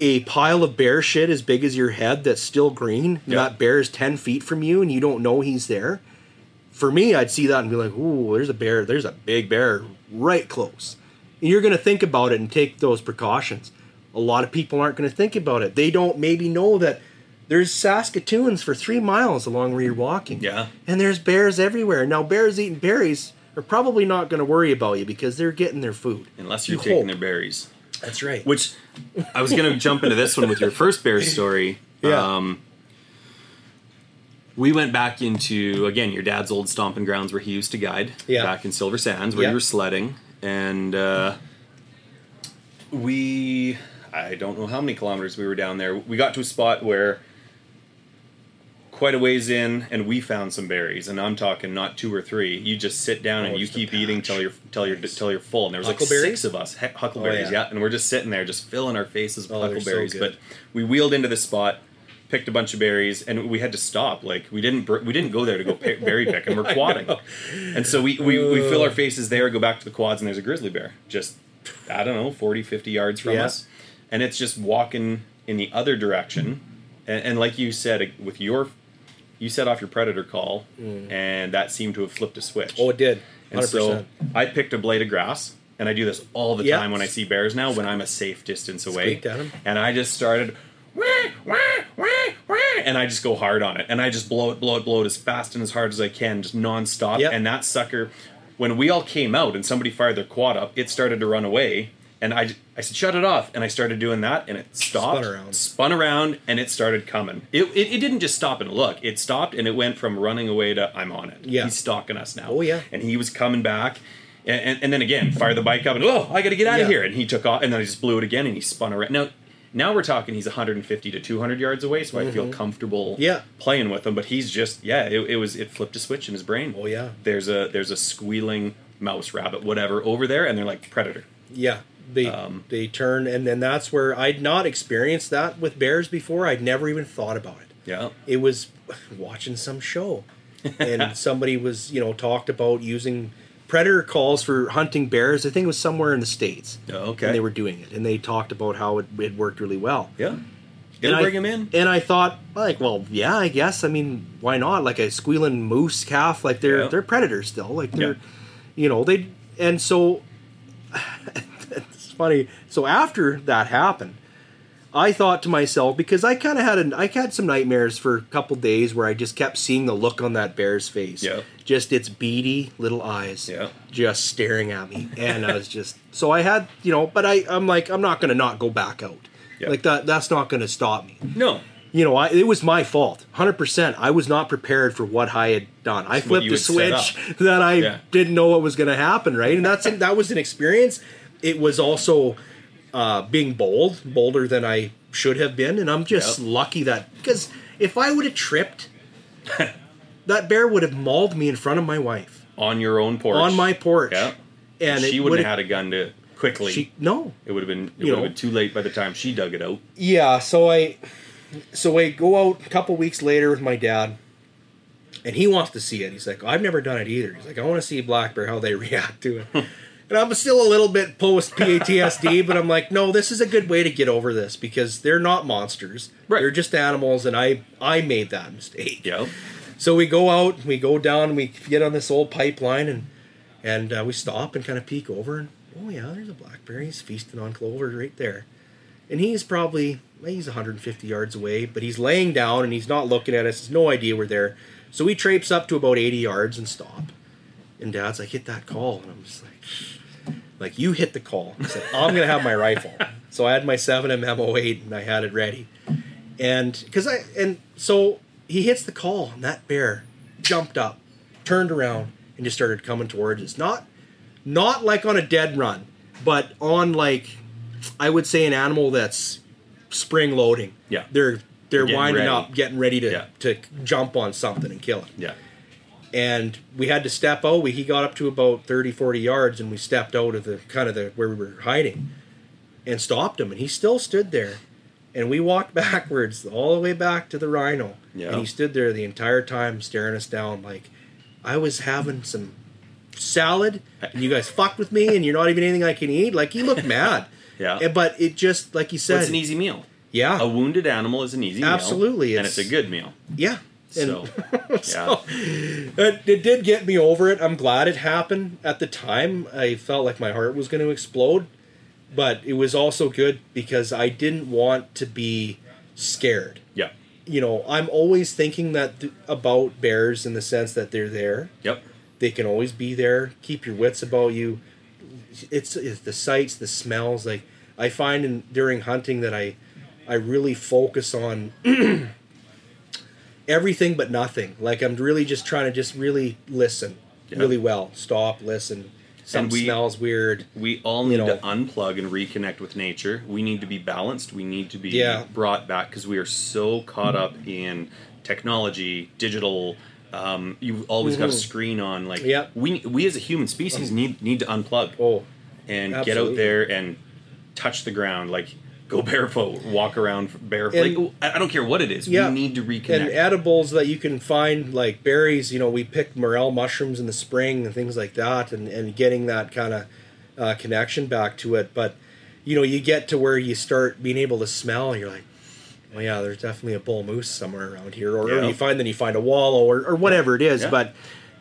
a pile of bear shit as big as your head that's still green and that bear is 10 feet from you and you don't know he's there. For me i'd see that and be like ooh there's a bear there's a big bear right close. And you're going to think about it and take those precautions. A lot of people aren't going to think about it. They don't maybe know that there's saskatoons for three miles along where you're walking Yeah. and there's bears everywhere now bears eating berries are probably not going to worry about you because they're getting their food Unless you're You taking hope. their berries. that's right Which I was going to jump into this one with your first bear story. Yeah. Um, we went back into again your dad's old stomping grounds where he used to guide Yeah. back in Silver Sands where Yeah. you were sledding and uh, we I don't know how many kilometers we were down there. We got to a spot where quite a ways in and we found some berries and I'm talking not two or three. You just sit down and Oh, you just a keep eating till you're till you're till you're full. And there was like six of us, he- huckleberries, Oh, yeah. yeah. And we're just sitting there, just filling our faces with Oh, they're so huckleberries. but we wheeled into the spot, picked a bunch of berries, and we had to stop. Like we didn't br- we didn't go there to go pick, berry pick, and we're quadding. And so we, we we fill our faces there, go back to the quads, and there's a grizzly bear just I don't know 40, 50 yards from Yeah. us, and it's just walking in the other direction. And, and like you said, with your you set off your predator call, and that seemed to have flipped a switch. Mm. oh it did 100% And so I picked a blade of grass, and I do this all the Yeah. time when I see bears now when I'm a safe distance away. Squeaked at 'em. And I just started, "Wah, wah, wah, wah," and I just go hard on it, and I just blow it, blow it, blow it as fast and as hard as I can, just nonstop. Yep. And that sucker, when we all came out and somebody fired their quad up, it started to run away. And I, I said, shut it off. And I started doing that, and it stopped. Spun around. Spun around, and it started coming. It, it, it didn't just stop and look. It stopped, and it went from running away to I'm on it. Yeah. He's stalking us now. Oh, yeah. And he was coming back. And, and, and then again, fire the bike up, and oh, I got to get out Yeah. of here. And he took off, and then I just blew it again, and he spun around. Now, now we're talking he's 150 to 200 yards away, so I feel comfortable Mm-hmm. Yeah. playing with him. But he's just, yeah, it, it was, it flipped a switch in his brain. Oh, yeah. There's a, there's a squealing mouse, rabbit, whatever over there, and they're like predator. Yeah, they Um, they turn, and then that's where I'd not experienced that with bears before. I'd never even thought about it. Yeah. It was watching some show, and somebody was you know talked about using predator calls for hunting bears. I think it was somewhere in the states. Oh, okay. and they were doing it, and they talked about how it, it worked really well. Yeah. And It'll I- bring him in. And I thought, like, well, yeah, I guess. I mean, why not? Like a squealing moose calf, like they're Yeah. they're predators still. Like they're, Yeah. you know, they and so funny. So after that happened, I thought to myself because I kind of had an I had some nightmares for a couple days where I just kept seeing the look on that bear's face. Yeah. Just its beady little eyes. Yeah. Just staring at me, and I was just so I had you know, but I I'm like I'm not gonna not go back out. Yeah. Like that that's not gonna stop me No. you know, I, it was my fault, hundred percent. I was not prepared for what I had done. I flipped a switch that I Yeah. didn't know what was going to happen, right? And that's that was an experience. It was also uh, being bold, bolder than I should have been, and I'm just Yep. lucky that because if I would have tripped, that bear would have mauled me in front of my wife On your own porch. on my porch, Yeah. and she wouldn't would've- had a gun to quickly. She no, it would have been. It would have been too late by the time she dug it out. Yeah, so I so I go out a couple weeks later with my dad and he wants to see it. He's like, I've never done it either. He's like, I want to see black bear how they react to it. And I'm still a little bit post PATSD, but I'm like, no, this is a good way to get over this because they're not monsters. Right. They're just animals and I I made that mistake. Yeah. So we go out, we go down, we get on this old pipeline, and and uh, we stop and kind of peek over, and oh yeah, there's a black bear. He's feasting on clover right there, and he's probably he's 150 yards away, but he's laying down and he's not looking at us. He's no idea we're there. So we traipse up to about 80 yards and stop, and Dad's like, hit that call, and I'm just like, like you hit the call. I said, I'm gonna have my rifle. So I had my 7 mm 8 and I had it ready. and because I and so he hits the call, and that bear jumped up, turned around, and just started coming towards us. Not not like on a dead run, but on like I would say an animal that's spring loading. Yeah. they're they're Getting winding ready. up, getting ready to Yeah. to jump on something and kill it Yeah. And we had to step out. We, he got up to about 30, 40 yards, and we stepped out of the kind of the where we were hiding, and stopped him. And he still stood there, and we walked backwards all the way back to the rhino, Yeah. and he stood there the entire time staring us down like I was having some salad, and you guys fucked with me, and you're not even anything I can eat. Like he looked mad. Yeah. And- but it just like you said, it's an easy meal. yeah, A wounded animal is an easy meal. Absolutely, and it's a good meal. yeah. And So, So, it, it did get me over it. I'm glad it happened. At the time, I felt like my heart was going to explode, but it was also good because I didn't want to be scared. yeah. You know, I'm always thinking that th- about bears in the sense that they're there. Yep. They can always be there. Keep your wits about you. It's, it's the sights, the smells. Like I find in during hunting that I, I really focus on everything but nothing. Like I'm really just trying to just really listen Yeah. really well. Stop, listen. Something we- smells weird. We all need know. to unplug and reconnect with nature. We need to be balanced. We need to be Yeah. brought back because we are so caught up in technology, digital. Um, you've always got a screen on. Like Mm-hmm. We we as a human species need need to unplug Oh, and get out there and touch the ground. Like go barefoot, walk around barefoot. And- like I don't care what it is. Yeah. We need to reconnect. and edibles that you can find like berries. You know, we pick morel mushrooms in the spring and things like that, and and getting that kind of uh, connection back to it. But you know, you get to where you start being able to smell. and You're like. Oh yeah, there's definitely a bull moose somewhere around here, or, or you find then you find a wallow, or, or whatever it is. Yeah. But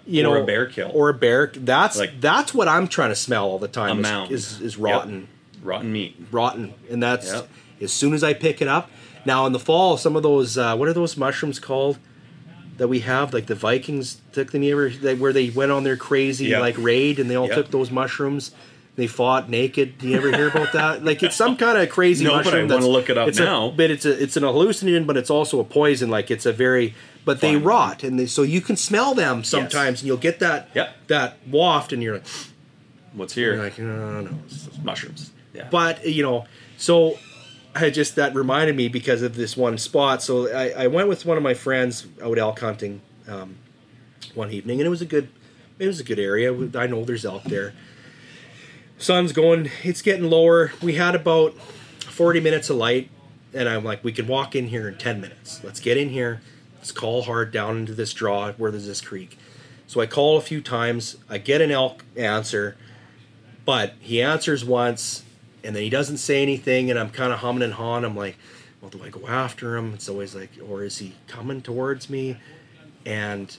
you Or know, a bear kill. or a bear. That's Like- that's what I'm trying to smell all the time. is, is is Yep. Rotten, meat. rotten, and that's Yep. as soon as I pick it up. Now in the fall, some of those uh, what are those mushrooms called that we have? Like the Vikings took them ever where they went on their crazy Yep. like raid and they all Yep. took those mushrooms. They fought naked. Do you ever hear about that? Like it's some kind of crazy No, but I wanna look it up it's a- now. but it's a it's an hallucinogen, but it's also a poison. Like it's a very but they rot and they, so you can smell them sometimes and you'll get that Yep. that waft and you're like, What's you're here? like no no no. it's Mushrooms. Yeah. but you know so i just that reminded me because of this one spot. So i, I went with one of my friends out elk hunting um, one evening and it was a good it was a good area. I know there's elk there. Sun's going it's getting lower. We had about 40 minutes of light and i'm like we can walk in here in 10 minutes. Let's get in here. Let's call hard down into this draw. Where there's this creek? So i call a few times. I get an elk answer but he answers once and then he doesn't say anything and i'm kind of humming and hawing i'm like well do i go after him it's always like or is he coming towards me and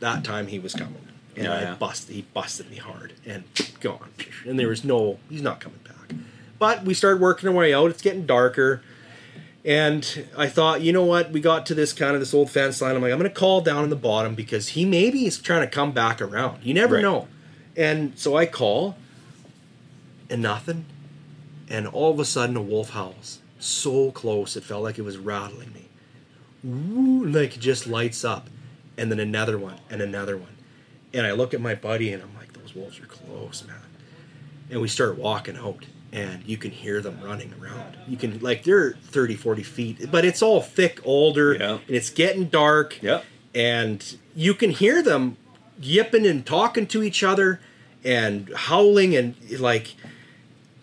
that time he was coming and Yeah, i yeah. busted he busted me hard and gone and there was no he's not coming back but we started working our way out it's getting darker and I thought, you know what? We got to this kind of this old fence line. I'm like, I'm going to call down in the bottom because he maybe is trying to come back around. You never Right. know. And so I call, and nothing. And all of a sudden, a wolf howls so close it felt like it was rattling me. Woo, like it just lights up, and then another one and another one. And I look at my buddy, and I'm like, those wolves are close, man. And we start walking out, and you can hear them running around. You can like they're 30, 40 feet, but it's all thick alder, Yeah. and it's getting dark Yep. and you can hear them yipping and talking to each other and howling and like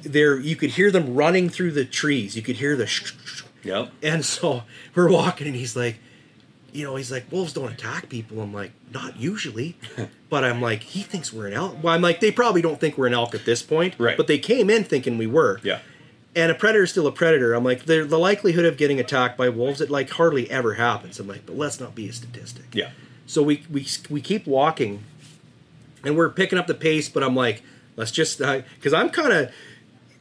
there you could hear them running through the trees you could hear the sh- sh- Yep. and so we're walking and he's like you know he's like wolves don't attack people i'm like not usually but i'm like he thinks we're an elk well i'm like they probably don't think we're an elk at this point Right. but they came in thinking we were Yeah. and a predator is still a predator. I'm like, the the likelihood of getting attacked by wolves, it like hardly ever happens. I'm like, but let's not be a statistic. Yeah. So we we we keep walking, and we're picking up the pace. But I'm like, let's just uh, because I'm kind of.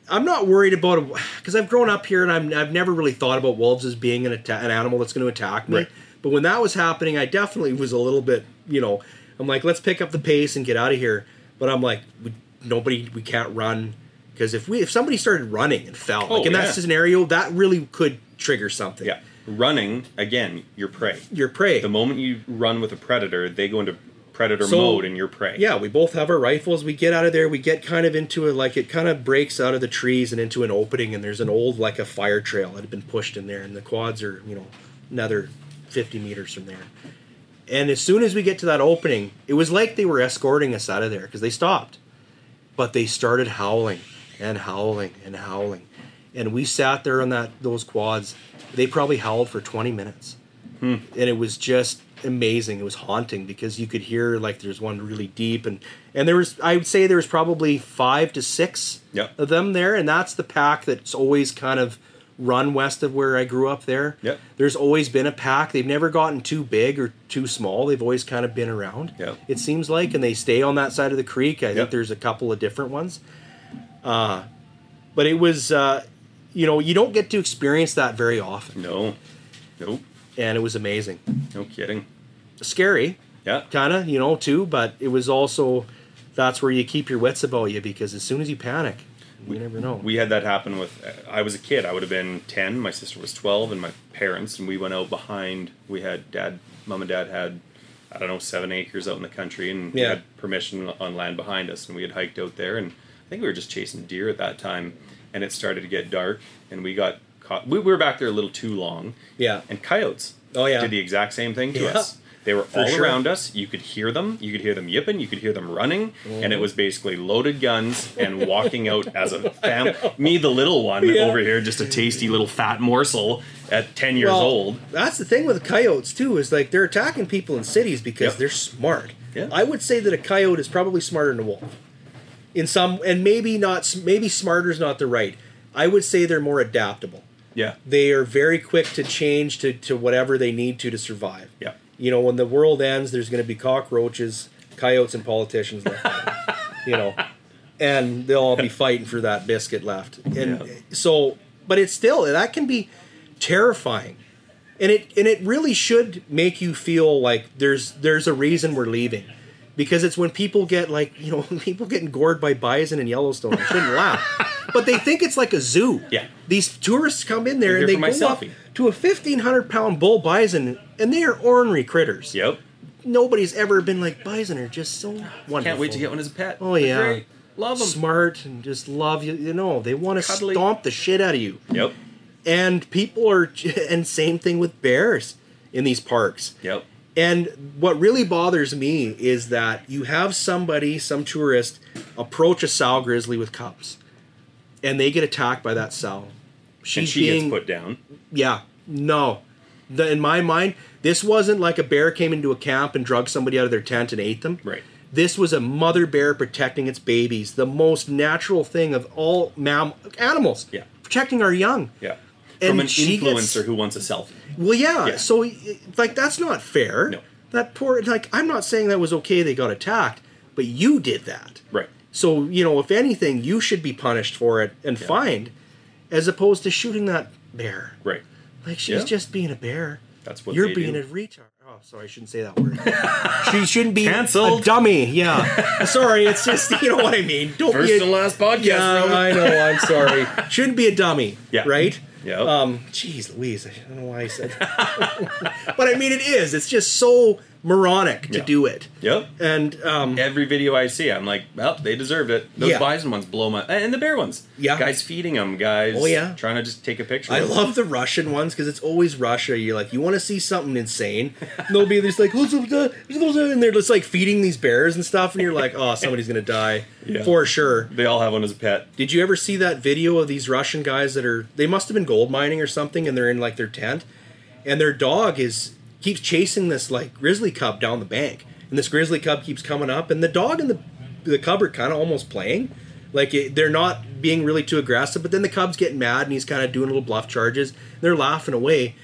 I'm not worried about because I've grown up here and I'm, I've never really thought about wolves as being an, atta- an animal that's going to attack me. Right. But when that was happening, I definitely was a little bit, you know, I'm like, let's pick up the pace and get out of here. But I'm like, we, nobody, we can't run because if we if somebody started running and fell, Oh, like in yeah. that scenario, that really could trigger something. Yeah. Running again, your prey. your prey. The moment you run with a predator, they go into predator So- mode and you're prey. Yeah, we both have our rifles. We get out of there. We get kind of into a like it kind of breaks out of the trees and into an opening, and there's an old like a fire trail that had been pushed in there, and the quads are you know another fifty meters from there. And as soon as we get to that opening, it was like they were escorting us out of there because they stopped, but they started howling and howling and howling, and we sat there on that those quads. They probably howled for twenty minutes hmm. and it was just amazing. It was haunting because you could hear like there's one really deep and and there was I would say there was probably five to six Yep. of them there, and that's the pack that's always kind of run west of where I grew up there. Yep. There's always been a pack. They've never gotten too big or too small. They've always kind of been around. Yep. It seems like, and they stay on that side of the creek. I Yep. think there's a couple of different ones. Uh, but it was, uh, you know, you don't get to experience that very often, No. Nope. And it was amazing. No kidding. Scary, Yeah. kind of, you know, too. But it was also that's where you keep your wits about you because as soon as you panic, you never know. We had that happen with. I was a kid. I would have been ten. My sister was twelve, and my parents. And we went out behind. We had dad, mom, and dad had, I don't know, seven acres out in the country, and we had permission on land behind us, and we had hiked out there, and I think we were just chasing deer at that time, and it started to get dark, and we got We, we were back there a little too long, yeah, and coyotes. Oh, yeah. did the exact same thing to Yeah. us. They were all sure. around us. You could hear them. You could hear them yipping. You could hear them running, and Mm-hmm. it was basically loaded guns and walking out as a fam. Me, the little one Yeah. over here, just a tasty little fat morsel at ten years Well, old. That's the thing with coyotes too is like they're attacking people in cities because Yep. they're smart. Yeah. I would say that a coyote is probably smarter than a wolf. In some, and maybe not. Maybe smarter is not the right. I would say they're more adaptable. Yeah, They are very quick to change to, to whatever they need to to survive. yeah, You know, when the world ends, there's going to be cockroaches, coyotes, and politicians left. you know, and they'll all be fighting for that biscuit left. And Yeah. so, but it's still that can be terrifying, and it and it really should make you feel like there's there's a reason we're leaving. Because it's when people get like you know people getting gored by bison in Yellowstone. I shouldn't laugh, but they think it's like a zoo. Yeah. these tourists come in there and they go up selfie. to a fifteen hundred pound bull bison, and they are ornery critters yep. nobody's ever been like bison are just so wonderful. Can't wait to get one as a pet. Oh yeah, Great. love them. Smart and just love you. You know they want to Cuddly. stomp the shit out of you. Yep, And people are, and same thing with bears in these parks. yep, And what really bothers me is that you have somebody, some tourist, approach a sow grizzly with cubs, and they get attacked by that cell. She's and she being, gets put down. yeah, no. The, in my mind, this wasn't like a bear came into a camp and drugged somebody out of their tent and ate them. Right. This was a mother bear protecting its babies, the most natural thing of all mam- animals. Yeah. Protecting our young. Yeah, And from an influencer gets- who wants a selfie. Well, yeah. Yeah. So, like, that's not fair. No. That poor, like, I'm not saying that was okay they got attacked, but you did that. Right. So, you know, if anything, you should be punished for it and fined as opposed to shooting that bear. Right. Like she's Yeah. just being a bear. That's what you're being do. a retard. Oh, sorry, I shouldn't say that word. she shouldn't be Cancelled. a dummy. Yeah, sorry. It's just you know what I mean. Don't First be a, and last podcast. Yeah. I know. I'm sorry. shouldn't be a dummy. Yeah. Right. Yeah. Um. Jeez, Louise. I don't know why I said. but I mean, it is. It's just so moronic to Yeah. do it. Yep. And um. Every video I see, I'm like, well, they deserved it. Those Yeah. bison ones blow my, and the bear ones. Yeah. Guys feeding them, guys. Oh, yeah. Trying to just take a picture. I love the Russian ones because it's always Russia. You're like, you want to see something insane? And they'll be this like, and they're just like feeding these bears and stuff, and you're like, oh, somebody's gonna die Yeah. for sure. They all have one as a pet. Did you ever see that video of these Russian guys that are? They must have been gold mining or something, and they're in like their tent, and their dog is keeps chasing this like grizzly cub down the bank, and this grizzly cub keeps coming up, and the dog and the the cub are kind of almost playing, like it, they're not being really too aggressive, but then the cub's getting mad and he's kind of doing little bluff charges. They're laughing away,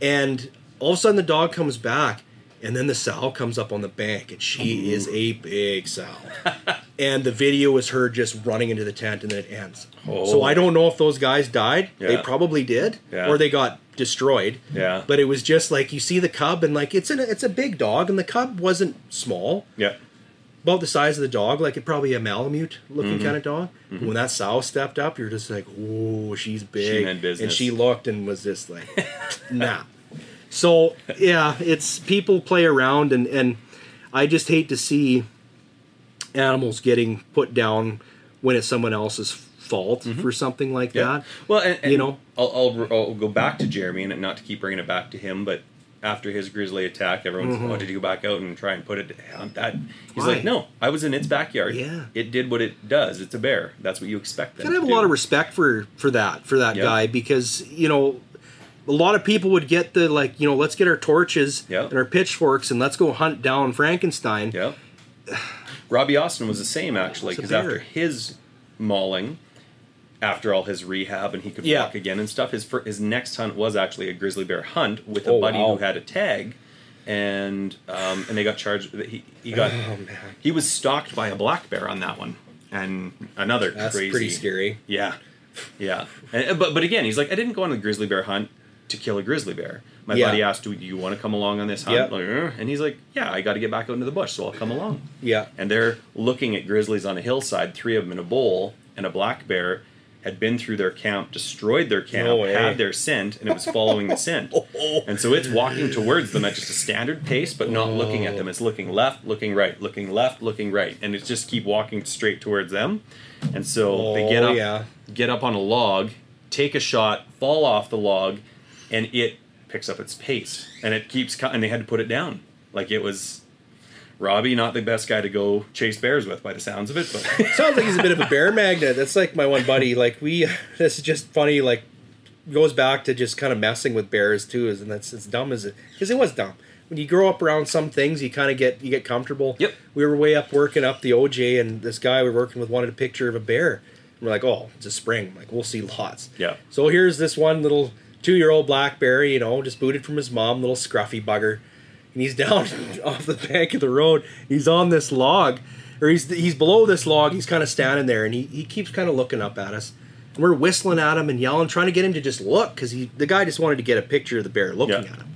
and all of a sudden the dog comes back, and then the sow comes up on the bank, and she is a big sow. and the video is her just running into the tent, and then it ends. Oh. So I don't know if those guys died. They probably did, Yeah. or they got destroyed. Yeah. But it was just like you see the cub, and like it's an, it's a big dog, and the cub wasn't small, Yeah. about the size of the dog, like it probably a Malamute looking Mm-hmm. kind of dog. When that sow stepped up, you're just like, oh, she's big. meant business. And she looked and was just like, nah. So yeah, it's people play around, and and I just hate to see animals getting put down when it's someone else's fault for something like Mm-hmm. Yeah. that. Well, and, and You know? I'll, I'll, I'll go back to Jeremy, and not to keep bringing it back to him, but after his grizzly attack, everyone's, Mm-hmm. oh, did you go back out and try and put it on that? He's Why? like, no, I was in its backyard. Yeah. It did what it does. It's a bear. That's what you expect them I have a lot of respect for for that for that Yeah. guy because you know a lot of people would get the like you know let's get our torches Yeah. and our pitchforks and let's go hunt down Frankenstein. Yeah. Robbie Austin was the same actually, because after his mauling, after all his rehab and he could Yeah. walk again and stuff, his fir- his next hunt was actually a grizzly bear hunt with a Oh, buddy wow. who had a tag, and um, and they got charged. He he got Oh, he was stalked by a black bear on that one, and another That's crazy. pretty scary. Yeah, yeah. And, but but again, he's like, I didn't go on a grizzly bear hunt to kill a grizzly bear. My Yeah. buddy asked, "Do you want to come along on this hunt?" Yep. Like, "Uh," and he's like, "Yeah, I got to get back out into the bush, so I'll come along." Yeah. And they're looking at grizzlies on a hillside, three of them in a bowl, and a black bear had been through their camp, destroyed their camp, No had their scent, and it was following the scent. And so it's walking towards them at just a standard pace, but not looking at them. It's looking left, looking right, looking left, looking right, and it's just keep walking straight towards them. And so they get Oh, up, yeah. get up on a log, take a shot, fall off the log, and it picks up its pace, and it keeps. And they had to put it down, like it was. Robbie, not the best guy to go chase bears with, by the sounds of it, but Sounds like he's a bit of a bear magnet. That's like my one buddy. Like we, this is just funny. Like goes back to just kind of messing with bears too. Is and that's as dumb as it because it was dumb. When you grow up around some things, you kind of get you get comfortable. Yep. We were way up working up the OJ, and this guy we were working with wanted a picture of a bear. And we're like, oh, it's a spring. Like we'll see lots. Yeah. So here's this one little two-year-old black bear. You know, just booted from his mom, little scruffy bugger and he's down off the bank of the road. He's on this log, or he's he's below this log. He's kind of standing there, and he, he keeps kind of looking up at us. And we're whistling at him and yelling, trying to get him to just look because he the guy just wanted to get a picture of the bear looking Yeah. at him.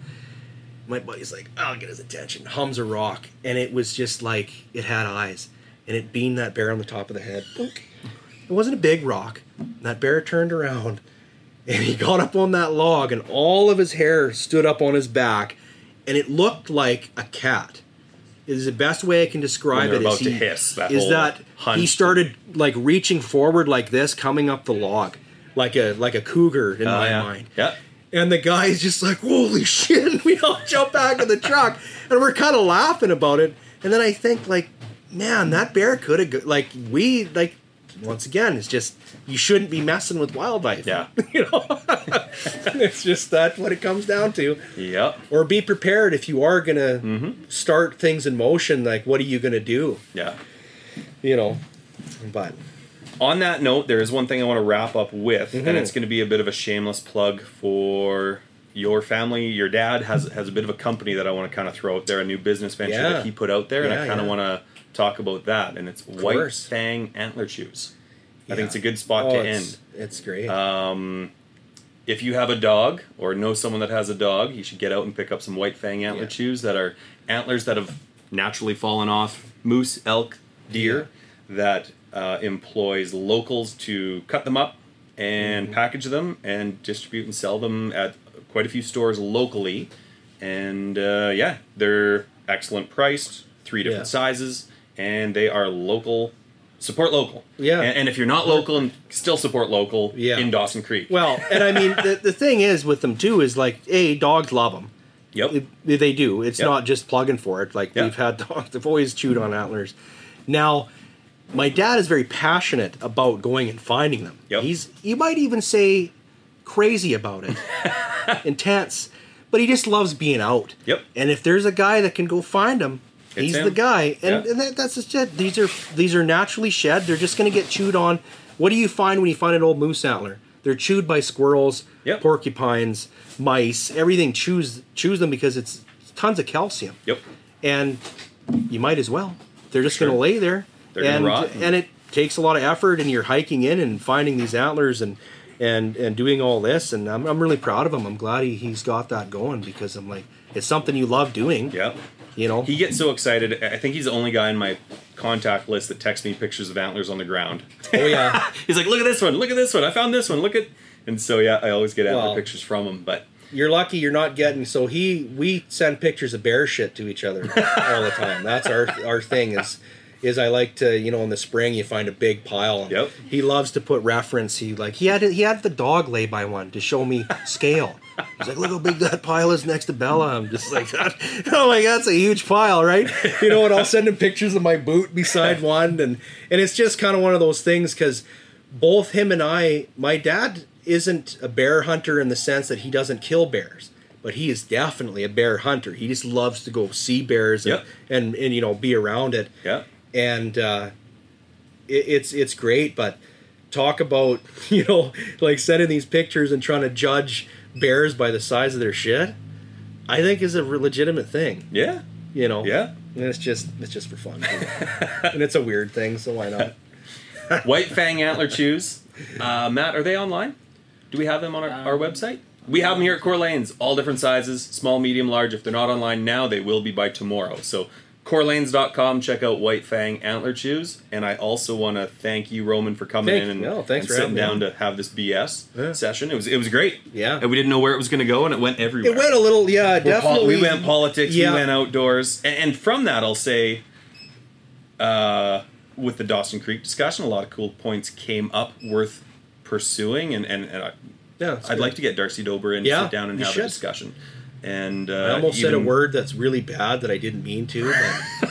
My buddy's like, I'll get his attention. Hums a rock, and it was just like it had eyes, and it beamed that bear on the top of the head. It wasn't a big rock. That bear turned around, and he got up on that log, and all of his hair stood up on his back, and it looked like a cat. Is the best way I can describe it. is about to he- hiss, that is that he started like reaching forward like this, coming up the log, like a like a cougar in Oh, my yeah. mind. Yeah. And the guy's just like, holy shit. And we all jump back in the truck and we're kind of laughing about it. And then I think, like, man, that bear could have, like, we, like, once again, it's just, you shouldn't be messing with wildlife. Yeah. you know? it's just that what it comes down to. Yep. Or be prepared if you are going to Mm-hmm. start things in motion. Like, what are you going to do? Yeah. You know? But, On that note, there is one thing I want to wrap up with, Mm-hmm. and it's going to be a bit of a shameless plug for your family. Your dad has has a bit of a company that I want to kind of throw out there, a new business venture Yeah. that he put out there, and I Yeah, kind of yeah. want to talk about that. And it's White course. Fang Antler Chews. I think it's a good spot oh, to it's, end. it's great. Um, if you have a dog or know someone that has a dog, you should get out and pick up some white fang antler Yeah. chews that are antlers that have naturally fallen off moose, elk, deer that uh, employs locals to cut them up and Mm-hmm. package them and distribute and sell them at quite a few stores locally. And uh, yeah, they're excellent priced, three different Yeah. sizes, and they are local. Support local. Yeah. And, and if you're not local and still support local Yeah. in Dawson Creek. well, and I mean, the, the thing is with them too is like, A, dogs love them. Yep. It- they do. It's Yep. not just plugging for it. Like Yeah. we've had dogs, they've always chewed on antlers. Now, my dad is very passionate about going and finding them. Yep. He's you might even say crazy about it, intense, but he just loves being out. Yep. And if there's a guy that can go find him, It's he's him. the guy. And, Yeah. and that, that's just it. These are these are naturally shed. They're just going to get chewed on. What do you find when you find an old moose antler? They're chewed by squirrels, Yep. porcupines, mice. Everything chews chews them because it's tons of calcium, Yep. and you might as well. They're just Sure. going to lay there, They're and rot. and it takes a lot of effort. And you're hiking in and finding these antlers and and and doing all this. And I'm I'm really proud of him. I'm glad he he's got that going because I'm like it's something you love doing. yeah You know. He gets so excited. I think he's the only guy in my contact list that texts me pictures of antlers on the ground. Oh yeah. He's like, look at this one, look at this one, I found this one, look at. And so yeah, I always get antler Wow. pictures from him. But You're lucky you're not getting so he we send pictures of bear shit to each other all the time. That's our our thing is is I like to, you know, in the spring you find a big pile. Yep. He loves to put reference. He like he had he had the dog lay by one to show me scale. He's like, look how big that pile is next to Bella. I'm just like that. Oh my god, that's a huge pile, right? You know, and I'll send him pictures of my boot beside one, and and it's just kind of one of those things because both him and I, my dad isn't a bear hunter in the sense that he doesn't kill bears, but he is definitely a bear hunter. He just loves to go see bears and Yep. and, and you know be around it yeah, and uh, it, it's it's great. But talk about you know like sending these pictures and trying to judge bears by the size of their shit. I think is a legitimate thing. yeah, You know. yeah. And it's just it's just for fun, and it's a weird thing, so why not? White Fang Antler Chews. Uh, Matt, are they online? Do we have them on our, our website? We have them here at Corlane's, all different sizes, small, medium, large. If they're not online now, they will be by tomorrow. So corlanes.com, check out White Fang Antler Chews. And I also want to thank you, Roman, for coming Thank- in and, no, and for sitting down me. to have this BS Yeah. session. It was it was great. Yeah. And we didn't know where it was going to go, and it went everywhere. It went a little, yeah, We're pol- definitely. we went politics. Yeah. We went outdoors, and, and from that, I'll say, uh, with the Dawson Creek discussion, a lot of cool points came up worth pursuing, and and, and I, yeah, I'd good. like to get Darcy Dober in to Yeah, sit down and have should. a discussion. And uh, I almost said a word that's really bad that I didn't mean to. But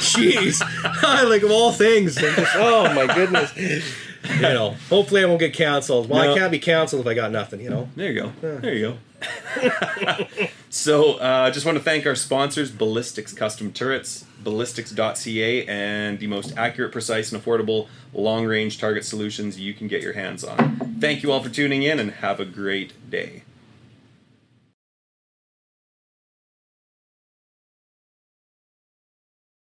jeez, like of all things, just, oh my goodness. You know, hopefully I won't get canceled. Well, No. I can't be canceled if I got nothing. You know. There you go. There you go. so, uh, just want to thank our sponsors, Ballistics Custom Turrets, ballistics.ca, and the most accurate, precise, and affordable long range target solutions you can get your hands on. Thank you all for tuning in and have a great day.